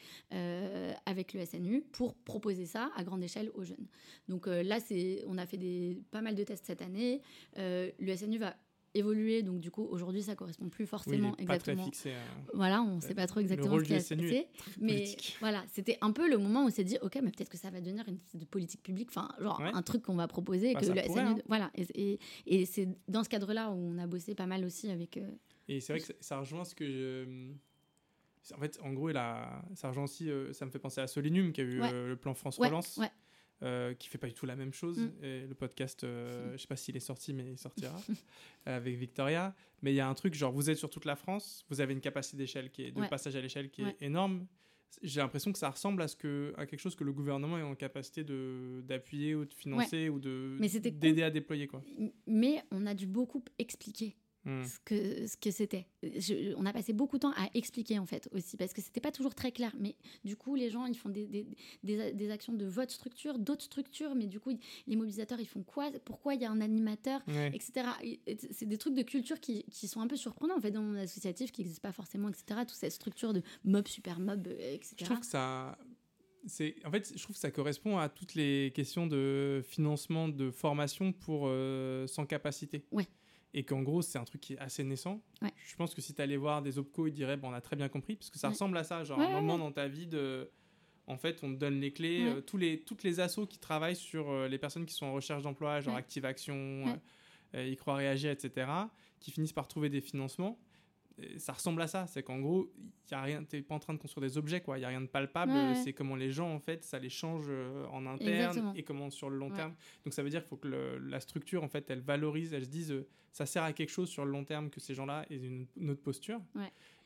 avec le SNU pour proposer ça à grande échelle aux jeunes. Donc là, c'est, on a fait des, pas mal de tests cette année. le SNU va évoluer. Donc, du coup, aujourd'hui, ça correspond plus forcément exactement. Pas très fixé, Voilà, on ne sait pas trop exactement ce qui a passé. Mais voilà, c'était un peu le moment où on s'est dit, OK, mais peut-être que ça va devenir une de politique publique, enfin, genre un truc qu'on va proposer. Bah, que le SNU, hein. Voilà. Et, et, c'est dans ce cadre-là où on a bossé pas mal aussi avec. Euh, et c'est vrai que ça, rejoint ce que je. En fait, en gros, là, ça rejoint aussi, euh, ça me fait penser à Solinum qui a eu euh, le plan France Relance. Ouais. Euh, qui fait pas du tout la même chose. Mm. Et le podcast, euh, je sais pas s'il est sorti, mais il sortira avec Victoria. Mais il y a un truc, genre, vous êtes sur toute la France, vous avez une capacité d'échelle qui est de passage à l'échelle qui est énorme. J'ai l'impression que ça ressemble à ce que à quelque chose que le gouvernement est en capacité de d'appuyer ou de financer ou de d'aider à déployer quoi. Mais on a dû beaucoup expliquer Hmm. ce que ce que c'était. On a passé beaucoup de temps à expliquer en fait aussi parce que c'était pas toujours très clair. Mais du coup, les gens ils font des, des, des, actions de votre structure, d'autres structures, mais du coup les mobilisateurs ils font quoi? Pourquoi il y a un animateur, etc. C'est des trucs de culture qui, qui, sont un peu surprenants en fait dans monde associatif qui n'existe pas forcément, etc. Toute cette structure de mob, super mob, etc. Je trouve que ça en fait je trouve que ça correspond à toutes les questions de financement de formation pour euh, sans capacité ouais et qu'en gros c'est un truc qui est assez naissant. Je pense que si tu allais voir des opcos, ils diraient bon, on a très bien compris, parce que ça ressemble à ça, genre un moment dans ta vie de... En fait, on te donne les clés, euh, tous les, toutes les assos qui travaillent sur euh, les personnes qui sont en recherche d'emploi, genre Active Action, euh, y croire réagir, etc., qui finissent par trouver des financements ça ressemble à ça. C'est qu'en gros, tu n'es pas en train de construire des objets, quoi. Il n'y a rien de palpable. C'est comment les gens, en fait, ça les change euh, en interne et comment sur le long terme. Donc ça veut dire qu'il faut que la structure, en fait, elle valorise, elle se dise, euh, ça sert à quelque chose sur le long terme que ces gens-là aient une, une autre posture.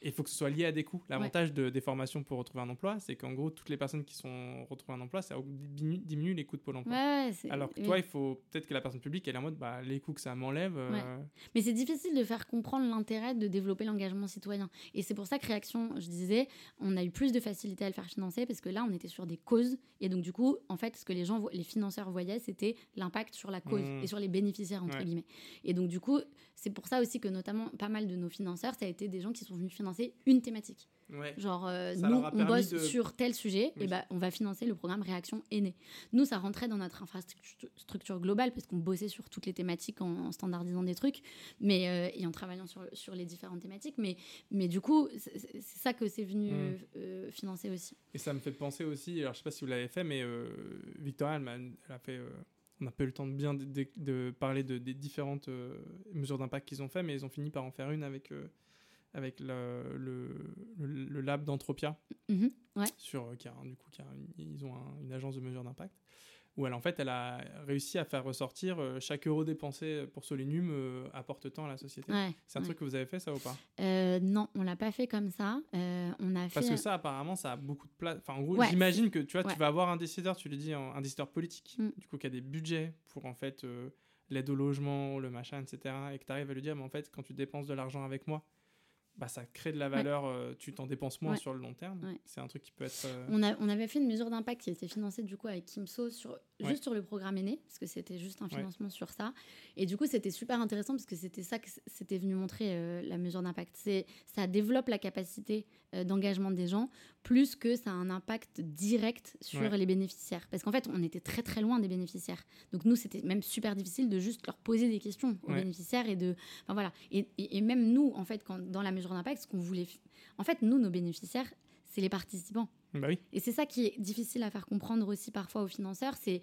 Et il faut que ce soit lié à des coûts. L'avantage de, des formations pour retrouver un emploi, c'est qu'en gros, toutes les personnes qui sont retrouvées un emploi, ça diminue, les coûts de Pôle emploi. Alors que toi, il faut peut-être que la personne publique, elle est en mode, bah, les coûts que ça m'enlève. Euh, Mais c'est difficile de faire comprendre l'intérêt de développer l'engagement citoyen. Et c'est pour ça que Réaction, je disais, on a eu plus de facilité à le faire financer parce que là, on était sur des causes. Et donc, du coup, en fait, ce que les gens, les financeurs voyaient, c'était l'impact sur la cause mmh. et sur les bénéficiaires, entre guillemets. Et donc, du coup, c'est pour ça aussi que notamment pas mal de nos financeurs, ça a été des gens qui sont venus financer une thématique. Genre, euh, nous, on bosse sur tel sujet, et ben on va financer le programme Réaction Aînée. Nous, ça rentrait dans notre infrastructure globale, parce qu'on bossait sur toutes les thématiques en, standardisant des trucs, mais, euh, et en travaillant sur, sur les différentes thématiques. Mais, mais du coup, c'est ça que c'est venu mm. euh, financer aussi. Et ça me fait penser aussi, alors je sais pas si vous l'avez fait, mais Victoria, elle, a fait on n'a pas eu le temps de bien de, parler de, des différentes mesures d'impact qu'ils ont fait, mais ils ont fini par en faire une avec avec le, le, lab d'Anthropia, mhm, sur, euh, qui a, du coup, qui a ils ont une agence de mesure d'impact, où elle, en fait, elle a réussi à faire ressortir euh, chaque euro dépensé pour Solinum euh, apporte tant à la société. c'est un truc que vous avez fait, ça ou pas? Non, on l'a pas fait comme ça. on a Parce que ça, apparemment, ça a beaucoup de place. Enfin, en gros, j'imagine que tu vois, tu vas avoir un décideur, tu lui dis un, décideur politique, mm. du coup, qui a des budgets pour en fait l'aide au logement, le machin, etc. Et que tu arrives à lui dire, mais en fait, quand tu dépenses de l'argent avec moi, bah, ça crée de la valeur, euh, tu t'en dépenses moins sur le long terme. C'est un truc qui peut être. Euh, on, a, on avait fait une mesure d'impact qui était financée du coup avec Kimso sur, juste sur le programme aîné, parce que c'était juste un financement sur ça. Et du coup, c'était super intéressant parce que c'était ça que c'était venu montrer euh, la mesure d'impact. Ça développe la capacité d'engagement des gens plus que ça a un impact direct sur les bénéficiaires. Parce qu'en fait, on était très très loin des bénéficiaires. Donc nous, c'était même super difficile de juste leur poser des questions aux bénéficiaires et de, enfin voilà. Et, et, même nous, en fait, quand, dans la mesure d'impact, ce qu'on voulait, en fait, nous, nos bénéficiaires, c'est les participants. Bah et c'est ça qui est difficile à faire comprendre aussi parfois aux financeurs, c'est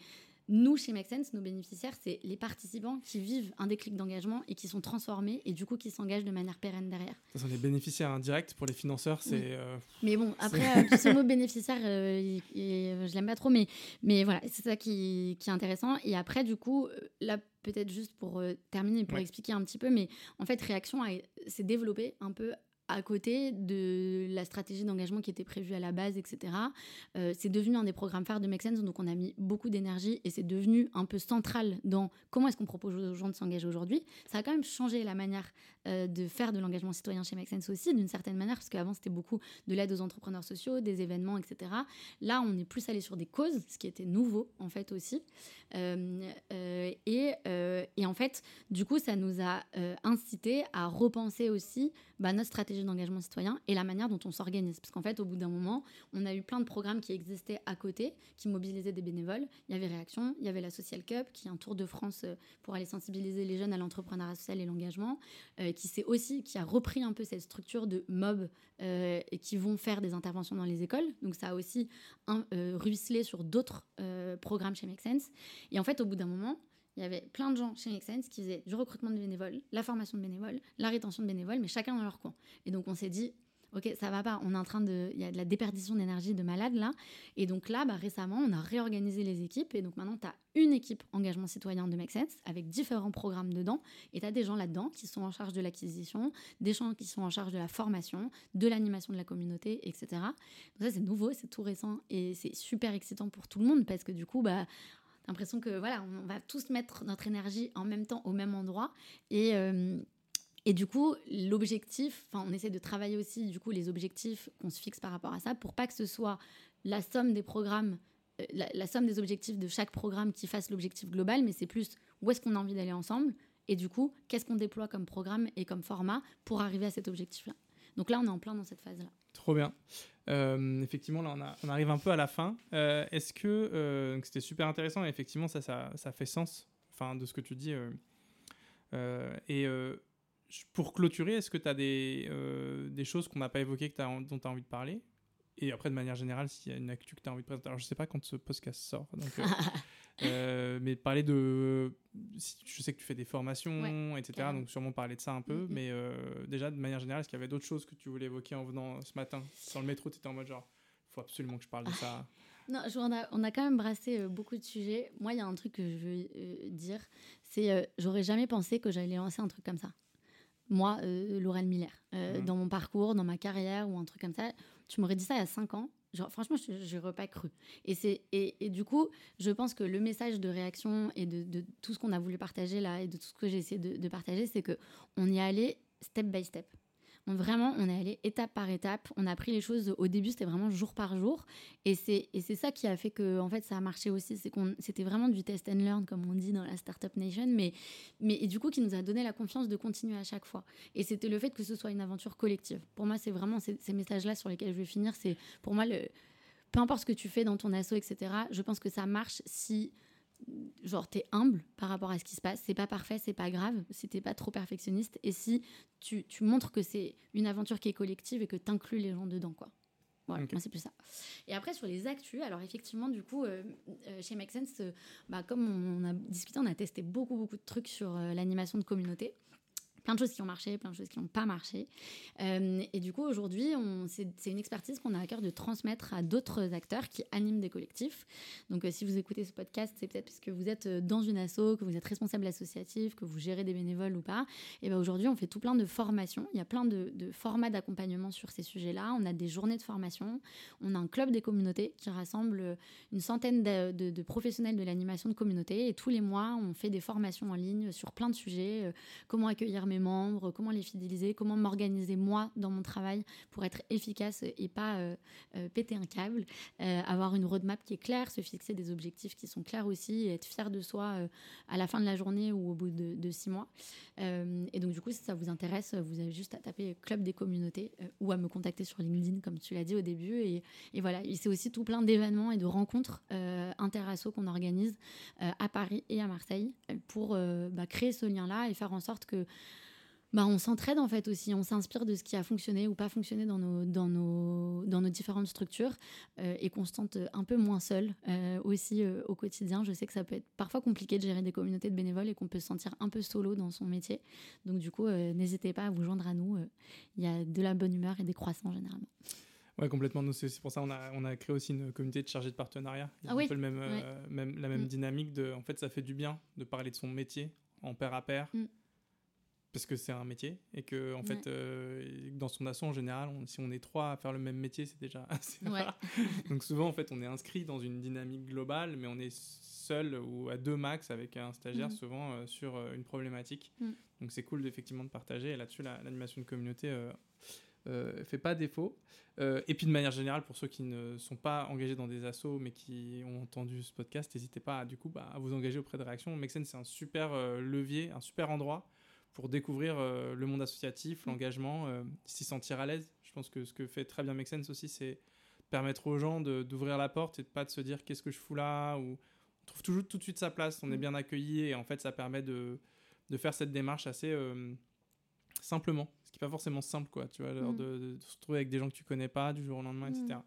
nous, chez Make Sense, nos bénéficiaires, c'est les participants qui vivent un déclic d'engagement et qui sont transformés et du coup qui s'engagent de manière pérenne derrière. Ce sont des bénéficiaires indirects pour les financeurs, c'est. Euh, mais bon, après, euh, ce mot bénéficiaire, euh, je l'aime pas trop, mais, mais voilà, c'est ça qui, qui, est intéressant. Et après, du coup, là, peut-être juste pour terminer, pour expliquer un petit peu, mais en fait, Réaction s'est développée un peu à côté de la stratégie d'engagement qui était prévue à la base, etc. Euh, c'est devenu un des programmes phares de Make Sense, donc on a mis beaucoup d'énergie et c'est devenu un peu central dans comment est-ce qu'on propose aux gens de s'engager aujourd'hui. Ça a quand même changé la manière euh, de faire de l'engagement citoyen chez Make Sense aussi, d'une certaine manière, parce qu'avant c'était beaucoup de l'aide aux entrepreneurs sociaux, des événements, etc. Là, on est plus allé sur des causes, ce qui était nouveau en fait aussi. Euh, et, et, en fait, du coup, ça nous a incité à repenser aussi bah, notre stratégie d'engagement citoyen et la manière dont on s'organise. Parce qu'en fait, au bout d'un moment, on a eu plein de programmes qui existaient à côté, qui mobilisaient des bénévoles. Il y avait Réaction, il y avait la Social Cup, qui est un tour de France euh, pour aller sensibiliser les jeunes à l'entrepreneuriat social et l'engagement, euh, qui s'est aussi, qui a repris un peu cette structure de mob euh, et qui vont faire des interventions dans les écoles. Donc ça a aussi ruisselé sur d'autres programmes chez Make Sense. Et en fait, au bout d'un moment, il y avait plein de gens chez Make qui faisaient du recrutement de bénévoles, la formation de bénévoles, la rétention de bénévoles, mais chacun dans leur coin. Et donc on s'est dit, ok, ça va pas, on est en train de, il y a de la déperdition d'énergie de malades là. Et donc là, bah, récemment, on a réorganisé les équipes et donc maintenant tu as une équipe engagement citoyen de Make avec différents programmes dedans et tu as des gens là-dedans qui sont en charge de l'acquisition, des gens qui sont en charge de la formation, de l'animation de la communauté, etc. Donc ça c'est nouveau, c'est tout récent et c'est super excitant pour tout le monde parce que du coup, bah l'impression que voilà, on va tous mettre notre énergie en même temps au même endroit et, euh, et du coup, l'objectif, enfin, on essaie de travailler aussi, du coup, les objectifs qu'on se fixe par rapport à ça, pour pas que ce soit la somme des programmes, euh, la, somme des objectifs de chaque programme qui fasse l'objectif global, mais c'est plus où est-ce qu'on a envie d'aller ensemble, et du coup, qu'est-ce qu'on déploie comme programme et comme format pour arriver à cet objectif-là. Donc là, on est en plein dans cette phase-là. Trop bien. Euh, effectivement, là, on, arrive un peu à la fin. Euh, est-ce que c'était super intéressant et effectivement, ça, ça, ça, fait sens, enfin, de ce que tu dis. et pour clôturer, est-ce que tu as des, euh, des choses qu'on n'a pas évoquées que as, dont tu as envie de parler? Et après, de manière générale, s'il y a une actu que tu as envie de présenter. Alors, je ne sais pas quand ce podcast sort. euh, euh, mais parler de. Je sais que tu fais des formations, etc. Donc, sûrement parler de ça un peu. Mm-hmm. Mais déjà, de manière générale, est-ce qu'il y avait d'autres choses que tu voulais évoquer en venant ce matin? Sur le métro, tu étais en mode genre, il faut absolument que je parle de ça. Non, on a, on a quand même brassé beaucoup de sujets. Moi, il y a un truc que je veux dire, c'est j'aurais jamais pensé que j'allais lancer un truc comme ça moi, euh, Laurel Miller, euh, mmh. dans mon parcours, dans ma carrière ou un truc comme ça. Tu m'aurais dit ça il y a 5 ans. Franchement, je n'aurais pas cru. Et, et, et, du coup, je pense que le message de réaction et de, tout ce qu'on a voulu partager là et de tout ce que j'ai essayé de, de partager, c'est qu'on y est allé step by step vraiment, on est allé étape par étape. On a pris les choses. Au début, c'était vraiment jour par jour. Et c'est, et c'est ça qui a fait que, en fait, ça a marché aussi. C'est qu'on, c'était vraiment du test and learn, comme on dit dans la Startup Nation. Mais, mais et du coup, qui nous a donné la confiance de continuer à chaque fois. Et c'était le fait que ce soit une aventure collective. Pour moi, c'est vraiment ces, ces messages-là sur lesquels je vais finir. C'est pour moi le. Peu importe ce que tu fais dans ton assaut, etc., je pense que ça marche si genre t'es humble par rapport à ce qui se passe, c'est pas parfait, c'est pas grave, si t'es pas trop perfectionniste et si tu, tu montres que c'est une aventure qui est collective et que t'inclus les gens dedans quoi. Voilà, c'est plus ça. Et après sur les actus, alors effectivement du coup euh, euh, chez Make Sense, euh, bah, comme on, a discuté, on a testé beaucoup beaucoup de trucs sur l'animation de communauté plein de choses qui ont marché, plein de choses qui n'ont pas marché. Euh, et du coup, aujourd'hui, c'est une expertise qu'on a à cœur de transmettre à d'autres acteurs qui animent des collectifs. Donc, euh, si vous écoutez ce podcast, c'est peut-être parce que vous êtes euh, dans une asso, que vous êtes responsable associatif, que vous gérez des bénévoles ou pas. Et ben aujourd'hui, on fait tout plein de formations. Il y a plein de, formats d'accompagnement sur ces sujets-là. On a des journées de formation. On a un club des communautés qui rassemble une centaine de, de professionnels de l'animation de communauté. Et tous les mois, on fait des formations en ligne sur plein de sujets. comment accueillir mes membres, comment les fidéliser, comment m'organiser moi dans mon travail pour être efficace et pas euh, euh, péter un câble, euh, avoir une roadmap qui est claire, se fixer des objectifs qui sont clairs aussi, être fier de soi à la fin de la journée ou au bout de, six mois. et donc du coup, si ça vous intéresse, vous avez juste à taper Club des communautés ou à me contacter sur LinkedIn, comme tu l'as dit au début. Et, et voilà, c'est aussi tout plein d'événements et de rencontres interasso qu'on organise à Paris et à Marseille pour bah, créer ce lien-là et faire en sorte que bah, on s'entraide en fait aussi, on s'inspire de ce qui a fonctionné ou pas fonctionné dans nos, dans nos, dans nos différentes structures euh, et qu'on se tente un peu moins seul euh, aussi euh, au quotidien. Je sais que ça peut être parfois compliqué de gérer des communautés de bénévoles et qu'on peut se sentir un peu solo dans son métier. Donc du coup, n'hésitez pas à vous joindre à nous. Il y a de la bonne humeur et des croissants généralement. Ouais, complètement. C'est pour ça qu'on a, on a créé aussi une communauté de chargés de partenariat. Ah oui. un peu le même, même, la même mm. dynamique de, en fait, ça fait du bien de parler de son métier en pair à pair. Mm parce que c'est un métier et que en fait euh, dans son assaut en général si on est trois à faire le même métier c'est déjà assez rare. Donc souvent en fait on est inscrit dans une dynamique globale mais on est seul ou à deux max avec un stagiaire mm. souvent euh, sur euh, une problématique. Mm. donc c'est cool effectivement de partager. Et là-dessus l'animation de communauté fait pas défaut. Et puis de manière générale pour ceux qui ne sont pas engagés dans des assos mais qui ont entendu ce podcast n'hésitez pas du coup bah, à vous engager auprès de Réaction. Mexen c'est un super levier un super endroit pour découvrir euh, le monde associatif, mm. l'engagement, euh, s'y sentir à l'aise. Je pense que ce que fait très bien Make Sense aussi, c'est permettre aux gens d'ouvrir la porte et de pas de se dire qu'est-ce que je fous là ou on trouve toujours tout de suite sa place, on est mm. bien accueilli et en fait ça permet de, de faire cette démarche assez euh, simplement, ce qui n'est pas forcément simple quoi, tu vois, mm. de, de, se retrouver avec des gens que tu connais pas du jour au lendemain, etc.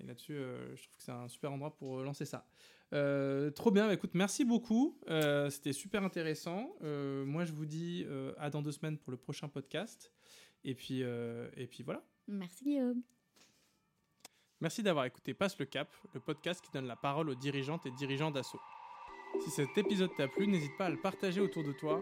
Et là-dessus, je trouve que c'est un super endroit pour lancer ça. Euh, trop bien, bah, écoute, merci beaucoup. Euh, c'était super intéressant. Euh, moi, je vous dis à dans deux semaines pour le prochain podcast. Et puis, et puis voilà. Merci Guillaume. Merci d'avoir écouté Passe le Cap, le podcast qui donne la parole aux dirigeantes et dirigeants d'assaut. Si cet épisode t'a plu, n'hésite pas à le partager autour de toi,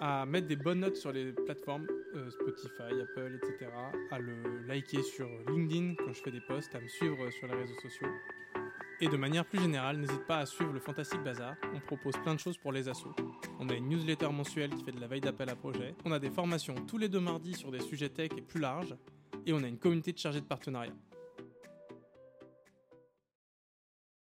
à mettre des bonnes notes sur les plateformes Spotify, Apple, etc., à le liker sur LinkedIn quand je fais des posts, à me suivre sur les réseaux sociaux. Et de manière plus générale, n'hésite pas à suivre le Fantastique Bazar, on propose plein de choses pour les assos. On a une newsletter mensuelle qui fait de la veille d'appel à projet. On a des formations tous les deux mardis sur des sujets tech et plus larges. Et on a une communauté de chargés de partenariat.